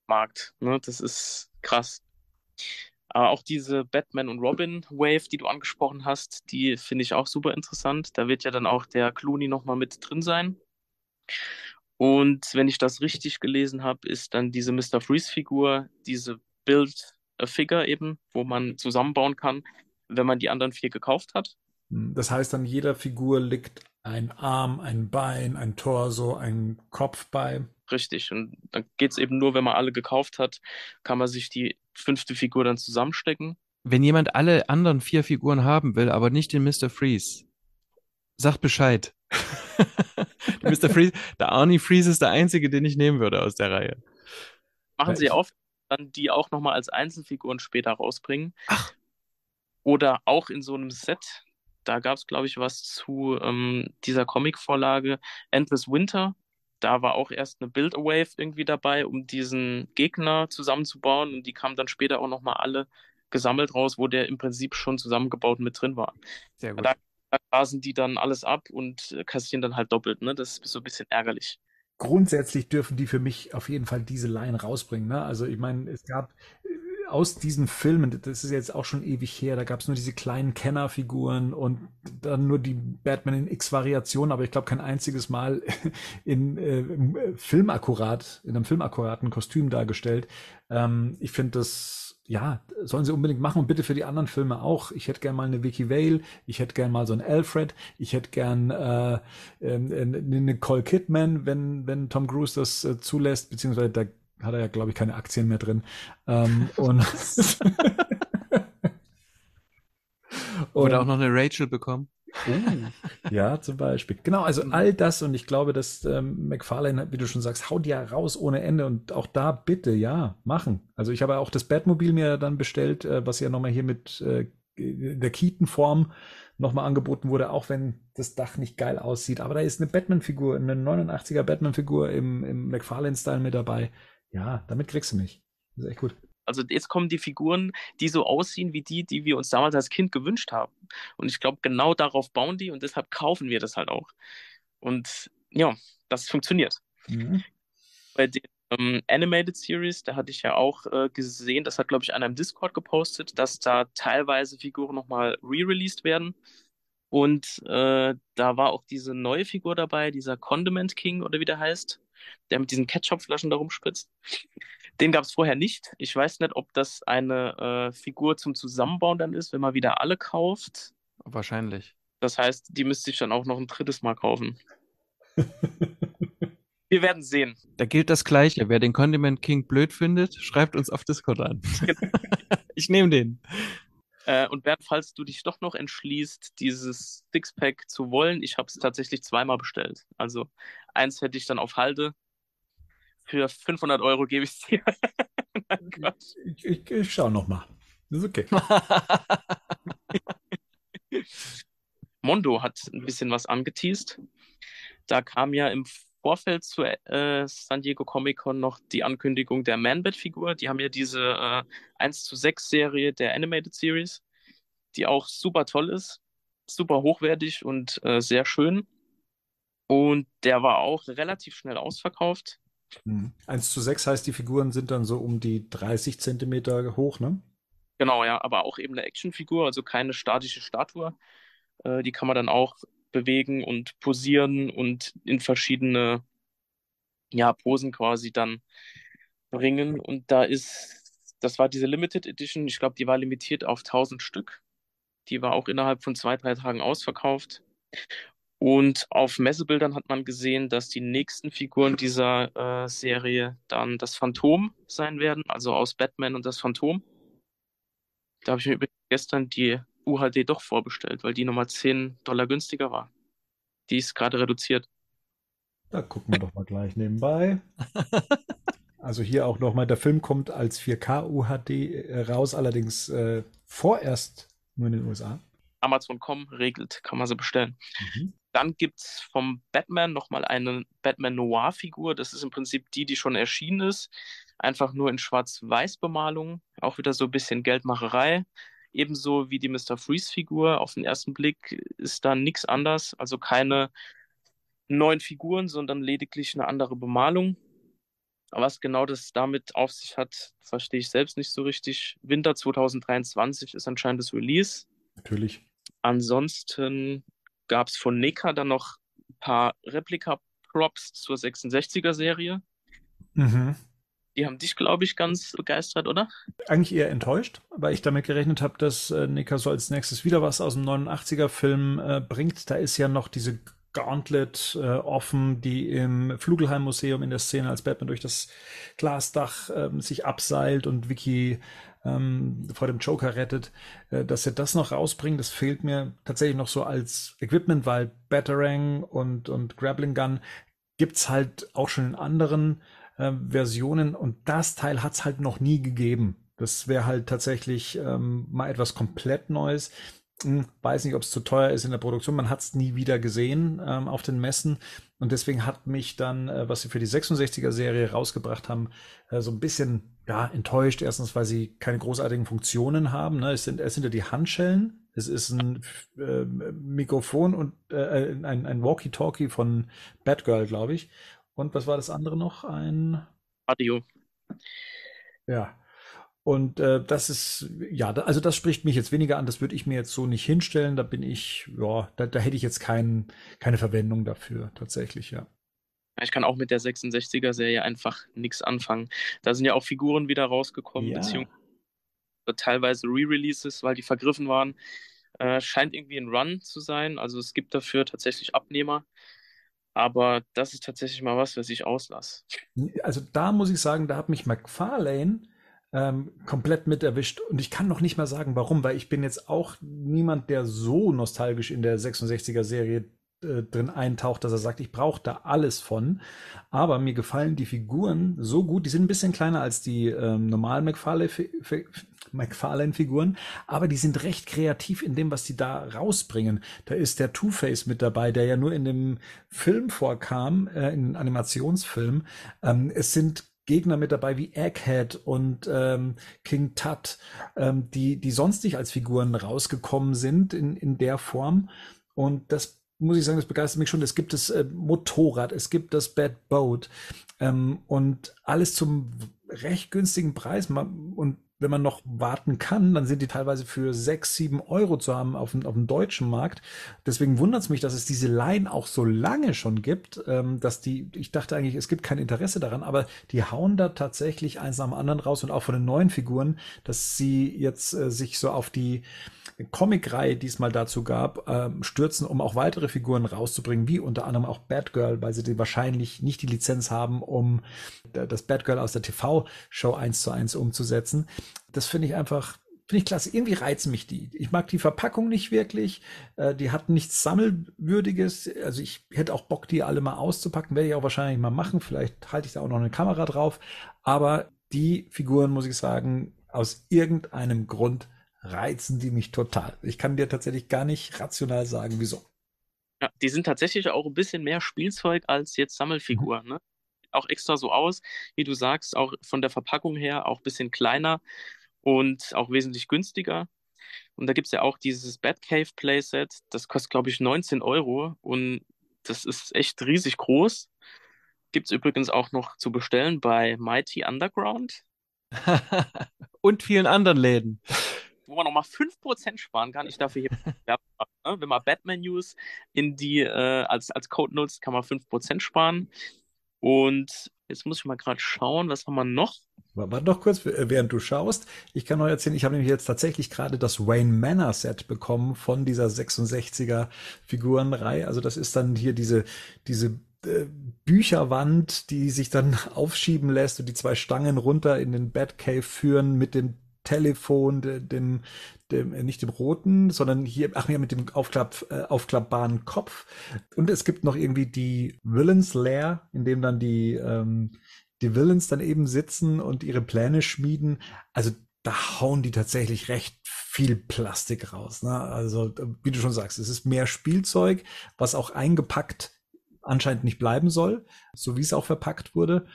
Markt, ne, das ist krass. Aber auch diese Batman und Robin Wave, die du angesprochen hast, die finde ich auch super interessant. Da wird ja dann auch der Clooney nochmal mit drin sein. Und wenn ich das richtig gelesen habe, ist dann diese Mr. Freeze-Figur, diese Build a Figure eben, wo man zusammenbauen kann, wenn man die anderen vier gekauft hat. Das heißt, an jeder Figur liegt ein Arm, ein Bein, ein Torso, ein Kopf bei. Richtig. Und dann geht es eben nur, wenn man alle gekauft hat, kann man sich die fünfte Figur dann zusammenstecken. Wenn jemand alle anderen vier Figuren haben will, aber nicht den Mr. Freeze, sagt Bescheid. Mr. Freeze, der Arnie Freeze ist der einzige, den ich nehmen würde aus der Reihe. Machen sie auf, dann die auch nochmal als Einzelfiguren später rausbringen. Ach. Oder auch in so einem Set. Da gab es, glaube ich, was zu ähm, dieser Comic-Vorlage Endless Winter da war auch erst eine Build-A-Wave irgendwie dabei, um diesen Gegner zusammenzubauen und die kamen dann später auch nochmal alle gesammelt raus, wo der im Prinzip schon zusammengebaut mit drin war. Sehr gut. Da, da grasen die dann alles ab und äh, kassieren dann halt doppelt. Ne? Das ist so ein bisschen ärgerlich grundsätzlich dürfen die für mich auf jeden Fall diese Line rausbringen. Ne? Also ich meine, es gab aus diesen Filmen, das ist jetzt auch schon ewig her, da gab es nur diese kleinen Kennerfiguren und dann nur die Batman in X-Variation, aber ich glaube kein einziges Mal in äh, äh, Filmakkurat, in einem filmakkuraten Kostüm dargestellt. Ähm, ich finde das ja, sollen sie unbedingt machen und bitte für die anderen Filme auch. Ich hätte gern mal eine Vicky Vale, ich hätte gern mal so einen Alfred, ich hätte gern äh, äh, eine Nicole Kidman, wenn, wenn Tom Cruise das äh, zulässt, beziehungsweise da hat er ja, glaube ich, keine Aktien mehr drin. Ähm, und Oder auch noch eine Rachel bekommen. Oh, ja, zum Beispiel. Genau, also all das und ich glaube, dass ähm, McFarlane, wie du schon sagst, haut ja raus ohne Ende und auch da bitte, ja, machen. Also ich habe auch das Batmobil mir dann bestellt, äh, was ja nochmal hier mit äh, der Keaton-Form nochmal angeboten wurde, auch wenn das Dach nicht geil aussieht. Aber da ist eine Batman-Figur, eine 89er Batman-Figur im, im McFarlane-Style mit dabei. Ja, damit kriegst du mich. Das ist echt gut. Also jetzt kommen die Figuren, die so aussehen wie die, die wir uns damals als Kind gewünscht haben. Und ich glaube, genau darauf bauen die und deshalb kaufen wir das halt auch. Und ja, das funktioniert. Mhm. Bei den ähm, Animated Series, da hatte ich ja auch äh, gesehen, das hat, glaube ich, einer im Discord gepostet, dass da teilweise Figuren nochmal re-released werden. Und äh, da war auch diese neue Figur dabei, dieser Condiment King oder wie der heißt, der mit diesen Ketchupflaschen da rumspritzt. Den gab es vorher nicht. Ich weiß nicht, ob das eine äh, Figur zum Zusammenbauen dann ist, wenn man wieder alle kauft. Wahrscheinlich. Das heißt, die müsste ich dann auch noch ein drittes Mal kaufen. Wir werden sehen. Da gilt das Gleiche. Wer den Condiment King blöd findet, schreibt uns auf Discord an. ich nehme den. Äh, und Bernd, falls du dich doch noch entschließt, dieses Sixpack zu wollen, ich habe es tatsächlich zweimal bestellt. Also eins hätte ich dann auf Halde für 500 Euro gebe ich es dir. ich, ich, ich schaue nochmal. Das ist okay. Mondo hat ein bisschen was angeteased. Da kam ja im Vorfeld zu äh, San Diego Comic Con noch die Ankündigung der Man-Bat-Figur. Die haben ja diese äh, 1 zu 6 Serie der Animated Series, die auch super toll ist, super hochwertig und äh, sehr schön. Und der war auch relativ schnell ausverkauft. Hm. 1 zu 6 heißt, die Figuren sind dann so um die 30 Zentimeter hoch, ne? Genau, ja, aber auch eben eine Actionfigur, also keine statische Statue. Äh, die kann man dann auch bewegen und posieren und in verschiedene ja, Posen quasi dann bringen. Und da ist, das war diese Limited Edition, ich glaube, die war limitiert auf 1000 Stück. Die war auch innerhalb von zwei, drei Tagen ausverkauft. Und auf Messebildern hat man gesehen, dass die nächsten Figuren dieser äh, Serie dann das Phantom sein werden, also aus Batman und das Phantom. Da habe ich mir gestern die UHD doch vorbestellt, weil die nochmal 10 Dollar günstiger war. Die ist gerade reduziert. Da gucken wir doch mal gleich nebenbei. Also hier auch nochmal, der Film kommt als 4K UHD äh, raus, allerdings äh, vorerst nur in den USA. Amazon.com regelt, kann man sie bestellen. Mhm. Dann gibt es vom Batman nochmal eine Batman Noir-Figur. Das ist im Prinzip die, die schon erschienen ist. Einfach nur in Schwarz-Weiß-Bemalung. Auch wieder so ein bisschen Geldmacherei. Ebenso wie die Mr. Freeze-Figur. Auf den ersten Blick ist da nichts anders. Also keine neuen Figuren, sondern lediglich eine andere Bemalung. Was genau das damit auf sich hat, verstehe ich selbst nicht so richtig. Winter 2023 ist anscheinend das Release. Natürlich. Ansonsten gab es von Neka dann noch ein paar Replika-Props zur 66er-Serie. Mhm. Die haben dich, glaube ich, ganz begeistert, oder? Eigentlich eher enttäuscht, weil ich damit gerechnet habe, dass äh, Nika so als nächstes wieder was aus dem 89er-Film äh, bringt. Da ist ja noch diese Gauntlet äh, offen, die im Flugelheim-Museum in der Szene als Batman durch das Glasdach ähm, sich abseilt und Vicky ähm, vor dem Joker rettet, äh, dass er das noch rausbringt, das fehlt mir tatsächlich noch so als Equipment, weil Batarang und, und Grappling Gun gibt's halt auch schon in anderen äh, Versionen und das Teil hat's halt noch nie gegeben. Das wäre halt tatsächlich ähm, mal etwas komplett Neues. Hm, weiß nicht, ob es zu teuer ist in der Produktion. Man hat es nie wieder gesehen ähm, auf den Messen. Und deswegen hat mich dann, äh, was sie für die 66er-Serie rausgebracht haben, äh, so ein bisschen ja, enttäuscht. Erstens, weil sie keine großartigen Funktionen haben. Ne? Es, sind, es sind ja die Handschellen. Es ist ein äh, Mikrofon und äh, ein, ein Walkie-Talkie von Batgirl, glaube ich. Und was war das andere noch? Ein Radio. Ja. Und äh, das ist, ja, da, also das spricht mich jetzt weniger an, das würde ich mir jetzt so nicht hinstellen. Da bin ich, ja, da, da hätte ich jetzt kein, keine Verwendung dafür, tatsächlich, ja. Ich kann auch mit der 66er-Serie einfach nichts anfangen. Da sind ja auch Figuren wieder rausgekommen, ja. beziehungsweise teilweise Re-Releases, weil die vergriffen waren. Äh, scheint irgendwie ein Run zu sein. Also es gibt dafür tatsächlich Abnehmer. Aber das ist tatsächlich mal was, was ich auslasse. Also da muss ich sagen, da hat mich McFarlane ähm, komplett mit erwischt. Und ich kann noch nicht mal sagen, warum, weil ich bin jetzt auch niemand, der so nostalgisch in der 66er-Serie äh, drin eintaucht, dass er sagt, ich brauche da alles von. Aber mir gefallen die Figuren so gut. Die sind ein bisschen kleiner als die ähm, normalen McFarlane-Figuren, aber die sind recht kreativ in dem, was die da rausbringen. Da ist der Two-Face mit dabei, der ja nur in dem Film vorkam, äh, in Animationsfilm. Ähm, es sind Gegner mit dabei wie Egghead und ähm, King Tut, ähm, die, die sonst nicht als Figuren rausgekommen sind in, in der Form. Und das muss ich sagen, das begeistert mich schon. Es gibt das äh, Motorrad, es gibt das Bad Boat ähm, und alles zum recht günstigen Preis. Und wenn man noch warten kann, dann sind die teilweise für sechs, sieben Euro zu haben auf dem, auf dem deutschen Markt. Deswegen wundert es mich, dass es diese Line auch so lange schon gibt, ähm, dass die, ich dachte eigentlich, es gibt kein Interesse daran, aber die hauen da tatsächlich eins nach dem anderen raus und auch von den neuen Figuren, dass sie jetzt äh, sich so auf die Comic-Reihe, die es mal dazu gab, ähm, stürzen, um auch weitere Figuren rauszubringen, wie unter anderem auch Batgirl, weil sie wahrscheinlich nicht die Lizenz haben, um das Batgirl aus der TV-Show eins zu eins umzusetzen. Das finde ich einfach finde ich klasse. Irgendwie reizen mich die. Ich mag die Verpackung nicht wirklich. Äh, die hatten nichts Sammelwürdiges. Also ich hätte auch Bock, die alle mal auszupacken. Werde ich auch wahrscheinlich mal machen. Vielleicht halte ich da auch noch eine Kamera drauf. Aber die Figuren, muss ich sagen, aus irgendeinem Grund reizen die mich total. Ich kann dir tatsächlich gar nicht rational sagen, wieso. Ja, die sind tatsächlich auch ein bisschen mehr Spielzeug als jetzt Sammelfiguren. Ne? Auch extra so aus, wie du sagst, auch von der Verpackung her auch ein bisschen kleiner und auch wesentlich günstiger. Und da gibt es ja auch dieses Batcave Playset, das kostet, glaube ich, 19 Euro und das ist echt riesig groß. Gibt es übrigens auch noch zu bestellen bei Mighty Underground. und vielen anderen Läden wo man nochmal 5% sparen kann. Ich darf hier. Ne? Wenn man Batman News in die, äh, als, als Code nutzt, kann man 5% sparen. Und jetzt muss ich mal gerade schauen, was haben wir noch? Warte noch kurz, während du schaust. Ich kann euch erzählen, ich habe nämlich jetzt tatsächlich gerade das Wayne Manor Set bekommen von dieser 66er Figurenreihe. Also das ist dann hier diese, diese äh, Bücherwand, die sich dann aufschieben lässt und die zwei Stangen runter in den Batcave führen mit den Telefon, dem, dem, äh, nicht dem roten, sondern hier, ach ja, mit dem Aufklapp, äh, aufklappbaren Kopf. Und es gibt noch irgendwie die Villains Lair, in dem dann die, ähm, die Villains dann eben sitzen und ihre Pläne schmieden. Also da hauen die tatsächlich recht viel Plastik raus. Ne? Also, wie du schon sagst, es ist mehr Spielzeug, was auch eingepackt anscheinend nicht bleiben soll, so wie es auch verpackt wurde.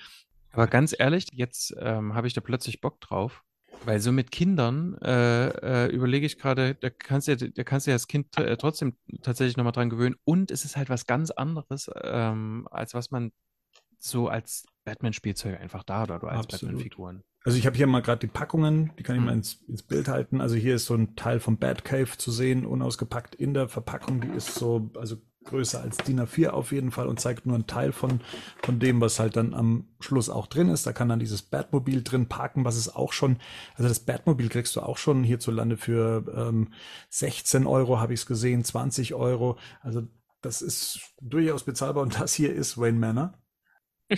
Aber ganz ehrlich, jetzt ähm, habe ich da plötzlich Bock drauf. Weil so mit Kindern äh, äh, überlege ich gerade, da kannst du da kannst du ja das Kind äh, trotzdem tatsächlich nochmal dran gewöhnen. Und es ist halt was ganz anderes, ähm, als was man so als Batman-Spielzeug einfach da hat oder als Batman-Figuren. Also ich habe hier mal gerade die Packungen, die kann ich mal ins, ins, Bild halten. Also hier ist so ein Teil vom Batcave zu sehen, unausgepackt in der Verpackung. Die ist so, also größer als DIN A4 auf jeden Fall und zeigt nur einen Teil von, von dem, was halt dann am Schluss auch drin ist. Da kann dann dieses Batmobil drin parken, was ist auch schon, also das Batmobil kriegst du auch schon hierzulande für ähm, 16 Euro, habe ich es gesehen, 20 Euro. Also das ist durchaus bezahlbar und das hier ist Wayne Manor.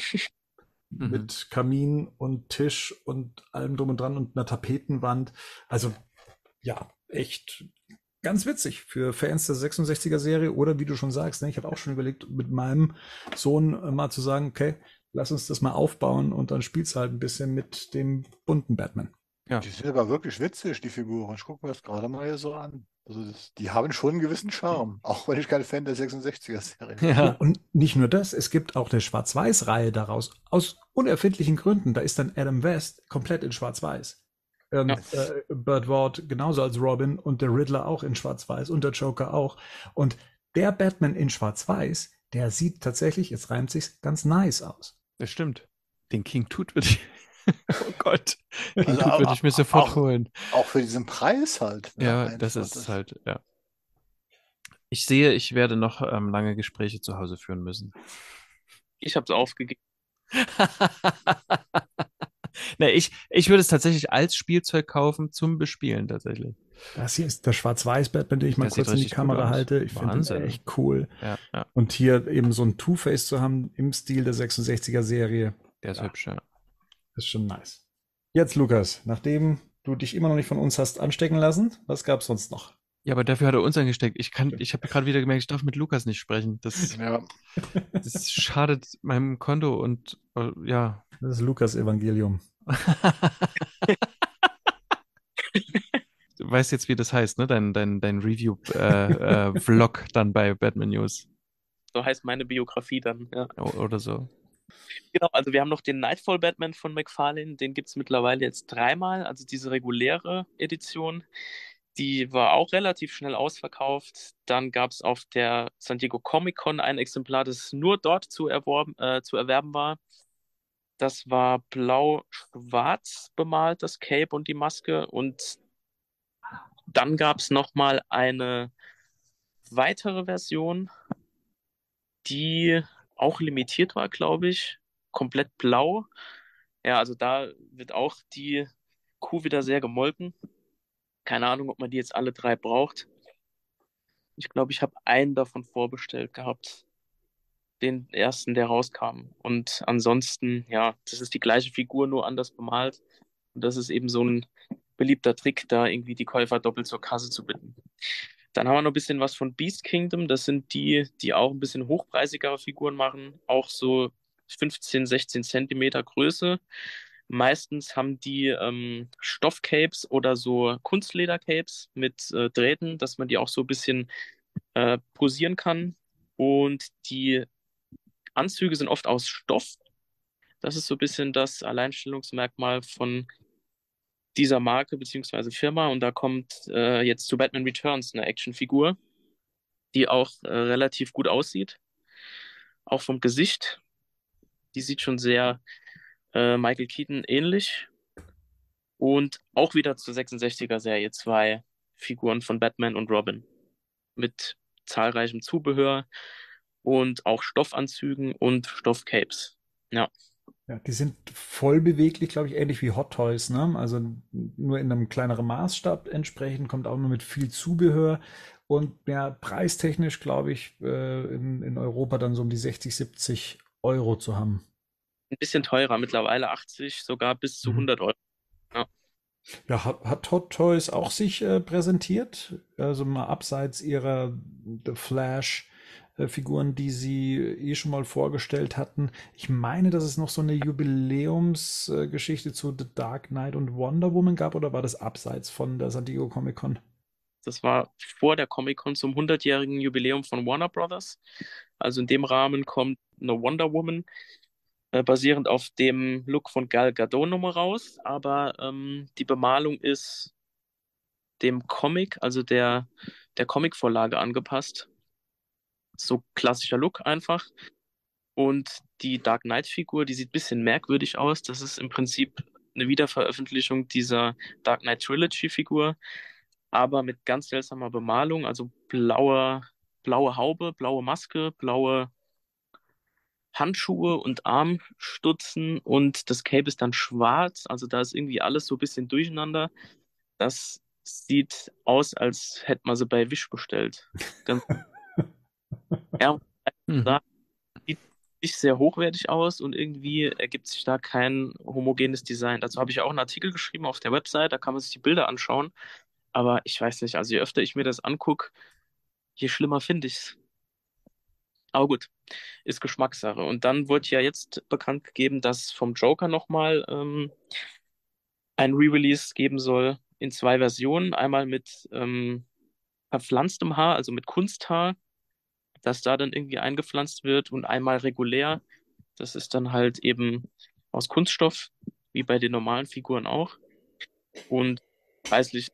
Mit Kamin und Tisch und allem drum und dran und einer Tapetenwand. Also ja, echt ganz witzig für Fans der 66er Serie oder wie du schon sagst, ne, ich habe auch schon überlegt, mit meinem Sohn äh, mal zu sagen, okay, lass uns das mal aufbauen und dann spielst du halt ein bisschen mit dem bunten Batman. Ja. Die sind aber wirklich witzig, die Figuren. Ich gucke mir das gerade mal hier so an. Also das, die haben schon einen gewissen Charme, auch wenn ich kein Fan der 66er-Serie bin. Ja. Und nicht nur das, es gibt auch eine Schwarz-Weiß-Reihe daraus, aus unerfindlichen Gründen. Da ist dann Adam West komplett in Schwarz-Weiß. Und ja. äh, Burt Ward genauso als Robin und der Riddler auch in Schwarz-Weiß und der Joker auch. Und der Batman in Schwarz-Weiß, der sieht tatsächlich, jetzt reimt sich's, ganz nice aus. Das stimmt. Den King Tut würde ich. oh Gott. King also Tut würde ich mir sofort auch, holen. Auch für diesen Preis halt. Ne? Ja, das ist halt, ja. Ich sehe, ich werde noch ähm, lange Gespräche zu Hause führen müssen. Ich habe es aufgegeben. nee, ich, ich würde es tatsächlich als Spielzeug kaufen zum Bespielen tatsächlich. Das hier ist der Schwarz-Weiß-Batman, den ich mal das kurz in die Kamera halte. Ich finde das echt cool. Ja, ja. Und hier eben so ein Two-Face zu haben im Stil der 66er-Serie. Der ist ja. hübsch, ja. Ist schon nice. Jetzt, Lukas, nachdem du dich immer noch nicht von uns hast anstecken lassen, was gab es sonst noch? Ja, aber dafür hat er uns angesteckt. Ich kann, ich habe gerade wieder gemerkt, ich darf mit Lukas nicht sprechen. Das, ja. das schadet meinem Konto und äh, ja. Das ist Lukas Evangelium. du weißt jetzt, wie das heißt, ne? Dein, dein, dein Review-Vlog äh, äh, dann bei Batman News. So heißt meine Biografie dann, ja. Oder so. Genau, also wir haben noch den Nightfall Batman von McFarlane, den gibt es mittlerweile jetzt dreimal, also diese reguläre Edition. Die war auch relativ schnell ausverkauft. Dann gab es auf der San Diego Comic Con ein Exemplar, das nur dort zu, erworben, äh, zu erwerben war. Das war blau-schwarz bemalt, das Cape und die Maske. Und dann gab es nochmal eine weitere Version, die auch limitiert war, glaube ich. Komplett blau. Ja, also da wird auch die Kuh wieder sehr gemolken. Keine Ahnung, ob man die jetzt alle drei braucht. Ich glaube, ich habe einen davon vorbestellt gehabt. Den ersten, der rauskam. Und ansonsten, ja, das ist die gleiche Figur, nur anders bemalt. Und das ist eben so ein beliebter Trick, da irgendwie die Käufer doppelt zur Kasse zu bitten. Dann haben wir noch ein bisschen was von Beast Kingdom. Das sind die, die auch ein bisschen hochpreisigere Figuren machen. Auch so 15, 16 Zentimeter Größe. Meistens haben die ähm, Stoffcapes oder so Kunstledercapes mit äh, Drähten, dass man die auch so ein bisschen äh, posieren kann. Und die Anzüge sind oft aus Stoff. Das ist so ein bisschen das Alleinstellungsmerkmal von dieser Marke bzw. Firma. Und da kommt äh, jetzt zu Batman Returns eine Actionfigur, die auch äh, relativ gut aussieht. Auch vom Gesicht. Die sieht schon sehr äh, Michael Keaton ähnlich. Und auch wieder zur 66er-Serie zwei Figuren von Batman und Robin. Mit zahlreichem Zubehör und auch Stoffanzügen und Stoffcapes. Ja. Ja, die sind voll beweglich, glaube ich, ähnlich wie Hot Toys, ne? Also nur in einem kleineren Maßstab entsprechend, kommt auch nur mit viel Zubehör und ja, preistechnisch, glaube ich, äh, in, in Europa dann so um die 60, 70 Euro zu haben. Ein bisschen teurer, mittlerweile 80, sogar bis zu 100 mhm. Euro. Ja. Ja, hat, hat Hot Toys auch sich äh, präsentiert? Also mal abseits ihrer The Flash äh, Figuren, die sie eh schon mal vorgestellt hatten. Ich meine, dass es noch so eine Jubiläumsgeschichte zu The Dark Knight und Wonder Woman gab, oder war das abseits von der San Diego Comic Con? Das war vor der Comic Con zum 100-jährigen Jubiläum von Warner Brothers. Also in dem Rahmen kommt eine Wonder Woman, äh, basierend auf dem Look von Gal Gadot nochmal raus. Aber ähm, die Bemalung ist dem Comic, also der, der Comic-Vorlage angepasst so klassischer Look einfach. Und die Dark Knight-Figur, die sieht ein bisschen merkwürdig aus. Das ist im Prinzip eine Wiederveröffentlichung dieser Dark Knight Trilogy-Figur, aber mit ganz seltsamer Bemalung, also blaue, blaue Haube, blaue Maske, blaue Handschuhe und Armstutzen und das Cape ist dann schwarz, also da ist irgendwie alles so ein bisschen durcheinander. Das sieht aus, als hätte man sie bei Wish bestellt. Ganz Ja, mhm. sieht nicht sehr hochwertig aus und irgendwie ergibt sich da kein homogenes Design. Dazu habe ich auch einen Artikel geschrieben auf der Website, da kann man sich die Bilder anschauen. Aber ich weiß nicht, also je öfter ich mir das angucke, je schlimmer finde ich es. Aber gut, ist Geschmackssache. Und dann wurde ja jetzt bekannt gegeben, dass vom Joker nochmal ähm, ein Re-Release geben soll in zwei Versionen. Einmal mit ähm, verpflanztem Haar, also mit Kunsthaar, das da dann irgendwie eingepflanzt wird und einmal regulär. Das ist dann halt eben aus Kunststoff, wie bei den normalen Figuren auch. Und preislich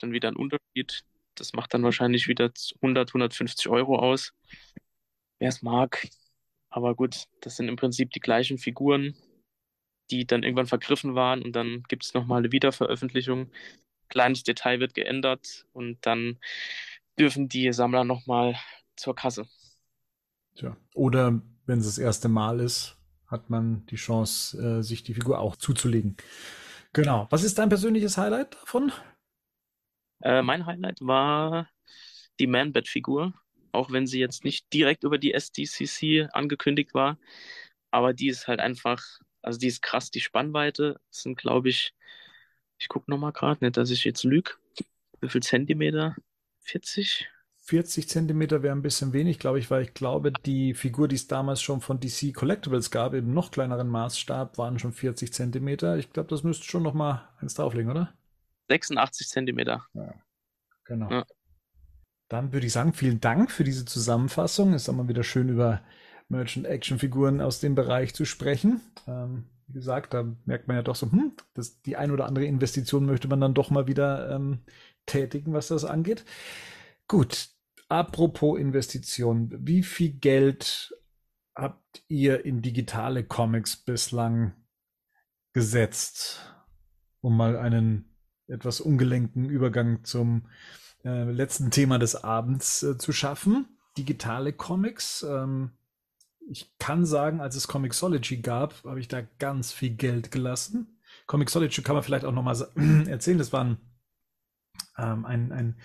dann wieder ein Unterschied. Das macht dann wahrscheinlich wieder 100, 150 Euro aus. Wer es mag. Aber gut, das sind im Prinzip die gleichen Figuren, die dann irgendwann vergriffen waren und dann gibt es nochmal eine Wiederveröffentlichung. Kleines Detail wird geändert und dann dürfen die Sammler nochmal zur Kasse. Tja. Oder wenn es das erste Mal ist, hat man die Chance, äh, sich die Figur auch zuzulegen. Genau. Was ist dein persönliches Highlight davon? Äh, mein Highlight war die Man-Bat-Figur, auch wenn sie jetzt nicht direkt über die SDCC angekündigt war. Aber die ist halt einfach, also die ist krass, die Spannweite das sind, glaube ich, ich gucke nochmal gerade, nicht, dass ich jetzt lüge. Wie viel Zentimeter? 40? 40 Zentimeter wäre ein bisschen wenig, glaube ich, weil ich glaube, die Figur, die es damals schon von DC Collectibles gab, im noch kleineren Maßstab, waren schon 40 Zentimeter. Ich glaube, das müsste schon noch mal eins drauflegen, oder? 86 Zentimeter. Ja, genau. Ja. Dann würde ich sagen, vielen Dank für diese Zusammenfassung. Es ist immer wieder schön, über Merchant-Action-Figuren aus dem Bereich zu sprechen. Ähm, wie gesagt, da merkt man ja doch so, hm, das, die ein oder andere Investition möchte man dann doch mal wieder ähm, tätigen, was das angeht. Gut, apropos Investition, wie viel Geld habt ihr in digitale Comics bislang gesetzt, um mal einen etwas ungelenken Übergang zum äh, letzten Thema des Abends äh, zu schaffen? Digitale Comics. Ähm, ich kann sagen, als es Comixology gab, habe ich da ganz viel Geld gelassen. Comixology kann man vielleicht auch noch mal erzählen. Das waren ähm, ein, ein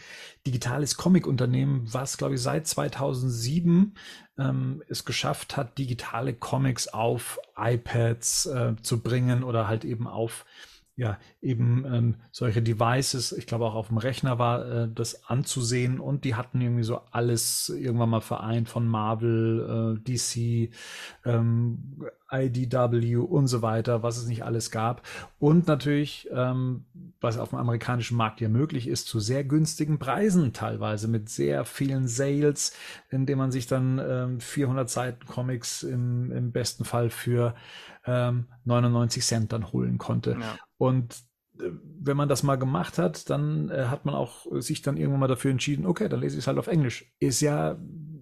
digitales Comic-Unternehmen, was, glaube ich, seit 2007 ähm, es geschafft hat, digitale Comics auf iPads äh, zu bringen oder halt eben auf ja, eben ähm, solche Devices, ich glaube auch auf dem Rechner war äh, das anzusehen und die hatten irgendwie so alles irgendwann mal vereint von Marvel, äh, DC, ähm, IDW und so weiter, was es nicht alles gab. Und natürlich, ähm, was auf dem amerikanischen Markt ja möglich ist, zu sehr günstigen Preisen teilweise mit sehr vielen Sales, indem man sich dann ähm, 400 Seiten Comics im, im besten Fall für ähm, 99 Cent dann holen konnte. Ja. Und äh, wenn man das mal gemacht hat, dann äh, hat man auch sich dann irgendwann mal dafür entschieden, okay, dann lese ich es halt auf Englisch. Ist ja,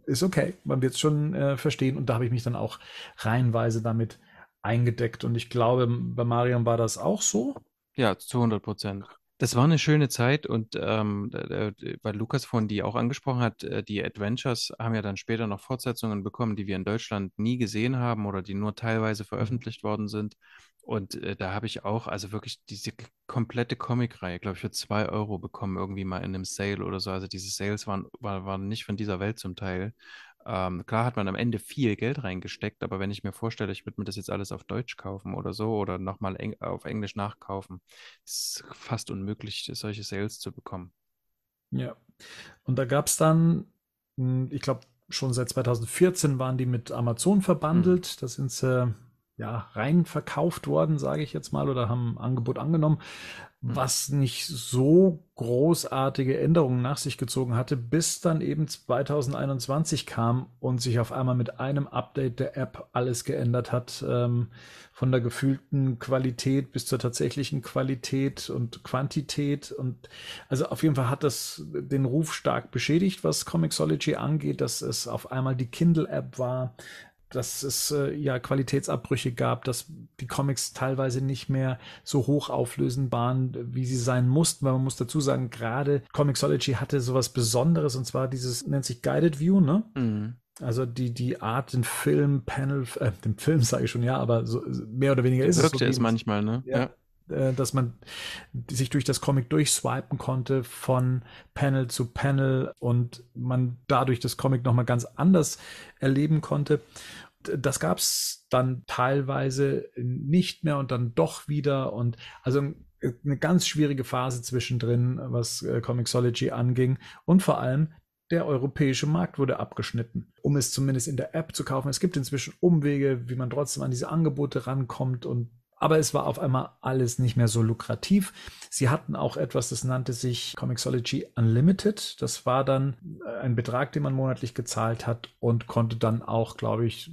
ist okay, man wird es schon äh, verstehen und da habe ich mich dann auch reihenweise damit eingedeckt und ich glaube, bei Mariam war das auch so. Ja, zu 100 Prozent. Das war eine schöne Zeit und ähm, weil Lukas vorhin die auch angesprochen hat, äh, die Adventures haben ja dann später noch Fortsetzungen bekommen, die wir in Deutschland nie gesehen haben oder die nur teilweise veröffentlicht worden sind. Und äh, da habe ich auch, also wirklich diese komplette Comic-Reihe, glaube ich, für zwei Euro bekommen, irgendwie mal in einem Sale oder so. Also diese Sales waren, waren, waren nicht von dieser Welt zum Teil. Ähm, klar hat man am Ende viel Geld reingesteckt, aber wenn ich mir vorstelle, ich würde mir das jetzt alles auf Deutsch kaufen oder so oder nochmal eng auf Englisch nachkaufen, ist fast unmöglich, solche Sales zu bekommen. Ja. Und da gab es dann, hm, ich glaube, schon seit 2014 waren die mit Amazon verbandelt. Hm. Da sind sie ja, rein verkauft worden, sage ich jetzt mal, oder haben Angebot angenommen. Was nicht so großartige Änderungen nach sich gezogen hatte, bis dann eben 2021 kam und sich auf einmal mit einem Update der App alles geändert hat, ähm, von der gefühlten Qualität bis zur tatsächlichen Qualität und Quantität. Und also auf jeden Fall hat das den Ruf stark beschädigt, was Comixology angeht, dass es auf einmal die Kindle-App war, dass es äh, ja Qualitätsabbrüche gab, dass die Comics teilweise nicht mehr so hoch auflösend waren, wie sie sein mussten. Weil man muss dazu sagen, gerade Comixology hatte sowas Besonderes und zwar dieses nennt sich Guided View, ne? Mhm. Also die, die Art, den Film, Panel, äh, den Film sage ich schon, ja, aber so mehr oder weniger ist es. Wirkte so, es manchmal, ne? Ja. ja äh, dass man sich durch das Comic durchswipen konnte von Panel zu Panel und man dadurch das Comic nochmal ganz anders erleben konnte. Das gab es dann teilweise nicht mehr und dann doch wieder und also eine ganz schwierige Phase zwischendrin, was äh, anging und vor allem der europäische Markt wurde abgeschnitten, um es zumindest in der App zu kaufen. Es gibt inzwischen Umwege, wie man trotzdem an diese Angebote rankommt und aber es war auf einmal alles nicht mehr so lukrativ. Sie hatten auch etwas, das nannte sich Comixology Unlimited. Das war dann äh, ein Betrag, den man monatlich gezahlt hat und konnte dann auch, glaube ich,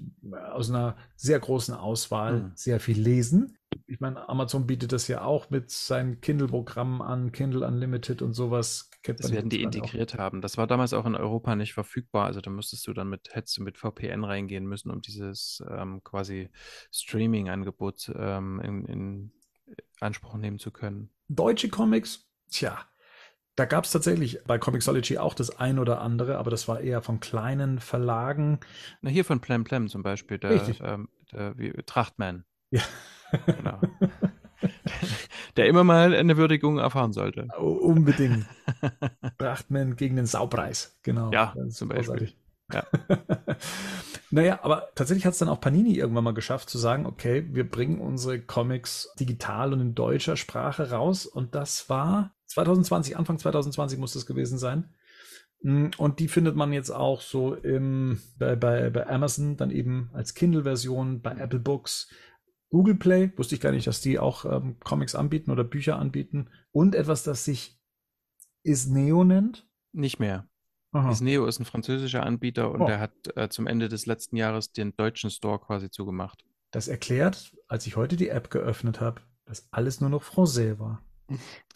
aus einer sehr großen Auswahl mhm. sehr viel lesen. Ich meine, Amazon bietet das ja auch mit seinen Kindle-Programmen an, Kindle Unlimited und sowas. Das werden die integriert auch. haben. Das war damals auch in Europa nicht verfügbar. Also da müsstest du dann mit, hättest du mit VPN reingehen müssen, um dieses ähm, quasi Streaming-Angebot ähm, in, in Anspruch nehmen zu können. Deutsche Comics, tja, da gab es tatsächlich bei Comixology auch das ein oder andere, aber das war eher von kleinen Verlagen. Na, hier von Plem Plem zum Beispiel, der, ähm, der wie, Trachtman. Ja. Genau. Der immer mal eine Würdigung erfahren sollte. Unbedingt. Trachtman gegen den Saupreis. Genau. Ja, zum Beispiel. Ja. naja, aber tatsächlich hat es dann auch Panini irgendwann mal geschafft zu sagen, okay, wir bringen unsere Comics digital und in deutscher Sprache raus. Und das war 2020, Anfang 2020 muss das gewesen sein. Mm, und die findet man jetzt auch so im, bei, bei, bei Amazon, dann eben als Kindle-Version, bei Apple Books, Google Play, wusste ich gar nicht, dass die auch ähm, Comics anbieten oder Bücher anbieten. Und etwas, das sich Isneo nennt. Nicht mehr. Aha. Isneo ist ein französischer Anbieter und oh. der hat äh, zum Ende des letzten Jahres den deutschen Store quasi zugemacht. Das erklärt, als ich heute die App geöffnet habe, dass alles nur noch Français war.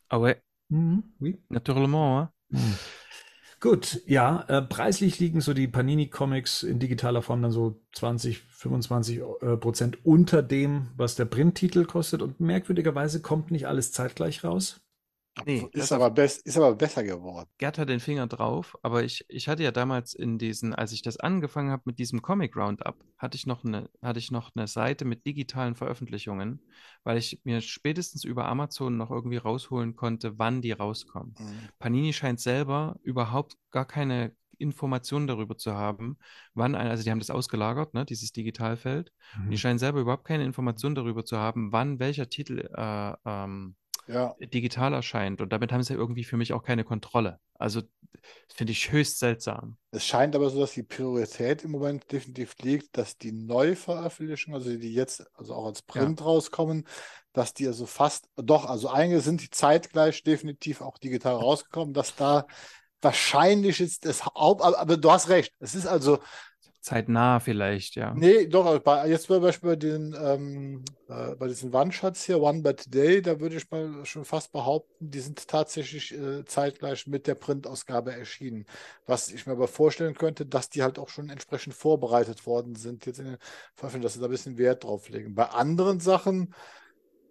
Ah ouais. Mhm, oui. Naturellement. Mhm. Gut, ja, äh, preislich liegen so die Panini-Comics in digitaler Form dann so 20, 25 äh, Prozent unter dem, was der Printtitel kostet. Und merkwürdigerweise kommt nicht alles zeitgleich raus. Nee, ist aber, ist aber besser geworden. Gerd hat den Finger drauf, aber ich, ich hatte ja damals in diesen, als ich das angefangen habe mit diesem Comic Roundup, hatte ich noch eine, hatte ich noch eine Seite mit digitalen Veröffentlichungen, weil ich mir spätestens über Amazon noch irgendwie rausholen konnte, wann die rauskommen. Mhm. Panini scheint selber überhaupt gar keine Informationen darüber zu haben, wann ein, also die haben das ausgelagert, ne, dieses Digitalfeld. Mhm. Die scheinen selber überhaupt keine Informationen darüber zu haben, wann welcher Titel äh, ähm, ja. digital erscheint. Und damit haben sie irgendwie für mich auch keine Kontrolle. Also finde ich höchst seltsam. Es scheint aber so, dass die Priorität im Moment definitiv liegt, dass die Neuveröffentlichungen, also die jetzt also auch als Print ja. rauskommen, dass die also fast, doch, also einige sind die zeitgleich definitiv auch digital rausgekommen, dass da wahrscheinlich ist das Haupt, aber, aber du hast recht. Es ist also zeitnah vielleicht, ja. Nee, doch, bei, jetzt zum Beispiel bei, den, ähm, äh, bei diesen One-Shots hier, One by Today, da würde ich mal schon fast behaupten, die sind tatsächlich äh, zeitgleich mit der Printausgabe erschienen. Was ich mir aber vorstellen könnte, dass die halt auch schon entsprechend vorbereitet worden sind, jetzt in den Veröffentlichungen, dass sie da ein bisschen Wert drauf legen. Bei anderen Sachen,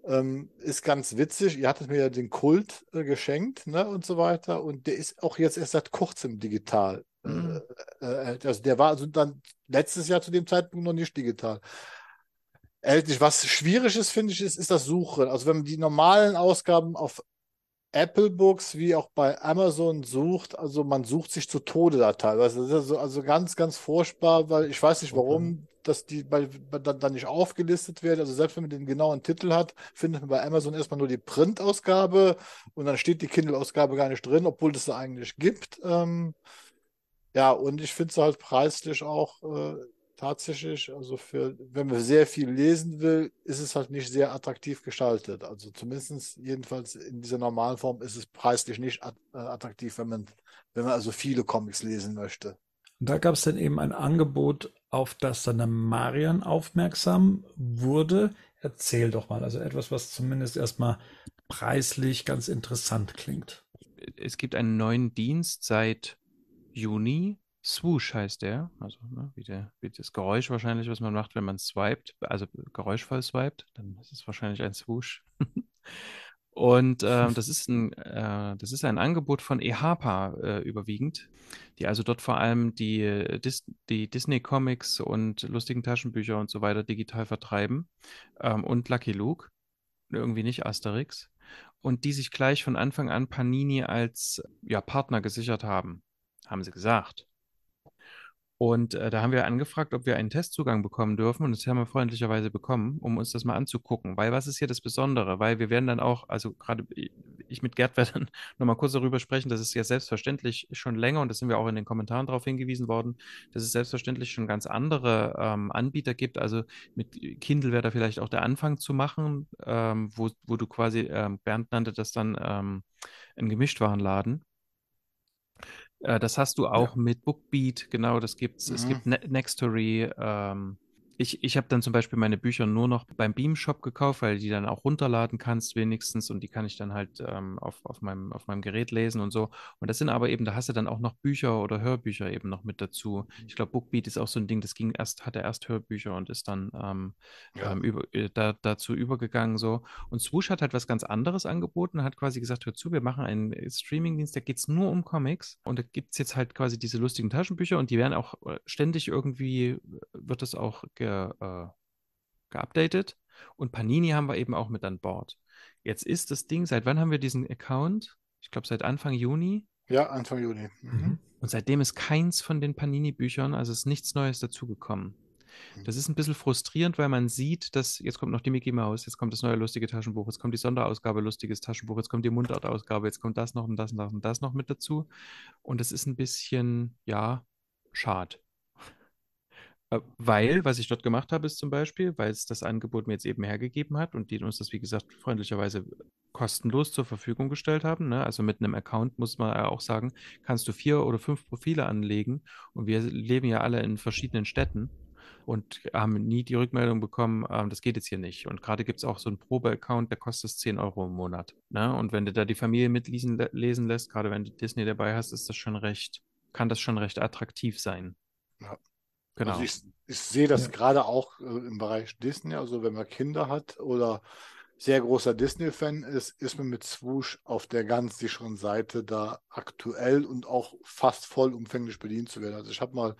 ähm, ist ganz witzig. Ihr hattet mir ja den Kult äh, geschenkt ne, und so weiter. Und der ist auch jetzt erst seit kurzem digital. Mhm. Äh, äh, also der war also dann letztes Jahr zu dem Zeitpunkt noch nicht digital. Erhältlich. Was schwierig ist, finde ich, ist, ist das Suchen. Also wenn man die normalen Ausgaben auf Apple Books wie auch bei Amazon sucht, also man sucht sich zu Tode da teilweise. Das ist also, also ganz, ganz furchtbar, weil ich weiß nicht warum, okay. dass die bei, bei, dann, dann nicht aufgelistet werden. Also selbst wenn man den genauen Titel hat, findet man bei Amazon erstmal nur die Printausgabe und dann steht die Kindle-Ausgabe gar nicht drin, obwohl es da eigentlich gibt. Ähm, ja, und ich finde es halt preislich auch äh, tatsächlich, also für, wenn man sehr viel lesen will, ist es halt nicht sehr attraktiv gestaltet. Also zumindest jedenfalls in dieser normalen Form ist es preislich nicht äh, attraktiv, wenn man, wenn man also viele Comics lesen möchte. Und da gab es dann eben ein Angebot, auf das dann der Marian aufmerksam wurde. Erzähl doch mal, also etwas, was zumindest erstmal preislich ganz interessant klingt. Es gibt einen neuen Dienst seit Juni. Swoosh heißt der, also ne, wie, der, wie das Geräusch wahrscheinlich, was man macht, wenn man swiped, also geräuschvoll swiped, dann ist es wahrscheinlich ein Swoosh. Und äh, das, ist ein, äh, das ist ein Angebot von eHarper äh, überwiegend, die also dort vor allem die, äh, Dis die Disney-Comics und lustigen Taschenbücher und so weiter digital vertreiben ähm, und Lucky Luke, irgendwie nicht Asterix, und die sich gleich von Anfang an Panini als ja, Partner gesichert haben haben sie gesagt. Und äh, da haben wir angefragt, ob wir einen Testzugang bekommen dürfen. Und das haben wir freundlicherweise bekommen, um uns das mal anzugucken. Weil was ist hier das Besondere? Weil wir werden dann auch, also gerade ich mit Gerd werde dann nochmal kurz darüber sprechen, dass es ja selbstverständlich schon länger, und das sind wir auch in den Kommentaren darauf hingewiesen worden, dass es selbstverständlich schon ganz andere ähm, Anbieter gibt. Also mit Kindle wäre da vielleicht auch der Anfang zu machen, ähm, wo, wo du quasi, ähm, Bernd nannte das dann ähm, ein Gemischtwarenladen äh, das hast du auch ja. mit Bookbeat, genau, das gibt's. Mhm. Es gibt ne Nextory. Ähm, ich ich habe dann zum Beispiel meine Bücher nur noch beim Beam-Shop gekauft, weil die dann auch runterladen kannst wenigstens und die kann ich dann halt ähm, auf, auf, meinem, auf meinem Gerät lesen und so. Und das sind aber eben, da hast du dann auch noch Bücher oder Hörbücher eben noch mit dazu. Ich glaube, Bookbeat ist auch so ein Ding, das ging erst, hatte erst Hörbücher und ist dann ähm, ja. ähm, über, äh, da, dazu übergegangen so. Und Swoosh hat halt was ganz anderes angeboten, hat quasi gesagt, hör zu, wir machen einen Streamingdienst, da geht es nur um Comics und da gibt es jetzt halt quasi diese lustigen Taschenbücher und die werden auch äh, ständig irgendwie, wird das auch ge äh, geupdatet. Und Panini haben wir eben auch mit an Bord. Jetzt ist das Ding, seit wann haben wir diesen Account? Ich glaube, seit Anfang Juni. Ja, Anfang Juni. Mhm. Und seitdem ist keins von den Panini-Büchern, also ist nichts Neues dazugekommen. Mhm. Das ist ein bisschen frustrierend, weil man sieht, dass jetzt kommt noch die Mickey Mouse, jetzt kommt das neue lustige Taschenbuch, jetzt kommt die Sonderausgabe lustiges Taschenbuch, jetzt kommt die Mundartausgabe, jetzt kommt das noch und das und das und das noch mit dazu. Und das ist ein bisschen, ja, schade. Äh, weil, was ich dort gemacht habe, ist zum Beispiel, weil es das Angebot mir jetzt eben hergegeben hat und die uns das, wie gesagt, freundlicherweise kostenlos zur Verfügung gestellt haben. Ne? Also mit einem Account muss man auch sagen, kannst du vier oder fünf Profile anlegen und wir leben ja alle in verschiedenen Städten und haben nie die Rückmeldung bekommen, ähm, das geht jetzt hier nicht. Und gerade gibt es auch so einen Probe-Account, der kostet 10 Euro im Monat. Ne? Und wenn du da die Familie mitlesen lesen lässt, gerade wenn du Disney dabei hast, ist das schon recht, kann das schon recht attraktiv sein. Ja. Genau. Also ich, ich sehe das ja. gerade auch äh, im Bereich Disney, also wenn man Kinder hat oder sehr großer Disney-Fan ist, ist man mit Swoosh auf der ganz sicheren Seite da aktuell und auch fast vollumfänglich bedient zu werden. Also ich habe mal,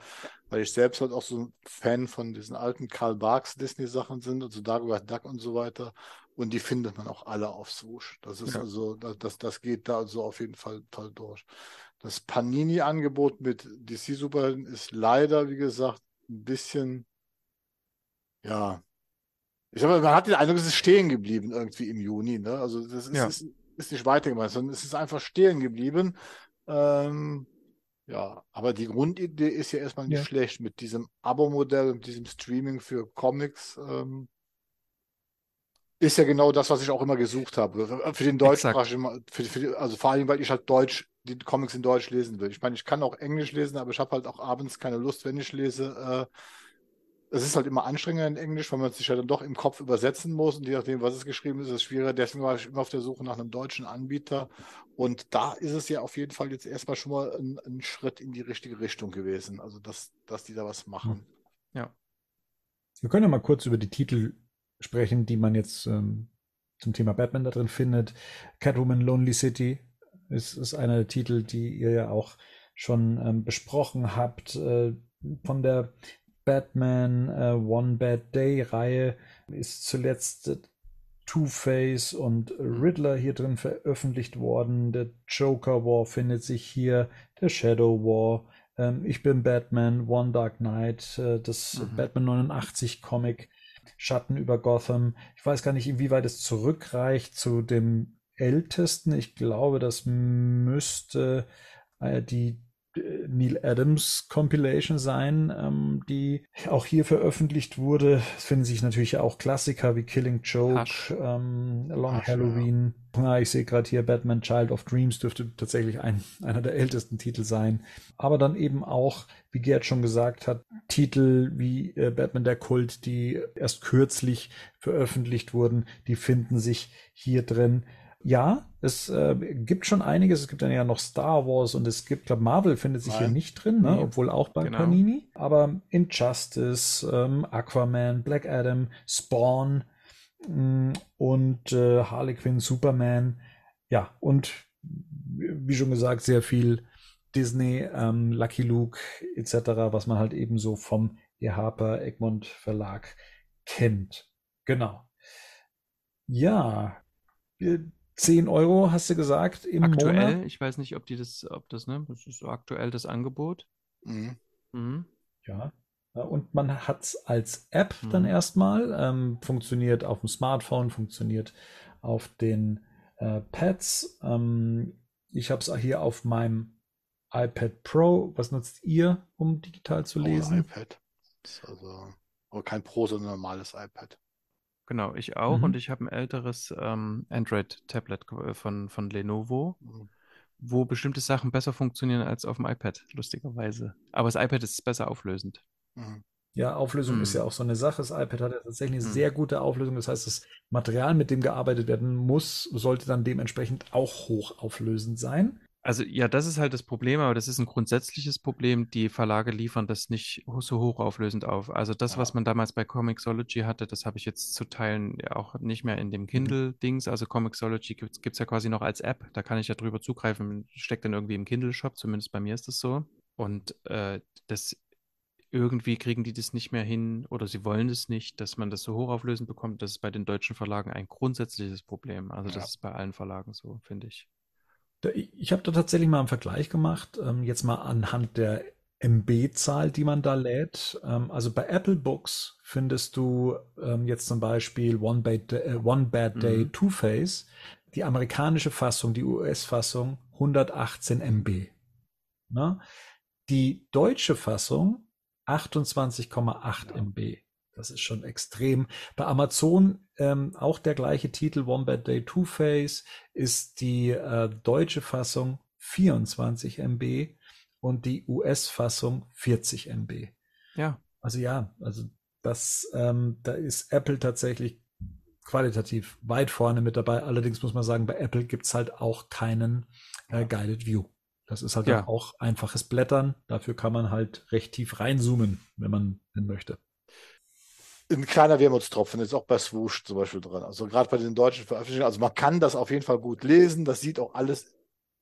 weil ich selbst halt auch so ein Fan von diesen alten Karl Barks Disney-Sachen sind, also Dagobert Duck und so weiter, und die findet man auch alle auf Swoosh. Das ist ja. also, das, das geht da also auf jeden Fall toll durch. Das Panini-Angebot mit DC Superhelden ist leider, wie gesagt, ein bisschen, ja, ich glaube, man hat den Eindruck, es ist stehen geblieben irgendwie im Juni. Ne? Also das ist, ja. ist, ist nicht weitergemacht, sondern es ist einfach stehen geblieben. Ähm, ja, aber die Grundidee ist ja erstmal nicht ja. schlecht mit diesem Abo-Modell, mit diesem Streaming für Comics. Ähm, ist ja genau das, was ich auch immer gesucht habe. Für den deutschsprachigen, für, für, also vor allem, weil ich halt Deutsch, die Comics in Deutsch lesen will. Ich meine, ich kann auch Englisch lesen, aber ich habe halt auch abends keine Lust, wenn ich lese. Äh, es ist halt immer anstrengender in Englisch, weil man sich ja dann doch im Kopf übersetzen muss und je nachdem, was es geschrieben ist, ist es schwieriger. Deswegen war ich immer auf der Suche nach einem deutschen Anbieter. Und da ist es ja auf jeden Fall jetzt erstmal schon mal ein, ein Schritt in die richtige Richtung gewesen. Also, dass, dass die da was machen. Ja. Wir können ja mal kurz über die Titel sprechen, die man jetzt ähm, zum Thema Batman da drin findet. Catwoman Lonely City ist, ist einer der Titel, die ihr ja auch schon ähm, besprochen habt. Äh, von der Batman äh, One Bad Day Reihe ist zuletzt Two-Face und Riddler hier drin veröffentlicht worden. Der Joker War findet sich hier, der Shadow War. Ähm, ich bin Batman, One Dark Knight, äh, das mhm. Batman 89 Comic Schatten über Gotham. Ich weiß gar nicht, inwieweit es zurückreicht zu dem ältesten. Ich glaube, das müsste äh, die Neil Adams Compilation sein, ähm, die auch hier veröffentlicht wurde. Es finden sich natürlich auch Klassiker wie Killing Joke, ähm, Long Hasch, Halloween. Ja. Ja, ich sehe gerade hier Batman Child of Dreams dürfte tatsächlich ein, einer der ältesten Titel sein. Aber dann eben auch, wie Gerd schon gesagt hat, Titel wie äh, Batman der Kult, die erst kürzlich veröffentlicht wurden, die finden sich hier drin ja, es äh, gibt schon einiges. Es gibt dann ja noch Star Wars und es gibt, glaube Marvel findet sich Nein. hier nicht drin, ne? obwohl auch bei genau. Panini. Aber Injustice, ähm, Aquaman, Black Adam, Spawn mh, mm, und äh, Harley Quinn, Superman. Ja, und wie schon gesagt, sehr viel Disney, ähm, Lucky Luke etc., was man halt eben so vom E. Harper Egmont Verlag kennt. Genau. Ja, 10 Euro, hast du gesagt, im aktuell, Monat? Ich weiß nicht, ob die das, ob das, ne, das ist so aktuell das Angebot. Mhm. Mhm. Ja. Und man hat es als App mhm. dann erstmal, ähm, funktioniert auf dem Smartphone, funktioniert auf den äh, Pads. Ähm, ich habe es hier auf meinem iPad Pro. Was nutzt ihr, um digital zu lesen? Oh, iPad. also aber kein Pro, sondern ein normales iPad. Genau, ich auch. Mhm. Und ich habe ein älteres ähm, Android-Tablet äh, von, von Lenovo, mhm. wo bestimmte Sachen besser funktionieren als auf dem iPad, lustigerweise. Aber das iPad ist besser auflösend. Mhm. Ja, Auflösung mhm. ist ja auch so eine Sache. Das iPad hat ja tatsächlich eine mhm. sehr gute Auflösung. Das heißt, das Material, mit dem gearbeitet werden muss, sollte dann dementsprechend auch hochauflösend sein. Also ja, das ist halt das Problem, aber das ist ein grundsätzliches Problem. Die Verlage liefern das nicht so hochauflösend auf. Also das, ja. was man damals bei Comixology hatte, das habe ich jetzt zu Teilen auch nicht mehr in dem mhm. Kindle-Dings. Also Comixology gibt es ja quasi noch als App. Da kann ich ja drüber zugreifen. Steckt dann irgendwie im Kindle-Shop. Zumindest bei mir ist das so. Und äh, das irgendwie kriegen die das nicht mehr hin oder sie wollen es nicht, dass man das so hochauflösend bekommt. Das ist bei den deutschen Verlagen ein grundsätzliches Problem. Also ja. das ist bei allen Verlagen so, finde ich. Ich habe da tatsächlich mal einen Vergleich gemacht, ähm, jetzt mal anhand der MB-Zahl, die man da lädt. Ähm, also bei Apple Books findest du ähm, jetzt zum Beispiel One Bad, äh, One Bad Day mhm. Two-Face, die amerikanische Fassung, die US-Fassung 118 MB. Na? Die deutsche Fassung 28,8 ja. MB. Das ist schon extrem. Bei Amazon ähm, auch der gleiche Titel, One Bad Day Two Face, ist die äh, deutsche Fassung 24 MB und die US-Fassung 40 MB. Ja. Also ja, also das, ähm, da ist Apple tatsächlich qualitativ weit vorne mit dabei. Allerdings muss man sagen, bei Apple gibt es halt auch keinen äh, Guided View. Das ist halt ja. auch einfaches Blättern. Dafür kann man halt recht tief reinzoomen, wenn man denn möchte ein kleiner Wermutstropfen ist auch bei Swoosh zum Beispiel drin. Also gerade bei den deutschen Veröffentlichungen. Also man kann das auf jeden Fall gut lesen. Das sieht auch alles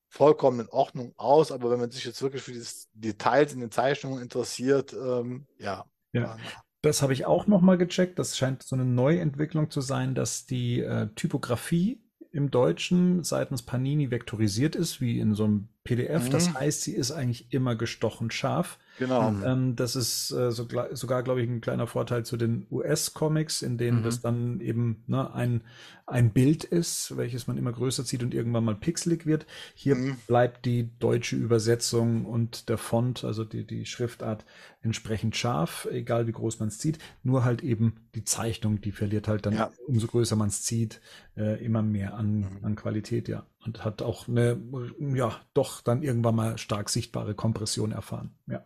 vollkommen in Ordnung aus. Aber wenn man sich jetzt wirklich für die Details in den Zeichnungen interessiert, ähm, ja. ja. Das habe ich auch nochmal gecheckt. Das scheint so eine Neuentwicklung zu sein, dass die äh, Typografie im Deutschen seitens Panini vektorisiert ist, wie in so einem PDF. Mhm. Das heißt, sie ist eigentlich immer gestochen scharf. Genau. Ähm, das ist äh, so, sogar, glaube ich, ein kleiner Vorteil zu den US-Comics, in denen mhm. das dann eben ne, ein, ein Bild ist, welches man immer größer zieht und irgendwann mal pixelig wird. Hier mhm. bleibt die deutsche Übersetzung und der Font, also die, die Schriftart, entsprechend scharf, egal wie groß man es zieht. Nur halt eben die Zeichnung, die verliert halt dann, ja. umso größer man es zieht, äh, immer mehr an, mhm. an Qualität, ja. Und hat auch eine, ja, doch dann irgendwann mal stark sichtbare Kompression erfahren, ja.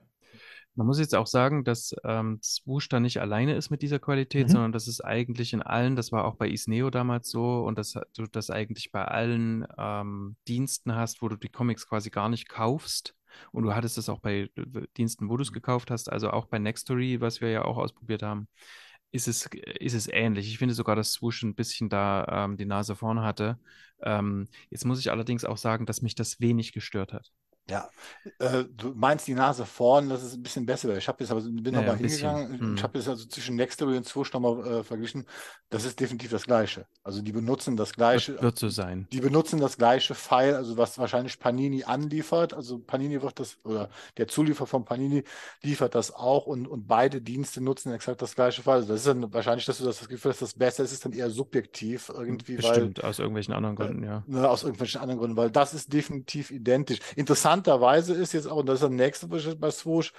Man muss jetzt auch sagen, dass ähm, Swoosh da nicht alleine ist mit dieser Qualität, mhm. sondern das ist eigentlich in allen, das war auch bei Isneo damals so und dass du das eigentlich bei allen ähm, Diensten hast, wo du die Comics quasi gar nicht kaufst. Und du hattest das auch bei Diensten, wo du es mhm. gekauft hast, also auch bei Nextory, was wir ja auch ausprobiert haben, ist es, ist es ähnlich. Ich finde sogar, dass Swoosh ein bisschen da ähm, die Nase vorne hatte. Ähm, jetzt muss ich allerdings auch sagen, dass mich das wenig gestört hat. Ja, äh, du meinst die Nase vorn, das ist ein bisschen besser. Ich habe jetzt aber bin ja, nochmal ja, hingegangen. Hm. Ich habe jetzt also zwischen Nextory und Swoosh nochmal äh, verglichen. Das ist definitiv das Gleiche. Also die benutzen das Gleiche. Das wird so sein. Die benutzen das gleiche File, also was wahrscheinlich Panini anliefert. Also Panini wird das, oder der Zuliefer von Panini liefert das auch und, und beide Dienste nutzen exakt das gleiche File. Also das ist dann wahrscheinlich, dass du das, Gefühl hast, das besser ist, ist dann eher subjektiv irgendwie. Bestimmt, weil, aus irgendwelchen anderen Gründen, ja. Ne, aus irgendwelchen anderen Gründen, weil das ist definitiv identisch. Interessant interessanterweise ist jetzt auch, und das ist der nächste Schritt bei Swoosh,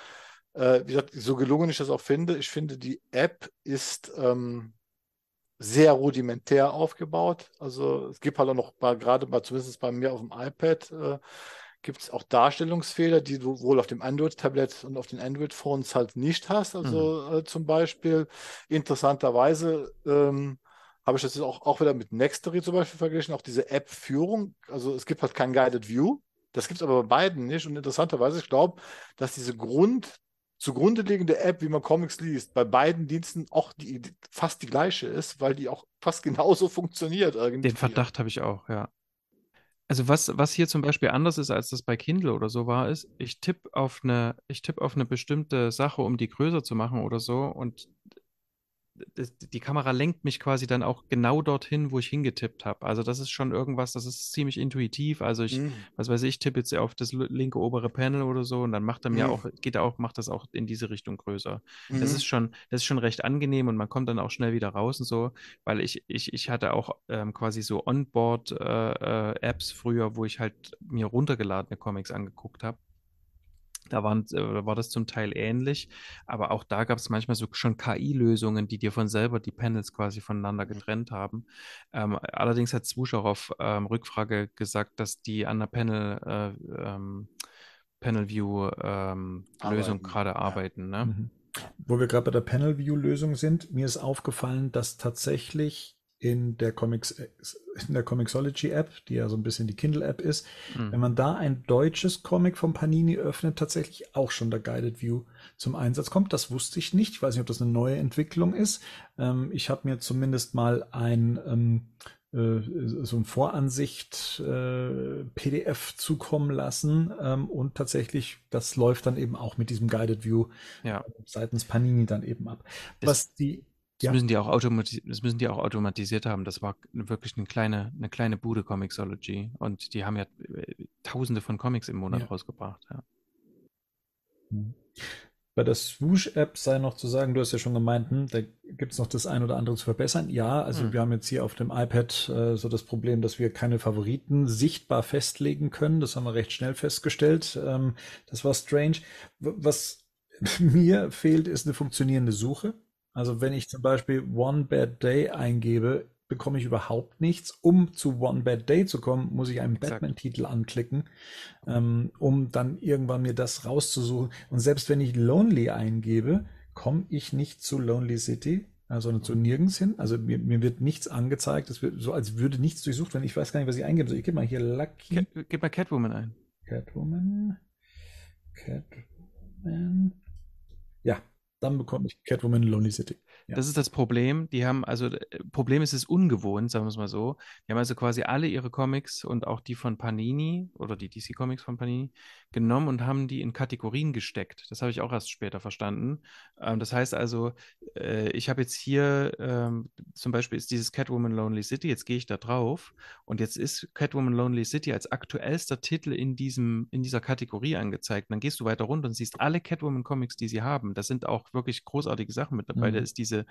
äh, wie gesagt, so gelungen ich das auch finde, ich finde, die App ist ähm, sehr rudimentär aufgebaut. Also es gibt halt auch noch bei, gerade bei, zumindest bei mir auf dem iPad, äh, gibt es auch Darstellungsfehler, die du wohl auf dem Android-Tablet und auf den Android-Phones halt nicht hast. Also mhm. äh, zum Beispiel interessanterweise ähm, habe ich das jetzt auch, auch wieder mit Nextory zum Beispiel verglichen, auch diese App-Führung. Also es gibt halt kein Guided View. Das gibt es aber bei beiden nicht. Und interessanterweise, ich glaube, dass diese Grund, zugrunde liegende App, wie man Comics liest, bei beiden Diensten auch die, fast die gleiche ist, weil die auch fast genauso funktioniert irgendwie. Den Verdacht habe ich auch, ja. Also was, was hier zum Beispiel anders ist, als das bei Kindle oder so war, ist, ich tippe auf eine, ich tippe auf eine bestimmte Sache, um die größer zu machen oder so und die Kamera lenkt mich quasi dann auch genau dorthin, wo ich hingetippt habe. Also das ist schon irgendwas, das ist ziemlich intuitiv. Also ich, mhm. was weiß ich, tippe jetzt auf das linke obere Panel oder so und dann macht er mir mhm. auch, geht er auch, macht das auch in diese Richtung größer. Mhm. Das ist schon, das ist schon recht angenehm und man kommt dann auch schnell wieder raus und so, weil ich, ich, ich hatte auch ähm, quasi so Onboard-Apps äh, äh, früher, wo ich halt mir runtergeladene Comics angeguckt habe. Da waren, äh, war das zum Teil ähnlich, aber auch da gab es manchmal so schon KI-Lösungen, die dir von selber die Panels quasi voneinander mhm. getrennt haben. Ähm, allerdings hat auf ähm, Rückfrage gesagt, dass die an der Panel, äh, ähm, Panel View ähm, Lösung gerade arbeiten. Ne? Mhm. Wo wir gerade bei der Panel View Lösung sind, mir ist aufgefallen, dass tatsächlich in der Comics, in der Comixology App, die ja so ein bisschen die Kindle App ist, mhm. wenn man da ein deutsches Comic von Panini öffnet, tatsächlich auch schon der Guided View zum Einsatz kommt. Das wusste ich nicht. Ich weiß nicht, ob das eine neue Entwicklung ist. Ähm, ich habe mir zumindest mal ein ähm, äh, so ein Voransicht äh, PDF zukommen lassen ähm, und tatsächlich das läuft dann eben auch mit diesem Guided View ja. seitens Panini dann eben ab. Was die das, ja. müssen die auch das müssen die auch automatisiert haben. Das war wirklich eine kleine, eine kleine Bude Comixology. Und die haben ja äh, tausende von Comics im Monat ja. rausgebracht. Ja. Hm. Bei der Swoosh-App sei noch zu sagen, du hast ja schon gemeint, hm, da gibt es noch das ein oder andere zu verbessern. Ja, also mhm. wir haben jetzt hier auf dem iPad äh, so das Problem, dass wir keine Favoriten sichtbar festlegen können. Das haben wir recht schnell festgestellt. Ähm, das war strange. Was mir fehlt, ist eine funktionierende Suche. Also wenn ich zum Beispiel One Bad Day eingebe, bekomme ich überhaupt nichts. Um zu One Bad Day zu kommen, muss ich einen Batman-Titel anklicken, ähm, um dann irgendwann mir das rauszusuchen. Und selbst wenn ich Lonely eingebe, komme ich nicht zu Lonely City, sondern zu nirgends hin. Also mir, mir wird nichts angezeigt. Es wird so, als würde nichts durchsucht werden. Ich weiß gar nicht, was ich eingebe. So, ich gebe mal hier Lucky. Cat, gib mal Catwoman ein. Catwoman. Catwoman. Ja, dann bekomme ich Catwoman Lonely City. Ja. Das ist das Problem. Die haben, also, äh, Problem ist es ungewohnt, sagen wir es mal so. Die haben also quasi alle ihre Comics und auch die von Panini oder die DC Comics von Panini genommen und haben die in Kategorien gesteckt. Das habe ich auch erst später verstanden. Ähm, das heißt also, äh, ich habe jetzt hier ähm, zum Beispiel ist dieses Catwoman Lonely City, jetzt gehe ich da drauf und jetzt ist Catwoman Lonely City als aktuellster Titel in, diesem, in dieser Kategorie angezeigt. dann gehst du weiter runter und siehst alle Catwoman Comics, die sie haben. Da sind auch wirklich großartige Sachen mit dabei. Mhm. Da ist diese,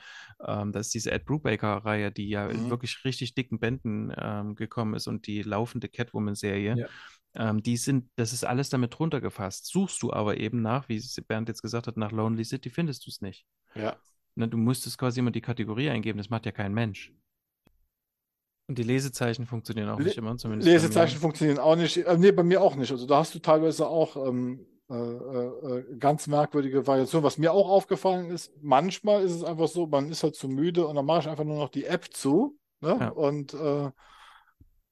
ähm, da ist diese Ed Brubaker-Reihe, die ja mhm. in wirklich richtig dicken Bänden ähm, gekommen ist und die laufende Catwoman-Serie. Ja. Ähm, die sind, das ist alles damit runtergefasst. Suchst du aber eben nach, wie Bernd jetzt gesagt hat, nach Lonely City, findest du es nicht. Ja. Ne, du musstest quasi immer die Kategorie eingeben, das macht ja kein Mensch. Und die Lesezeichen funktionieren auch nicht immer, zumindest. Lesezeichen funktionieren auch nicht. Äh, nee, bei mir auch nicht. Also da hast du teilweise auch ähm, äh, äh, äh, ganz merkwürdige Variationen. Was mir auch aufgefallen ist, manchmal ist es einfach so, man ist halt zu müde und dann mache ich einfach nur noch die App zu. Ne? Ja. Und äh,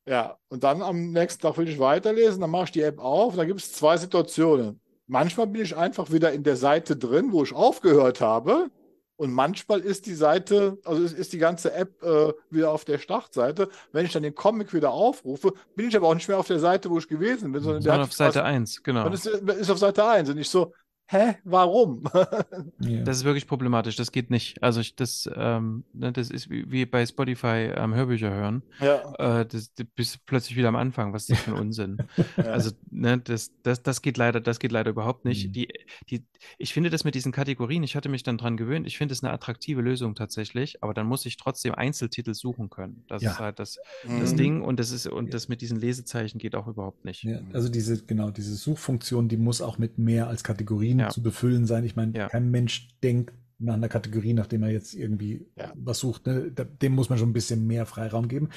ja, und dann am nächsten Tag will ich weiterlesen, dann mache ich die App auf, da gibt es zwei Situationen. Manchmal bin ich einfach wieder in der Seite drin, wo ich aufgehört habe. Und manchmal ist die Seite, also ist, ist die ganze App äh, wieder auf der Startseite. Wenn ich dann den Comic wieder aufrufe, bin ich aber auch nicht mehr auf der Seite, wo ich gewesen bin, sondern, sondern auf Seite 1, genau. Und ist, ist auf Seite 1 und ich so, hä, warum? ja. Das ist wirklich problematisch, das geht nicht. Also ich, das, ähm, ne, das ist wie, wie bei Spotify ähm, Hörbücher hören. Ja. Äh, das, du bist plötzlich wieder am Anfang, was ist das für ein Unsinn? ja. Also ne, das, das, das geht leider, das geht leider überhaupt nicht. Mhm. Die, die, ich finde das mit diesen Kategorien, ich hatte mich dann dran gewöhnt, ich finde es eine attraktive Lösung tatsächlich, aber dann muss ich trotzdem Einzeltitel suchen können. Das ja. ist halt das, das mhm. Ding und das ist, und das mit diesen Lesezeichen geht auch überhaupt nicht. also diese, genau, diese Suchfunktion, die muss auch mit mehr als Kategorien ja. zu befüllen sein. Ich meine, ja. kein Mensch denkt nach einer Kategorie, nachdem er jetzt irgendwie ja. was sucht. Ne? Dem muss man schon ein bisschen mehr Freiraum geben.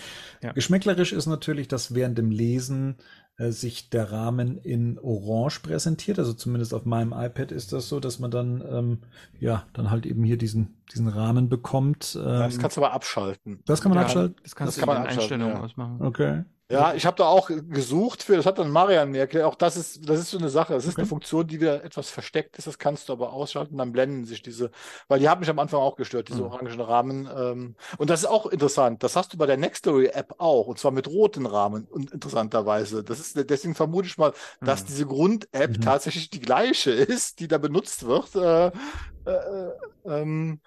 Geschmäcklerisch ist natürlich, dass während dem Lesen äh, sich der Rahmen in Orange präsentiert. Also zumindest auf meinem iPad ist das so, dass man dann ähm, ja dann halt eben hier diesen diesen Rahmen bekommt. Ähm, das kannst du aber abschalten. Das kann man abschalten. Das kannst das du kann man Einstellungen ausmachen. Okay. Ja, ich habe da auch gesucht für, das hat dann Marian mir erklärt, auch das ist, das ist so eine Sache, das ist okay. eine Funktion, die wieder etwas versteckt ist, das kannst du aber ausschalten, dann blenden sich diese, weil die haben mich am Anfang auch gestört, diese mhm. orangen Rahmen. Ähm, und das ist auch interessant, das hast du bei der Nextory-App auch, und zwar mit roten Rahmen, und interessanterweise. Das ist, deswegen vermute ich mal, dass mhm. diese Grund-App mhm. tatsächlich die gleiche ist, die da benutzt wird. Äh, äh, äh, ähm,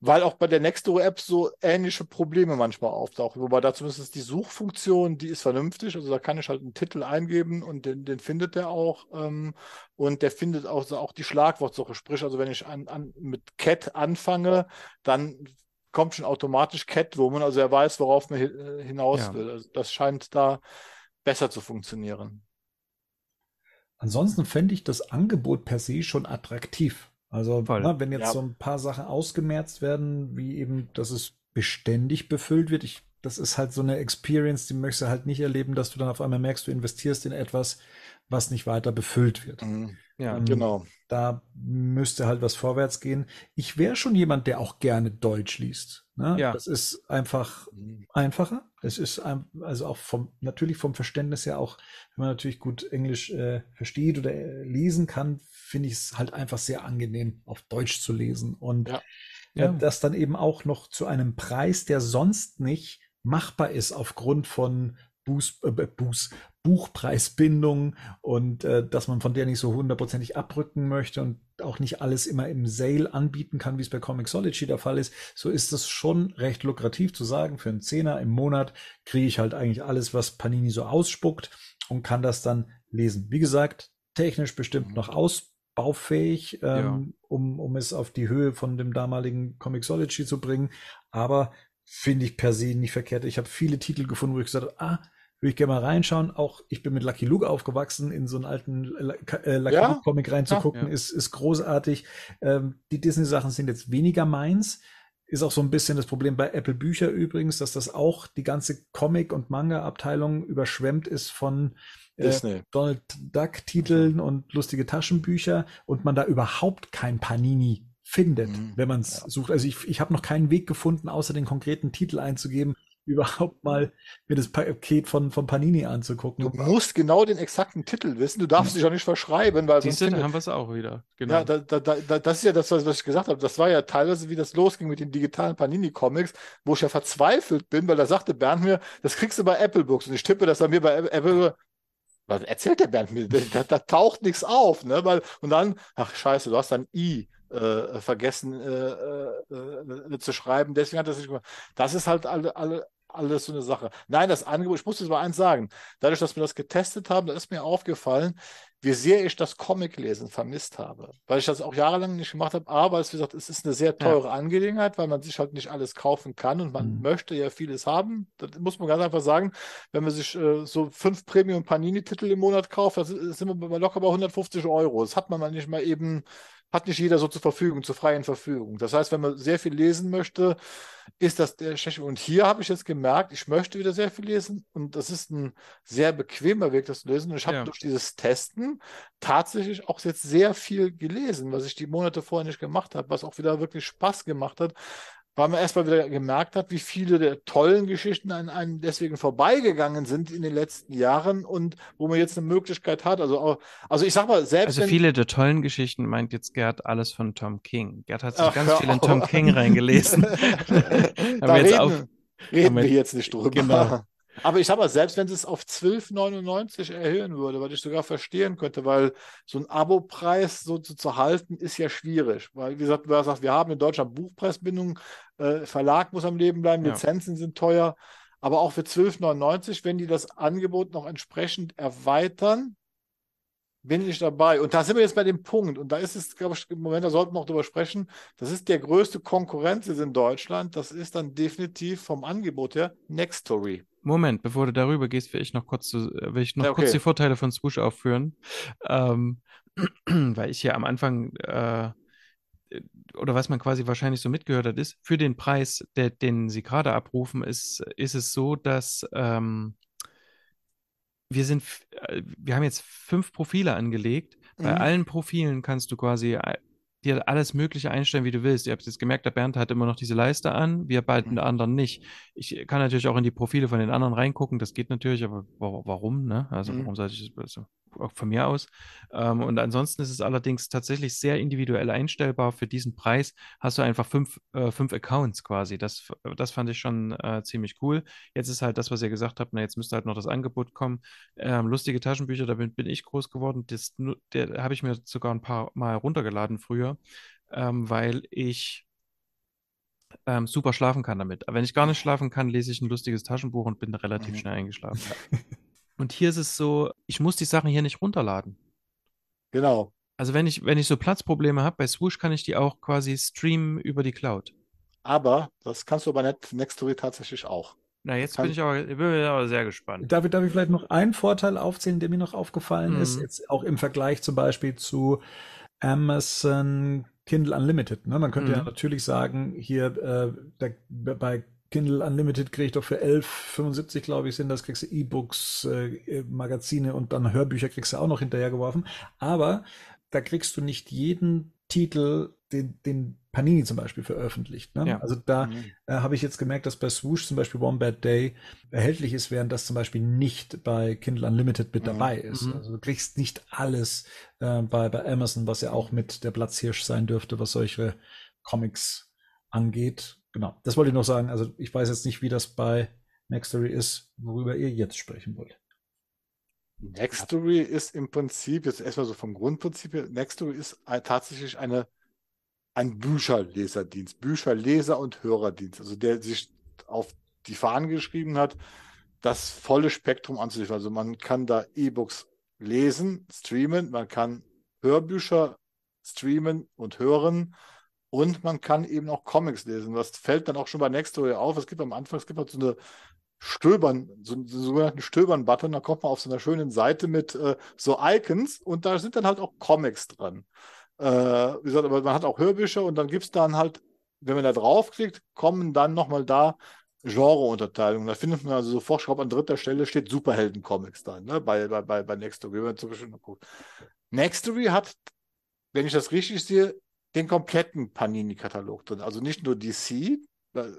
weil auch bei der Nextdoor-App so ähnliche Probleme manchmal auftauchen. Wobei da zumindest die Suchfunktion, die ist vernünftig. Also da kann ich halt einen Titel eingeben und den, den findet der auch. Ähm, und der findet auch, also auch die Schlagwortsuche. Sprich, also wenn ich an, an, mit Cat anfange, dann kommt schon automatisch Catwoman. Also er weiß, worauf man äh, hinaus ja. will. Also das scheint da besser zu funktionieren. Ansonsten fände ich das Angebot per se schon attraktiv. Also, na, ne, wenn jetzt ja. so ein paar Sachen ausgemerzt werden, wie eben, dass es beständig befüllt wird, ich, das ist halt so eine Experience, die möchtest du halt nicht erleben, dass du dann auf einmal merkst, du investierst in etwas, was nicht weiter befüllt wird. Mhm. Ja, ähm, genau. Da müsste halt was vorwärts gehen. Ich wäre schon jemand, der auch gerne Deutsch liest. Ne? Ja. Das ist einfach mhm. einfacher. Es ist also auch vom, natürlich vom Verständnis her auch, wenn man natürlich gut Englisch äh, versteht oder äh, lesen kann, finde ich es halt einfach sehr angenehm, auf Deutsch zu lesen. Und ja. Ja. das dann eben auch noch zu einem Preis, der sonst nicht machbar ist aufgrund von Buß, äh, Buß, Buchpreisbindung und äh, dass man von der nicht so hundertprozentig abrücken möchte und auch nicht alles immer im Sale anbieten kann, wie es bei Comixology der Fall ist, so ist es schon recht lukrativ zu sagen, für einen Zehner im Monat kriege ich halt eigentlich alles, was Panini so ausspuckt und kann das dann lesen. Wie gesagt, technisch bestimmt noch ausbaufähig, ähm, ja. um, um es auf die Höhe von dem damaligen Comixology zu bringen, aber finde ich per se nicht verkehrt. Ich habe viele Titel gefunden, wo ich gesagt habe, ah, würde ich gerne mal reinschauen. Auch ich bin mit Lucky Luke aufgewachsen, in so einen alten äh, Lucky ja? Luke Comic reinzugucken, ja, ja. ist, ist großartig. Ähm, die Disney-Sachen sind jetzt weniger meins. Ist auch so ein bisschen das Problem bei Apple Bücher übrigens, dass das auch die ganze Comic- und Manga-Abteilung überschwemmt ist von äh, Donald Duck-Titeln mhm. und lustige Taschenbücher und man da überhaupt kein Panini findet, mhm. wenn man es ja. sucht. Also ich, ich habe noch keinen Weg gefunden, außer den konkreten Titel einzugeben, überhaupt mal mir das Paket von, von Panini anzugucken. Du musst genau den exakten Titel wissen. Du darfst dich auch nicht verschreiben, weil sonst findet, haben wir es auch wieder. Genau. Ja, da, da, da, das ist ja das, was ich gesagt habe. Das war ja teilweise, wie das losging mit den digitalen Panini-Comics, wo ich ja verzweifelt bin, weil da sagte Bernd mir, das kriegst du bei Apple Books. Und ich tippe das dann mir bei Apple was erzählt der Bernd mir? Da, da, taucht nichts auf, ne? Weil, und dann, ach scheiße, du hast dann I äh, vergessen äh, äh, äh zu schreiben. Deswegen hat er sich gemacht. Das ist halt alle, alle, alles so eine Sache. Nein, das Angebot, ich muss jetzt mal eins sagen. Dadurch, dass wir das getestet haben, da ist mir aufgefallen, wie sehr ich das Comic-Lesen vermisst habe. Weil ich das auch jahrelang nicht gemacht habe. Aber, wie gesagt, es ist eine sehr teure ja. Angelegenheit, weil man sich halt nicht alles kaufen kann und man mhm. möchte ja vieles haben. Das muss man ganz einfach sagen. Wenn man sich äh, so fünf Premium-Panini-Titel im Monat kauft, das sind wir locker bei 150 Euro. Das hat man mal nicht mal eben hat nicht jeder so zur Verfügung, zur freien Verfügung. Das heißt, wenn man sehr viel lesen möchte, ist das der schlechte. Und hier habe ich jetzt gemerkt, ich möchte wieder sehr viel lesen und das ist ein sehr bequemer Weg, das zu lesen. Und ich habe ja. durch dieses Testen tatsächlich auch jetzt sehr viel gelesen, was ich die Monate vorher nicht gemacht habe, was auch wieder wirklich Spaß gemacht hat, weil man erstmal wieder gemerkt hat, wie viele der tollen Geschichten an einem deswegen vorbeigegangen sind in den letzten Jahren und wo man jetzt eine Möglichkeit hat. Also, auch, also ich sag mal, selbst. Also viele der tollen Geschichten meint jetzt Gerd alles von Tom King. Gerd hat sich Ach, ganz viel in Tom King reingelesen. da reden, auf, reden wir jetzt nicht drüber. Genau. Aber ich sag mal, selbst wenn sie es auf 12,99 erhöhen würde, was ich sogar verstehen könnte, weil so ein Abo-Preis so zu, zu, halten, ist ja schwierig. Weil, wie gesagt, du sagst, wir haben in Deutschland Buchpreisbindung, äh, Verlag muss am Leben bleiben, ja. Lizenzen sind teuer. Aber auch für 12,99, wenn die das Angebot noch entsprechend erweitern, bin ich dabei. Und da sind wir jetzt bei dem Punkt. Und da ist es, glaube ich, im Moment, da sollten wir noch drüber sprechen. Das ist der größte Konkurrenz in Deutschland. Das ist dann definitiv vom Angebot her Nextory. Moment, bevor du darüber gehst, will ich noch kurz, will ich noch okay. kurz die Vorteile von Swoosh aufführen. Ähm, weil ich ja am Anfang, äh, oder was man quasi wahrscheinlich so mitgehört hat, ist, für den Preis, der, den sie gerade abrufen, ist, ist es so, dass ähm, wir sind, äh, wir haben jetzt fünf Profile angelegt. Bei mhm. allen Profilen kannst du quasi äh, dir alles Mögliche einstellen, wie du willst. Ihr habt jetzt gemerkt, der Bernd hat immer noch diese Leiste an, wir beiden mhm. anderen nicht. Ich kann natürlich auch in die Profile von den anderen reingucken, das geht natürlich, aber warum, ne? Also mhm. warum sollte ich das, also auch von mir aus. Ähm, und ansonsten ist es allerdings tatsächlich sehr individuell einstellbar. Für diesen Preis hast du einfach fünf, äh, fünf Accounts quasi. Das, das fand ich schon äh, ziemlich cool. Jetzt ist halt das, was ihr gesagt habt, na, jetzt müsste halt noch das Angebot kommen. Ähm, lustige Taschenbücher, da bin, bin ich groß geworden. Das, der habe ich mir sogar ein paar Mal runtergeladen früher, ähm, weil ich ähm, super schlafen kann damit. Wenn ich gar nicht schlafen kann, lese ich ein lustiges Taschenbuch und bin relativ mhm. schnell eingeschlafen. und hier ist es so, ich muss die Sachen hier nicht runterladen. Genau. Also wenn ich, wenn ich so Platzprobleme habe, bei Swoosh kann ich die auch quasi streamen über die Cloud. Aber das kannst du bei Nextory tatsächlich auch. Na, jetzt kann, bin ich aber, bin aber sehr gespannt. Darf ich, darf ich vielleicht noch einen Vorteil aufzählen, der mir noch aufgefallen mhm. ist, jetzt auch im Vergleich zum Beispiel zu Amazon Kindle Unlimited. Ne? Man könnte mhm. ja natürlich sagen, hier äh, der, bei Kindle Unlimited kriege ich doch für 11,75 glaube ich sind das, kriegst du E-Books, äh, Magazine und dann Hörbücher kriegst du auch noch hinterhergeworfen. Aber da kriegst du nicht jeden Titel, den, den Panini zum Beispiel veröffentlicht. Ne? Ja. Also da mhm. äh, habe ich jetzt gemerkt, dass bei Swoosh zum Beispiel One Bad Day erhältlich ist, während das zum Beispiel nicht bei Kindle Unlimited mit mhm. dabei ist. Mhm. Also du kriegst nicht alles äh, bei, bei Amazon, was ja auch mit der Platzhirsch sein dürfte, was solche Comics angeht. Genau, das wollte ich noch sagen. Also ich weiß jetzt nicht, wie das bei Nextory ist, worüber ihr jetzt sprechen wollt. Nextory ist im Prinzip, jetzt erstmal so vom Grundprinzip her, Nextory ist tatsächlich eine, ein Bücherleserdienst, Bücherleser- und Hörerdienst, also der sich auf die Fahnen geschrieben hat, das volle Spektrum anzuliefern. Also man kann da E-Books lesen, streamen, man kann Hörbücher streamen und hören und man kann eben auch Comics lesen. Das fällt dann auch schon bei Nextory auf. Es gibt am Anfang, es gibt halt so eine Stöbern, so einen sogenannten Stöbern-Button, da kommt man auf so einer schönen Seite mit äh, so Icons und da sind dann halt auch Comics dran. Äh, wie gesagt, aber man hat auch Hörbücher und dann gibt es dann halt, wenn man da draufklickt, kommen dann nochmal da Genre-Unterteilungen. Da findet man also sofort, ich glaube, an dritter Stelle steht Superhelden-Comics dann, ne? bei, bei, bei, bei Nextory, wenn man zum Beispiel guckt. Nextory hat, wenn ich das richtig sehe, den kompletten Panini-Katalog drin. Also nicht nur DC,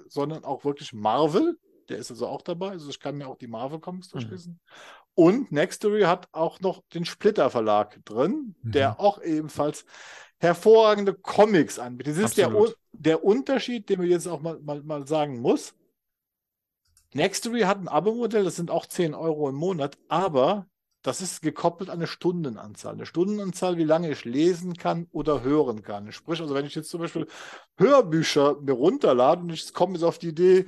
sondern auch wirklich Marvel der ist also auch dabei. Also ich kann mir auch die Marvel Comics mhm. durchlesen. Mhm. Und Nextory hat auch noch den Splitter Verlag drin, mhm. der auch ebenfalls hervorragende Comics anbietet. Das ist der, der Unterschied, den man jetzt auch mal, mal, mal sagen muss. Nextory hat ein Abo-Modell, das sind auch 10 Euro im Monat, aber das ist gekoppelt an eine Stundenanzahl. Eine Stundenanzahl, wie lange ich lesen kann oder hören kann. Sprich, also wenn ich jetzt zum Beispiel Hörbücher mir runterlade und ich komme jetzt auf die Idee,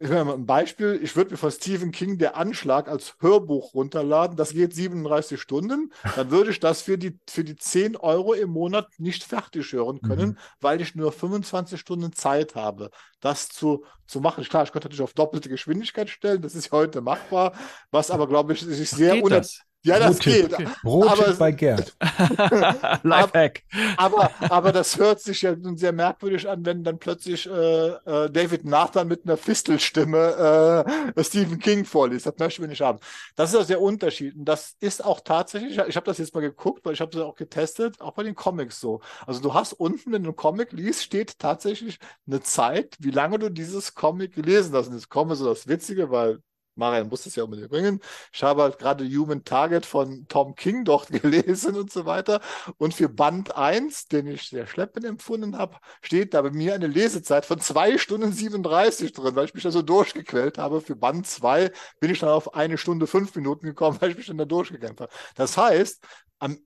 ich meine mal ein Beispiel, ich würde mir von Stephen King der Anschlag als Hörbuch runterladen, das geht 37 Stunden, dann würde ich das für die, für die 10 Euro im Monat nicht fertig hören können, mhm. weil ich nur 25 Stunden Zeit habe, das zu, zu machen. Klar, ich könnte natürlich auf doppelte Geschwindigkeit stellen, das ist heute machbar, was aber, glaube ich, sich sehr unnötig ja, das Brottipp. geht. Brottipp bei Gerd. Lifehack. Aber, aber das hört sich ja nun sehr merkwürdig an, wenn dann plötzlich äh, äh, David Nathan mit einer Fistelstimme äh, Stephen King vorliest. Das möchten wir nicht haben. Das ist also der Unterschied. Und das ist auch tatsächlich, ich habe das jetzt mal geguckt, weil ich habe das auch getestet, auch bei den Comics so. Also du hast unten, wenn du einen Comic liest, steht tatsächlich eine Zeit, wie lange du dieses Comic gelesen hast. Und jetzt komme so das Witzige, weil Marian muss es ja unbedingt bringen. Ich habe halt gerade Human Target von Tom King dort gelesen und so weiter. Und für Band 1, den ich sehr schleppend empfunden habe, steht da bei mir eine Lesezeit von 2 Stunden 37 drin, weil ich mich da so durchgequält habe. Für Band 2 bin ich dann auf eine Stunde 5 Minuten gekommen, weil ich mich dann da durchgekämpft habe. Das heißt, am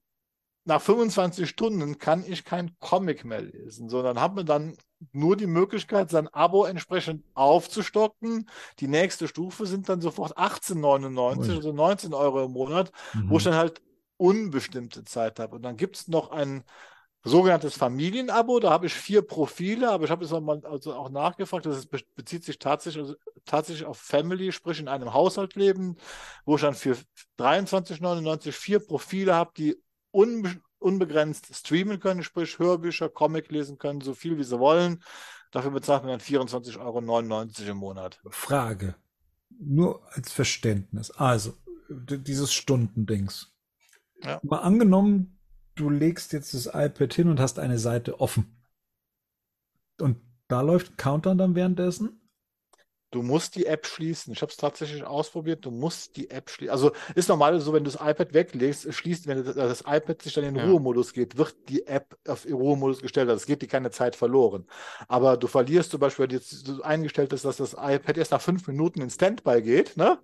nach 25 Stunden kann ich kein Comic mehr lesen, sondern habe mir dann nur die Möglichkeit, sein Abo entsprechend aufzustocken. Die nächste Stufe sind dann sofort 18,99, also 19 Euro im Monat, mhm. wo ich dann halt unbestimmte Zeit habe. Und dann gibt es noch ein sogenanntes Familienabo. Da habe ich vier Profile, aber ich habe jetzt mal also auch nachgefragt. Das bezieht sich tatsächlich, also tatsächlich auf Family, sprich in einem Haushalt leben, wo ich dann für 23,99 vier Profile habe, die unbe unbegrenzt streamen können, sprich Hörbücher, Comic lesen können, so viel wie sie wollen. Dafür bezahlt man dann 24,99 Euro im Monat. Frage. Nur als Verständnis. Also, dieses Stundendings. Ja. Mal angenommen, du legst jetzt das iPad hin und hast eine Seite offen. Und da läuft Countdown dann währenddessen? Du musst die App schließen. Ich habe es tatsächlich ausprobiert. Du musst die App schließen. Also ist normal so, wenn du das iPad weglegst, schließt, wenn das, das iPad sich dann in ja. Ruhemodus geht, wird die App auf Ruhemodus gestellt. Also es geht dir keine Zeit verloren. Aber du verlierst zum Beispiel, wenn du eingestellt ist, dass das iPad erst nach fünf Minuten in Standby geht, ne?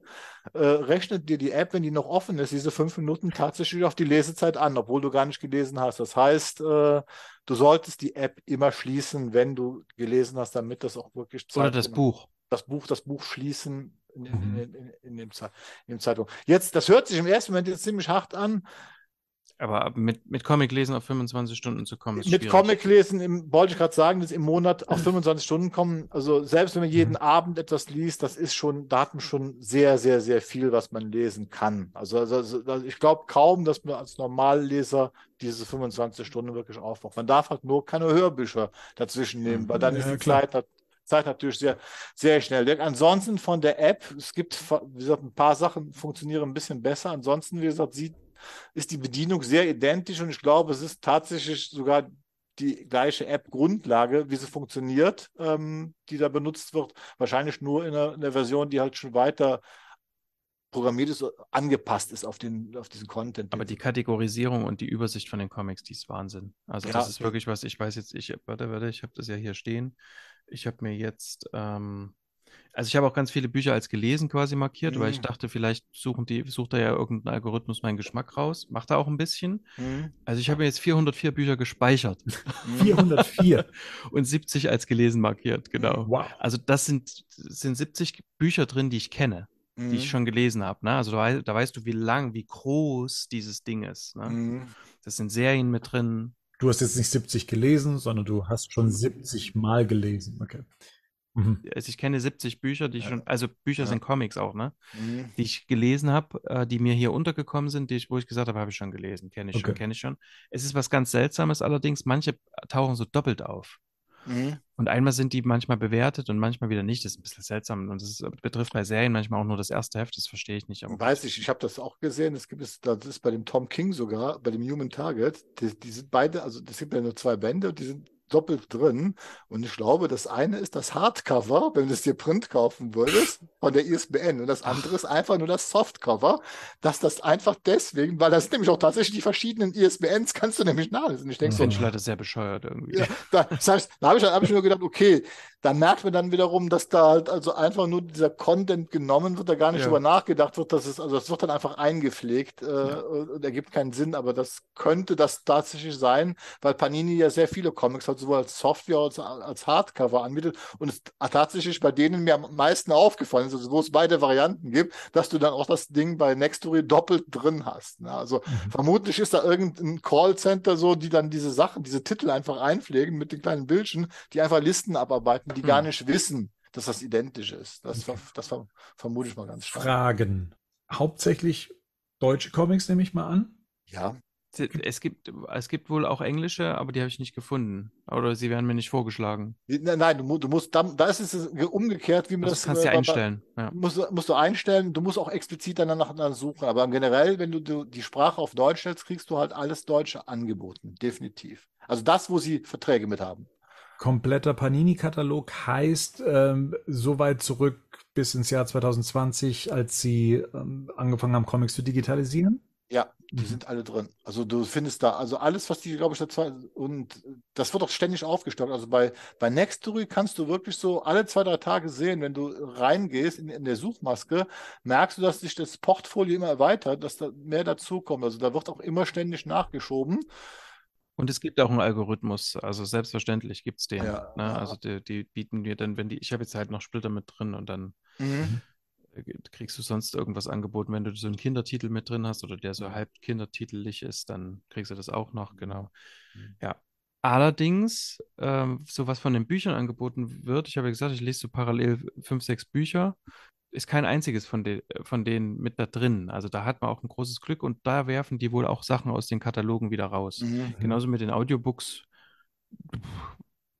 Äh, rechnet dir die App, wenn die noch offen ist, diese fünf Minuten tatsächlich auf die Lesezeit an, obwohl du gar nicht gelesen hast. Das heißt, äh, du solltest die App immer schließen, wenn du gelesen hast, damit das auch wirklich Zeit Oder das Buch das Buch, das Buch schließen in, in, mhm. in, in, dem, in dem Zeitung. Jetzt, das hört sich im ersten Moment jetzt ziemlich hart an. Aber mit, mit Comic lesen auf 25 Stunden zu kommen, ist Mit schwierig. Comic lesen, im, wollte ich gerade sagen, dass im Monat auf 25 Stunden kommen. Also selbst wenn man jeden mhm. Abend etwas liest, das ist schon, da hat man schon sehr, sehr, sehr viel, was man lesen kann. Also, also, also ich glaube kaum, dass man als Normalleser diese 25 Stunden wirklich aufmacht. Man darf halt nur keine Hörbücher dazwischen nehmen, weil dann ja, ist die klar. Zeit Zeit natürlich sehr, sehr schnell weg. Ansonsten von der App, es gibt, wie gesagt, ein paar Sachen funktionieren ein bisschen besser. Ansonsten, wie gesagt, sieht, ist die Bedienung sehr identisch und ich glaube, es ist tatsächlich sogar die gleiche App-Grundlage, wie sie funktioniert, ähm, die da benutzt wird. Wahrscheinlich nur in einer, in einer, Version, die halt schon weiter programmiert ist, angepasst ist auf, den, auf diesen Content. Aber die Kategorisierung und die Übersicht von den Comics, die ist Wahnsinn. Also ja, das ist wirklich was, ich weiß jetzt, ich, warte, warte, ich habe das ja hier stehen. Ich habe mir jetzt, ähm, also ich habe auch ganz viele Bücher als gelesen quasi markiert, mhm. weil ich mhm. dachte, vielleicht suchen die, sucht da ja irgendein Algorithmus meinen Geschmack raus. Macht er auch ein bisschen. Mhm. Also ich habe mir jetzt 404 Bücher gespeichert. 404. Und 70 als gelesen markiert, genau. Wow. Also das sind, sind 70 Bücher drin, die ich kenne. Mhm. Die ich mhm. schon gelesen habe. Ne? Also da, da, weißt du, wie lang, wie groß dieses Ding ist. Ne? Mhm. Das sind Serien mit drin, Du hast jetzt nicht 70 gelesen, sondern du hast schon 70 Mal gelesen. Okay. Mhm. Also ich kenne 70 Bücher, die ich schon, also Bücher ja. sind Comics auch, ne? Mhm. Die ich gelesen habe, äh, die mir hier untergekommen sind, die ich, wo ich gesagt habe, habe ich schon gelesen, kenne ich okay. schon, kenne ich schon. Es ist was ganz Seltsames allerdings, manche tauchen so doppelt auf. Mhm. Und einmal sind die manchmal bewertet und manchmal wieder nicht. Das ist ein bisschen seltsam. Und das betrifft bei Serien manchmal auch nur das erste Heft, das verstehe ich nicht. Weiß ich, ich habe das auch gesehen. Das gibt es, das ist bei dem Tom King sogar, bei dem Human Target. Die, die sind beide, also es gibt ja nur zwei Bände und die sind doppelt drin. Und ich glaube, das eine ist das Hardcover, wenn du es dir Print kaufen würdest, von der ISBN. Und das andere ist einfach nur das Softcover, dass das einfach deswegen, weil das sind nämlich auch tatsächlich die verschiedenen ISBNs, kannst du nämlich nachlesen. Ich denke so. Ich leider sehr bescheuert irgendwie. Ja, da, das heißt, da habe ich, hab ich nur gedacht, okay, da merkt man dann wiederum, dass da halt also einfach nur dieser Content genommen wird, da gar nicht ja. drüber nachgedacht wird, dass es, also es wird dann einfach eingepflegt äh, ja. und ergibt keinen Sinn, aber das könnte das tatsächlich sein, weil Panini ja sehr viele Comics hat, sowohl als Software als, als Hardcover anbietet und es tatsächlich bei denen mir am meisten aufgefallen ist, also wo es beide Varianten gibt, dass du dann auch das Ding bei Nextory doppelt drin hast. Ne? Also mhm. vermutlich ist da irgendein Callcenter so, die dann diese Sachen, diese Titel einfach einpflegen mit den kleinen Bildchen, die einfach Listen abarbeiten, die hm. gar nicht wissen, dass das identisch ist. Das, okay. das vermute ich mal ganz stark. Fragen. Hauptsächlich deutsche Comics nehme ich mal an. Ja. Es gibt, es gibt wohl auch englische, aber die habe ich nicht gefunden. Oder sie werden mir nicht vorgeschlagen. Nein, du, du musst, da, da ist es umgekehrt, wie man das. Das kannst du äh, einstellen. Ja. Musst, musst du einstellen. Du musst auch explizit danach suchen. Aber generell, wenn du, du die Sprache auf Deutsch stellst, kriegst du halt alles Deutsche angeboten. Definitiv. Also das, wo sie Verträge mit haben. Kompletter Panini-Katalog heißt ähm, so weit zurück bis ins Jahr 2020, als sie ähm, angefangen haben, Comics zu digitalisieren? Ja, die mhm. sind alle drin. Also du findest da, also alles, was die, glaube ich, dazu, und das wird auch ständig aufgestockt. Also bei, bei Nextory kannst du wirklich so alle zwei, drei Tage sehen, wenn du reingehst in, in der Suchmaske, merkst du, dass sich das Portfolio immer erweitert, dass da mehr dazukommt. Also da wird auch immer ständig nachgeschoben. Und es gibt auch einen Algorithmus, also selbstverständlich gibt es den. Ja, ne? Also die, die, bieten mir dann, wenn die, ich habe jetzt halt noch Splitter mit drin und dann mhm. Äh, kriegst du sonst irgendwas angeboten. Wenn du so einen Kindertitel mit drin hast oder der so halb kindertitelig ist, dann kriegst du das auch noch, genau. Mhm. Ja. Allerdings, ähm, so was von den Büchern angeboten wird, ich habe ja gesagt, ich lese so parallel fünf, sechs Bücher ist kein einziges von, de, von denen mit da drin. Also da hat man auch ein großes Glück und da werfen die wohl auch Sachen aus den Katalogen wieder raus. Mhm. Genauso mit den Audiobooks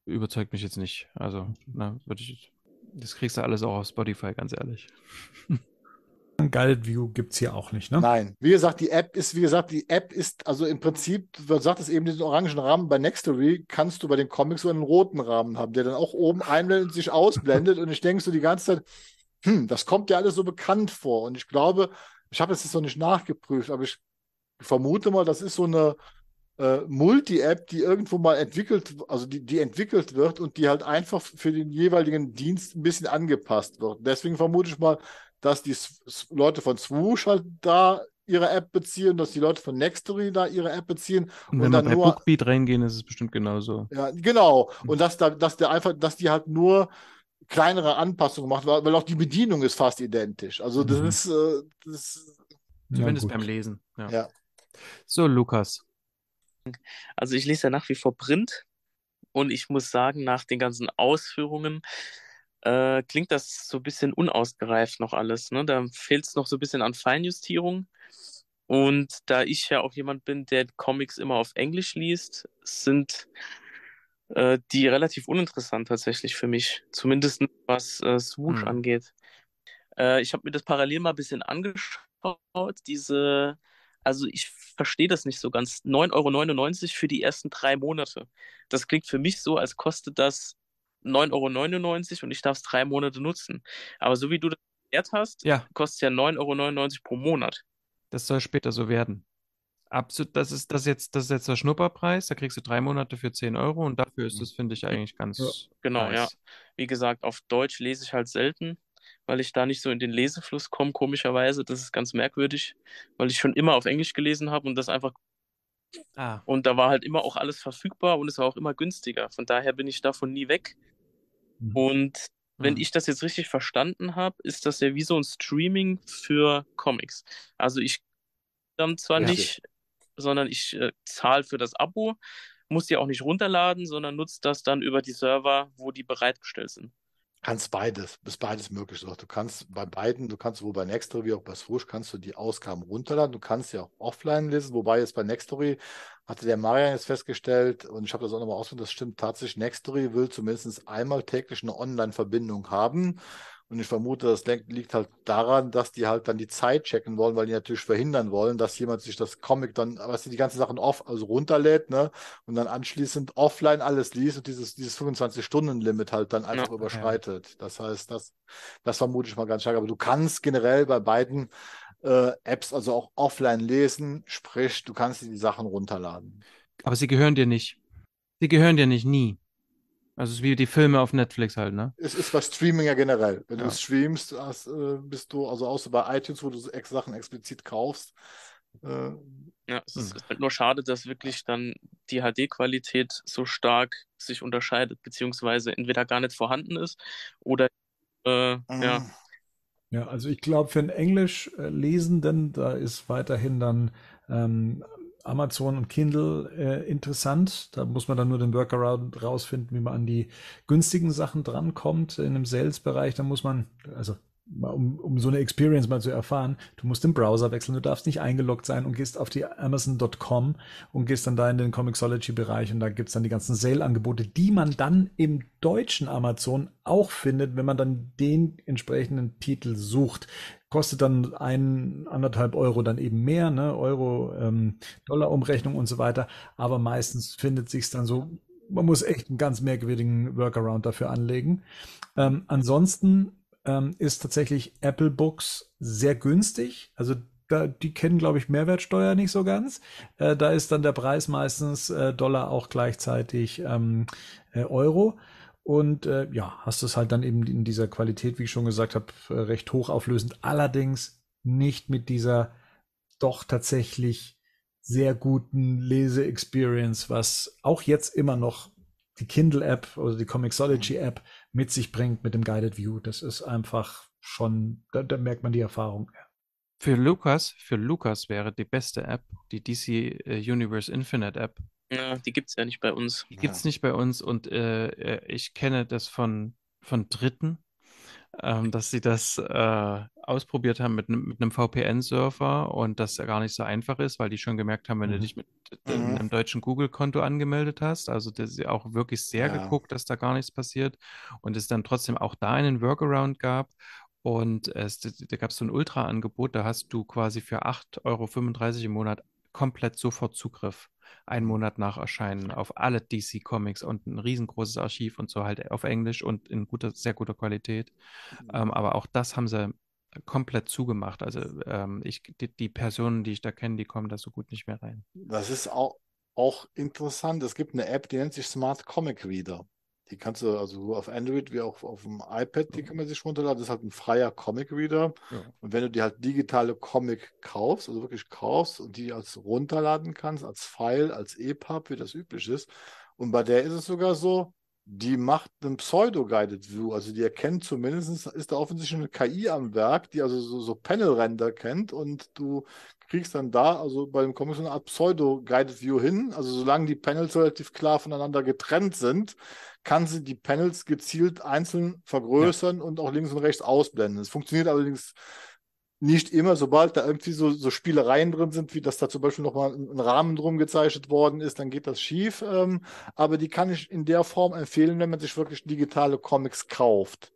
überzeugt mich jetzt nicht. Also, na, würde ich, das kriegst du alles auch auf Spotify, ganz ehrlich. Guided View gibt es hier auch nicht, ne? Nein. Wie gesagt, die App ist, wie gesagt, die App ist, also im Prinzip, du sagtest eben diesen orangen Rahmen bei Nextory, kannst du bei den Comics so einen roten Rahmen haben, der dann auch oben einblendet und sich ausblendet. und ich denke so die ganze Zeit, hm, das kommt ja alles so bekannt vor. Und ich glaube, ich habe es jetzt noch nicht nachgeprüft, aber ich vermute mal, das ist so eine äh, Multi-App, die irgendwo mal entwickelt, also die, die entwickelt wird und die halt einfach für den jeweiligen Dienst ein bisschen angepasst wird. Deswegen vermute ich mal, dass die Leute von Swoosh halt da ihre App beziehen, dass die Leute von Nextory da ihre App beziehen. Und wenn und dann wir bei nur, Bookbeat reingehen, ist es bestimmt genauso. Ja, genau. Und dass da, dass der einfach, dass die halt nur kleinere Anpassungen macht, weil auch die Bedienung ist fast identisch. Also das mhm. ist, äh, das Zumindest ja, beim Lesen. Ja. ja. So, Lukas. Also ich lese ja nach wie vor Print und ich muss sagen, nach den ganzen Ausführungen äh, klingt das so ein bisschen unausgereift noch alles. Ne? Da fehlt es noch so ein bisschen an Feinjustierung. Und da ich ja auch jemand bin, der Comics immer auf Englisch liest, sind äh, die relativ uninteressant tatsächlich für mich. Zumindest was äh, Swoosh hm. angeht. Äh, ich habe mir das parallel mal ein bisschen angeschaut. Diese, also ich verstehe das nicht so ganz. 9,99 Euro für die ersten drei Monate. Das klingt für mich so, als kostet das 9,99 Euro und ich darf es drei Monate nutzen. Aber so wie du das erklärt hast, ja. kostet es ja 9,99 Euro pro Monat. Das soll später so werden. Absolut, das ist das jetzt, das ist jetzt der Schnupperpreis, da kriegst du drei Monate für 10 Euro und dafür ist das, finde ich, eigentlich ganz. Ja. Genau, nice. ja. Wie gesagt, auf Deutsch lese ich halt selten, weil ich da nicht so in den Lesefluss komme, komischerweise. Das ist ganz merkwürdig, weil ich schon immer auf Englisch gelesen habe und das einfach. Ah. Und da war halt immer auch alles verfügbar und es war auch immer günstiger. Von daher bin ich davon nie weg. Mhm. Und wenn mhm. ich das jetzt richtig verstanden habe, ist das ja wie so ein Streaming für Comics. Also ich dann zwar ja, nicht sondern ich äh, zahle für das Abo, muss die auch nicht runterladen, sondern nutze das dann über die Server, wo die bereitgestellt sind. Kannst beides, ist beides möglich. Du kannst bei beiden, du kannst sowohl bei Nextory wie auch bei Swoosh, kannst du die Ausgaben runterladen. Du kannst ja auch offline lesen, wobei jetzt bei Nextory hatte der Marian jetzt festgestellt, und ich habe das auch nochmal ausprobiert, das stimmt tatsächlich, Nextory will zumindest einmal täglich eine Online-Verbindung haben. Und ich vermute, das liegt halt daran, dass die halt dann die Zeit checken wollen, weil die natürlich verhindern wollen, dass jemand sich das Comic dann, was die ganzen Sachen off, also runterlädt, ne, und dann anschließend offline alles liest und dieses, dieses 25-Stunden-Limit halt dann einfach ja, überschreitet. Ja. Das heißt, das, das vermute ich mal ganz stark. Aber du kannst generell bei beiden äh, Apps also auch offline lesen, sprich, du kannst dir die Sachen runterladen. Aber sie gehören dir nicht. Sie gehören dir nicht nie. Also es ist wie die Filme auf Netflix halt, ne? Es ist bei Streaming ja generell. Wenn ja. du streamst, hast, äh, bist du, also außer bei iTunes, wo du ex Sachen explizit kaufst. Äh, ja, es ist, hm. ist halt nur schade, dass wirklich dann die HD-Qualität so stark sich unterscheidet, beziehungsweise entweder gar nicht vorhanden ist oder äh, mhm. ja. Ja, also ich glaube, für einen Englisch-Lesenden, da ist weiterhin dann ähm, Amazon und Kindle äh, interessant. Da muss man dann nur den Workaround rausfinden, wie man an die günstigen Sachen drankommt. In einem Sales-Bereich, da muss man, also um, um so eine Experience mal zu erfahren, du musst den Browser wechseln, du darfst nicht eingeloggt sein und gehst auf die Amazon.com und gehst dann da in den Comixology-Bereich und da gibt's dann die ganzen Sale-Angebote, die man dann im deutschen Amazon auch findet, wenn man dann den entsprechenden Titel sucht. Kostet dann ein, anderthalb Euro dann eben mehr, ne? Euro, ähm, Dollar-Umrechnung und so weiter. Aber meistens findet sich's dann so, man muss echt einen ganz merkwürdigen Workaround dafür anlegen. Ähm, ansonsten ähm, ist tatsächlich Apple Books sehr günstig. Also da, die kennen, glaube ich, Mehrwertsteuer nicht so ganz. Äh, da ist dann der Preis meistens äh, Dollar auch gleichzeitig ähm, äh, Euro. Und äh, ja, hast es halt dann eben in dieser Qualität, wie ich schon gesagt habe, äh, recht hochauflösend. Allerdings nicht mit dieser doch tatsächlich sehr guten Lese-Experience, was auch jetzt immer noch die Kindle-App oder die Comixology-App mit sich bringt mit dem Guided View. Das ist einfach schon, da, da merkt man die Erfahrung. Für Lukas, für Lukas wäre die beste App die DC äh, Universe Infinite App. Ja, die gibt es ja nicht bei uns. Die gibt es nicht bei uns und äh, äh, ich kenne das von, von Dritten, ähm, dass sie das äh, ausprobiert haben mit, mit einem VPN-Surfer und das gar nicht so einfach ist, weil die schon gemerkt haben, wenn mhm. du dich mit äh, mhm. einem deutschen Google-Konto angemeldet hast, also das ist auch wirklich sehr ja. geguckt, dass da gar nichts passiert und es dann trotzdem auch da einen Workaround gab Und es, da gab es so ein Ultra-Angebot, da hast du quasi für 8,35 Euro im Monat komplett sofort Zugriff. Einen Monat nach Erscheinen auf alle DC Comics und ein riesengroßes Archiv und so halt auf Englisch und in guter, sehr guter Qualität. Mhm. Ähm, aber auch das haben sie komplett zugemacht. Also ähm, ich, die, die, Personen, die ich da kenne, die kommen da so gut nicht mehr rein. Das ist auch, auch interessant. Es gibt eine App, die nennt sich Smart Comic Reader. Die kannst du also auf Android wie auch auf dem iPad, die kann man sich runterladen. Das ist halt ein freier Comic Reader. Ja. Und wenn du dir halt digitale Comic kaufst, also wirklich kaufst und die als runterladen kannst, als File, als EPUB, wie das üblich ist. Und bei der ist es sogar so, die macht einen Pseudo-Guided View. Also die erkennt zumindest, ist da offensichtlich eine KI am Werk, die also so, so Panel-Render kennt und du kriegst dann da, also bei dem Comic so eine Art Pseudo-Guided View hin. Also solange die Panels relativ klar voneinander getrennt sind, kann sie die Panels gezielt einzeln vergrößern ja. und auch links und rechts ausblenden. Es funktioniert allerdings nicht immer, sobald da irgendwie so, so Spielereien drin sind, wie dass da zum Beispiel nochmal ein Rahmen drum gezeichnet worden ist, dann geht das schief. Ähm, aber die kann ich in der Form empfehlen, wenn man sich wirklich digitale Comics kauft.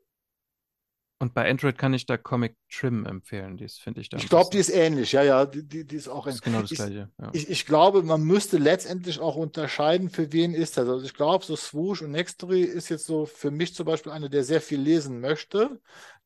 Und bei Android kann ich da Comic Trim empfehlen. Die finde ich da. Ich glaube, die ist ähnlich, ja, ja. Die, die, die ist auch das ist genau das ich, gleiche. Ja. Ich, ich, glaube, man müsste letztendlich auch unterscheiden, für wen ist das. Also ich glaube, so Swoosh und Nextory ist jetzt so für mich zum Beispiel einer, der sehr viel lesen möchte,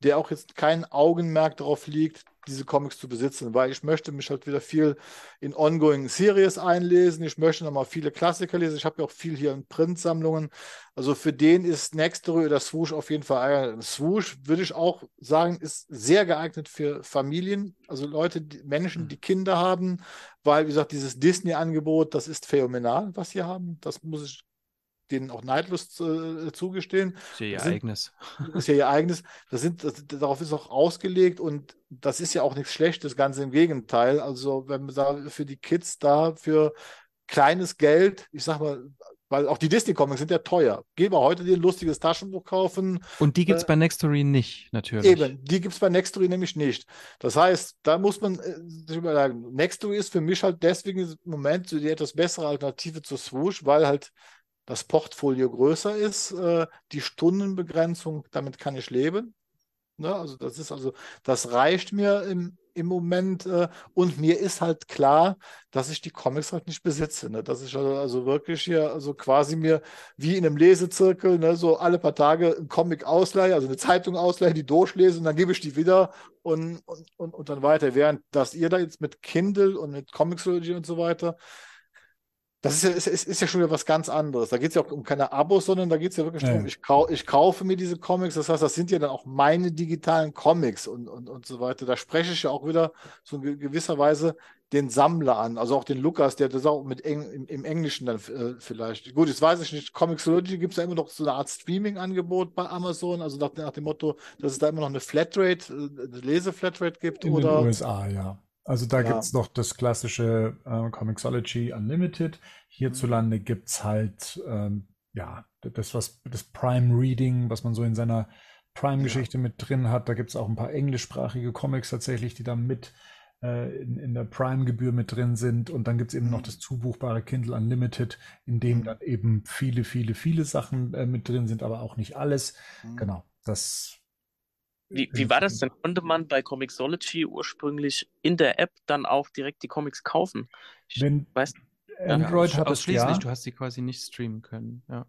der auch jetzt kein Augenmerk darauf liegt, diese Comics zu besitzen, weil ich möchte mich halt wieder viel in Ongoing Series einlesen. Ich möchte nochmal viele Klassiker lesen. Ich habe ja auch viel hier in Printsammlungen. Also für den ist Nextory oder Swoosh auf jeden Fall. Swoosh würde ich auch sagen, ist sehr geeignet für Familien, also Leute, die, Menschen, die Kinder haben, weil, wie gesagt, dieses Disney-Angebot, das ist phänomenal, was sie haben. Das muss ich denen auch neidlos äh, zugestehen. Ist ja ihr sind, eigenes. Ist ja ihr eigenes. Das sind, das, darauf ist auch ausgelegt und das ist ja auch nichts Schlechtes, ganz im Gegenteil. Also, wenn man da für die Kids da für kleines Geld, ich sag mal, weil auch die Disney-Comics sind ja teuer. Geh mal heute dir ein lustiges Taschenbuch kaufen. Und die gibt es äh, bei Nextory nicht, natürlich. Eben, die gibt es bei Nextory nämlich nicht. Das heißt, da muss man äh, sich überlegen, Nextory ist für mich halt deswegen im Moment so die etwas bessere Alternative zu Swoosh, weil halt das Portfolio größer ist, äh, die Stundenbegrenzung, damit kann ich leben. Ne? Also das ist also, das reicht mir im, im Moment äh, und mir ist halt klar, dass ich die Comics halt nicht besitze. Ne? Dass ich also, also wirklich hier, also quasi mir wie in einem Lesezirkel, ne, so alle paar Tage ein Comic ausleihe, also eine Zeitung ausleihe, die durchlese und dann gebe ich die wieder und, und, und, und dann weiter. Während dass ihr da jetzt mit Kindle und mit Comixology und so weiter, das ist ja, ist, ist ja schon wieder was ganz anderes. Da geht es ja auch um keine Abos, sondern da geht es ja wirklich darum, ich, kau ich kaufe mir diese Comics. Das heißt, das sind ja dann auch meine digitalen Comics und, und, und so weiter. Da spreche ich ja auch wieder so in gewisser Weise den Sammler an, also auch den Lukas, der das auch mit Eng, im, im, Englischen dann äh, vielleicht. Gut, jetzt weiß ich nicht, Comixology gibt es ja immer noch so eine Art Streaming-Angebot bei Amazon, also nach, nach, dem Motto, dass es da immer noch eine Flatrate, äh, eine Lese-Flatrate gibt. In oder? den USA, ja. Also da ja. gibt es noch das klassische äh, Comixology Unlimited. Hierzulande mhm. gibt es halt ähm, ja das, was das Prime Reading, was man so in seiner Prime-Geschichte ja. mit drin hat. Da gibt es auch ein paar englischsprachige Comics tatsächlich, die da mit äh, in, in, der Prime-Gebühr mit drin sind. Und dann gibt es eben mhm. noch das zubuchbare Kindle Unlimited, in dem mhm. dann eben viele, viele, viele Sachen äh, mit drin sind, aber auch nicht alles. Mhm. Genau, das wie, wie war das denn? Konnte man bei Comixology ursprünglich in der App dann auch direkt die Comics kaufen? Ich Wenn weiß, Android ja, hat es ja. Du hast die quasi nicht streamen können. Ja.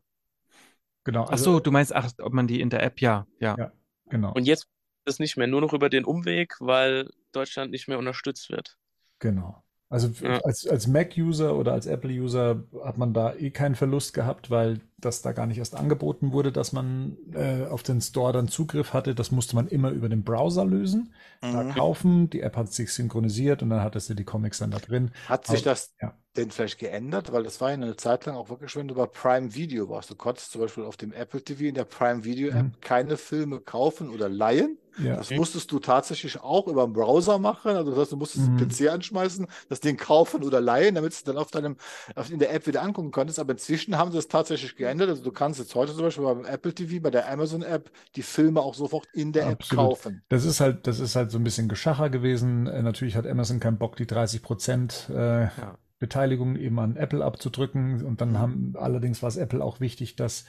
Genau. Also, ach so, du meinst, ach, ob man die in der App, ja, ja. ja genau. Und jetzt ist es nicht mehr, nur noch über den Umweg, weil Deutschland nicht mehr unterstützt wird. Genau. Also ja. als, als Mac-User oder als Apple-User hat man da eh keinen Verlust gehabt, weil das da gar nicht erst angeboten wurde, dass man äh, auf den Store dann Zugriff hatte. Das musste man immer über den Browser lösen, mhm. da kaufen. Die App hat sich synchronisiert und dann hattest du die Comics dann da drin. Hat sich das ja. denn vielleicht geändert? Weil das war ja eine Zeit lang auch wirklich, wenn du bei Prime Video warst. Du konntest zum Beispiel auf dem Apple TV in der Prime Video App mhm. keine Filme kaufen oder leihen. Ja. Das musstest du tatsächlich auch über den Browser machen. Also das heißt, du musstest mhm. den PC anschmeißen, das Ding kaufen oder leihen, damit du es dann auf deinem, auf, in der App wieder angucken konntest. Aber inzwischen haben sie das tatsächlich geändert. Also du kannst jetzt heute zum Beispiel beim Apple TV, bei der Amazon App, die Filme auch sofort in der Absolut. App kaufen. Das ist halt, das ist halt so ein bisschen Geschacher gewesen. Äh, natürlich hat Amazon keinen Bock, die 30 Prozent äh, ja Beteiligung eben an Apple abzudrücken. Und dann mhm. haben allerdings war es Apple auch wichtig, dass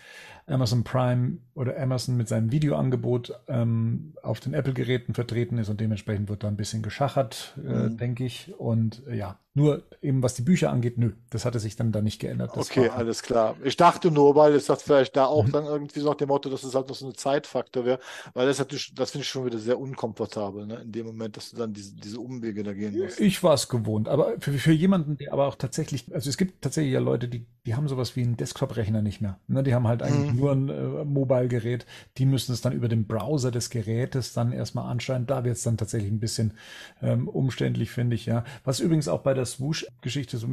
Amazon Prime oder Amazon mit seinem Videoangebot ähm, auf den Apple-Geräten vertreten ist und dementsprechend wird da ein bisschen geschachert, äh, mhm. denke ich. Und äh, ja, nur eben was die Bücher angeht, nö, das hatte sich dann da nicht geändert. Das okay, alles klar. Ich dachte nur, weil es das vielleicht da auch mhm. dann irgendwie so nach dem Motto, dass es halt noch so eine Zeitfaktor wäre, weil das natürlich, das finde ich schon wieder sehr unkomfortabel, ne? in dem Moment, dass du dann diese, diese Umwege da gehen musst. Ich war es gewohnt, aber für, für jemanden, der aber auch tatsächlich, also es gibt tatsächlich ja Leute, die, die haben sowas wie einen Desktop-Rechner nicht mehr. Ne? Die haben halt eigentlich mhm. Nur ein äh, Mobile-Gerät, die müssen es dann über den Browser des Gerätes dann erstmal anscheinend. Da wird es dann tatsächlich ein bisschen ähm, umständlich, finde ich, ja. Was übrigens auch bei der Swoosh-Geschichte so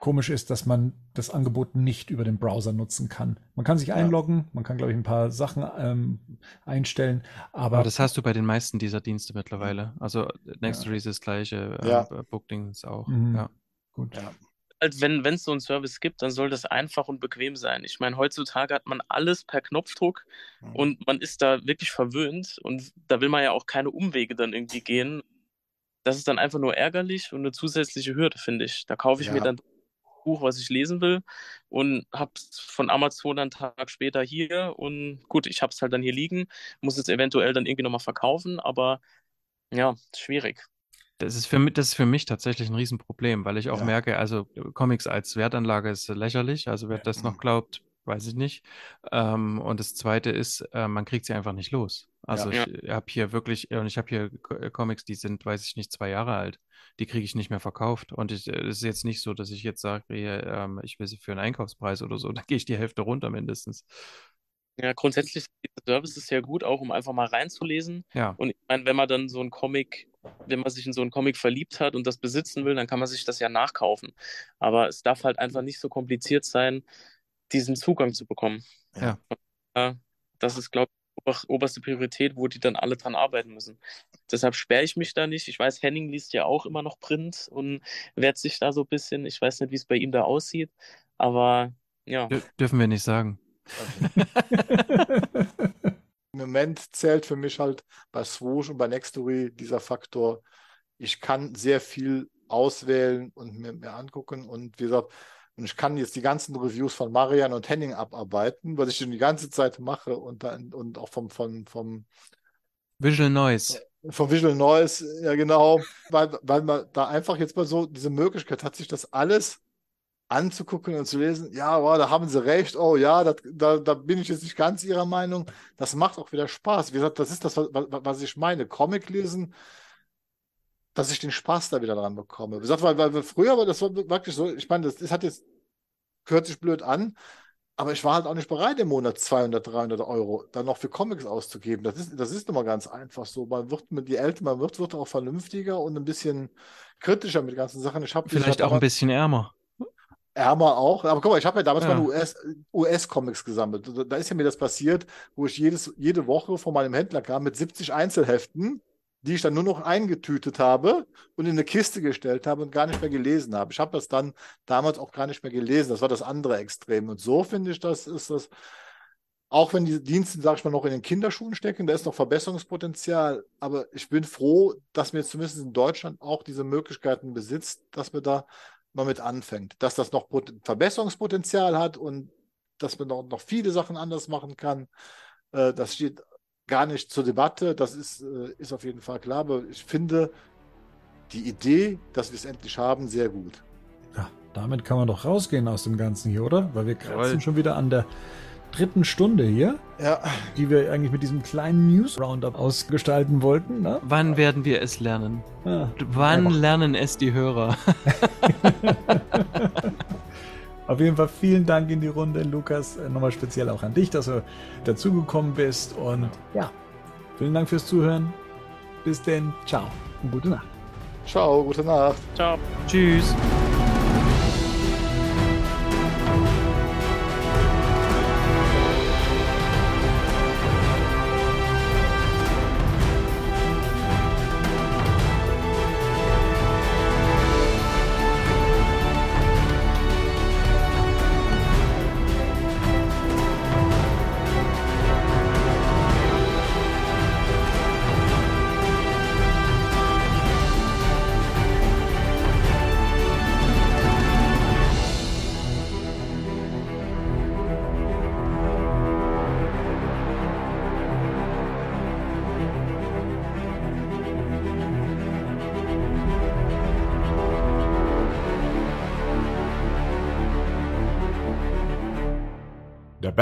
komisch ist, dass man das Angebot nicht über den Browser nutzen kann. Man kann sich einloggen, ja. man kann, glaube ich, ein paar Sachen ähm, einstellen, aber, aber... das hast du bei den meisten dieser Dienste mittlerweile. Also Nextory ja. ist das gleiche, äh, ja. Booking ist auch, mhm. ja. Gut. Ja. Also wenn es so einen Service gibt, dann soll das einfach und bequem sein. Ich meine, heutzutage hat man alles per Knopfdruck mhm. und man ist da wirklich verwöhnt und da will man ja auch keine Umwege dann irgendwie gehen das ist dann einfach nur ärgerlich und eine zusätzliche Hürde, finde ich. Da kaufe ich ja. mir dann ein Buch, was ich lesen will und habe es von Amazon dann einen Tag später hier und gut, ich habe es halt dann hier liegen, muss es eventuell dann irgendwie nochmal verkaufen, aber ja, schwierig. Das ist, für mich, das ist für mich tatsächlich ein Riesenproblem, weil ich auch ja. merke, also Comics als Wertanlage ist lächerlich. Also wer das noch mhm. glaubt, weiß ich nicht. Ähm, und das Zweite ist, äh, man kriegt sie einfach nicht los. Also ja. ich habe hier wirklich, und ich habe hier äh, Comics, die sind, weiß ich nicht, zwei Jahre alt. Die kriege ich nicht mehr verkauft. Und es ist jetzt nicht so, dass ich jetzt sage, ähm, ich will sie für einen Einkaufspreis oder so. Da gehe ich die Hälfte runter mindestens. Ja, grundsätzlich ist der Service ja gut, auch um einfach mal reinzulesen. Ja. Und ich meine, wenn man dann so ein Comic, wenn man sich in so einen Comic verliebt hat und das besitzen will, dann kann man sich das ja nachkaufen. Aber es darf halt einfach nicht so kompliziert sein, diesen Zugang zu bekommen. Ja. Das ist, glaube ich, oberste Priorität, wo die dann alle dran arbeiten müssen. Deshalb sperre ich mich da nicht. Ich weiß, Henning liest ja auch immer noch Print und wehrt sich da so ein bisschen. Ich weiß nicht, wie es bei ihm da aussieht, aber ja. D dürfen wir nicht sagen. Im Moment zählt für mich halt bei Swoosh und bei Nextory dieser Faktor, ich kann sehr viel auswählen und mir, mir angucken. Und wie gesagt, und ich kann jetzt die ganzen Reviews von Marian und Henning abarbeiten, was ich schon die ganze Zeit mache und, dann, und auch vom, vom, vom Visual Noise. Vom Visual Noise, ja genau, weil, weil man da einfach jetzt mal so diese Möglichkeit hat, sich das alles anzugucken und zu lesen, ja, wow, da haben sie recht, oh ja, das, da, da bin ich jetzt nicht ganz ihrer Meinung. Das macht auch wieder Spaß. Wie gesagt, das ist das, was, was ich meine. Comic lesen dass ich den Spaß da wieder dran bekomme. Wie gesagt, weil, weil früher war das wirklich so, ich meine, das, das hat jetzt, hört sich blöd an, aber ich war halt auch nicht bereit, im Monat 200, 300 Euro dann noch für Comics auszugeben. Das ist, das ist immer ganz einfach so. Man wird mit, je älter man wird, wird auch vernünftiger und ein bisschen kritischer mit ganzen Sachen. Ich Vielleicht auch ein bisschen ärmer. Ärmer auch. Aber guck mal, ich habe ja damals ja. meine US-Comics US gesammelt. Da ist ja mir das passiert, wo ich jedes, jede Woche von meinem Händler kam mit 70 Einzelheften die ich dann nur noch eingetütet habe und in eine Kiste gestellt habe und gar nicht mehr gelesen habe. Ich habe das dann damals auch gar nicht mehr gelesen. Das war das andere Extrem. Und so finde ich, das ist das, auch wenn die Dienste, sage ich mal, noch in den Kinderschuhen stecken, da ist noch Verbesserungspotenzial. Aber ich bin froh, dass mir zumindest in Deutschland auch diese Möglichkeiten besitzt, dass man da mal mit anfängt. Dass das noch Verbesserungspotenzial hat und dass man noch, noch viele Sachen anders machen kann. Äh, das steht gar nicht zur Debatte. Das ist, äh, ist auf jeden Fall klar. Aber ich finde die Idee, dass wir es endlich haben, sehr gut. Ja, damit kann man doch rausgehen aus dem Ganzen hier, oder? Weil wir kratzen schon wieder an der dritten Stunde hier, ja. die wir eigentlich mit diesem kleinen News-Roundup ausgestalten wollten. Ne? Wann werden wir es lernen? Ja. Wann ja. lernen es die Hörer? Auf jeden Fall vielen Dank in die Runde, Lukas. Äh, nochmal speziell auch an dich, dass du dazugekommen bist. Und ja, vielen Dank fürs Zuhören. Bis denn. Ciao und gute Nacht. Ciao, gute Nacht. Ciao. Tschüss.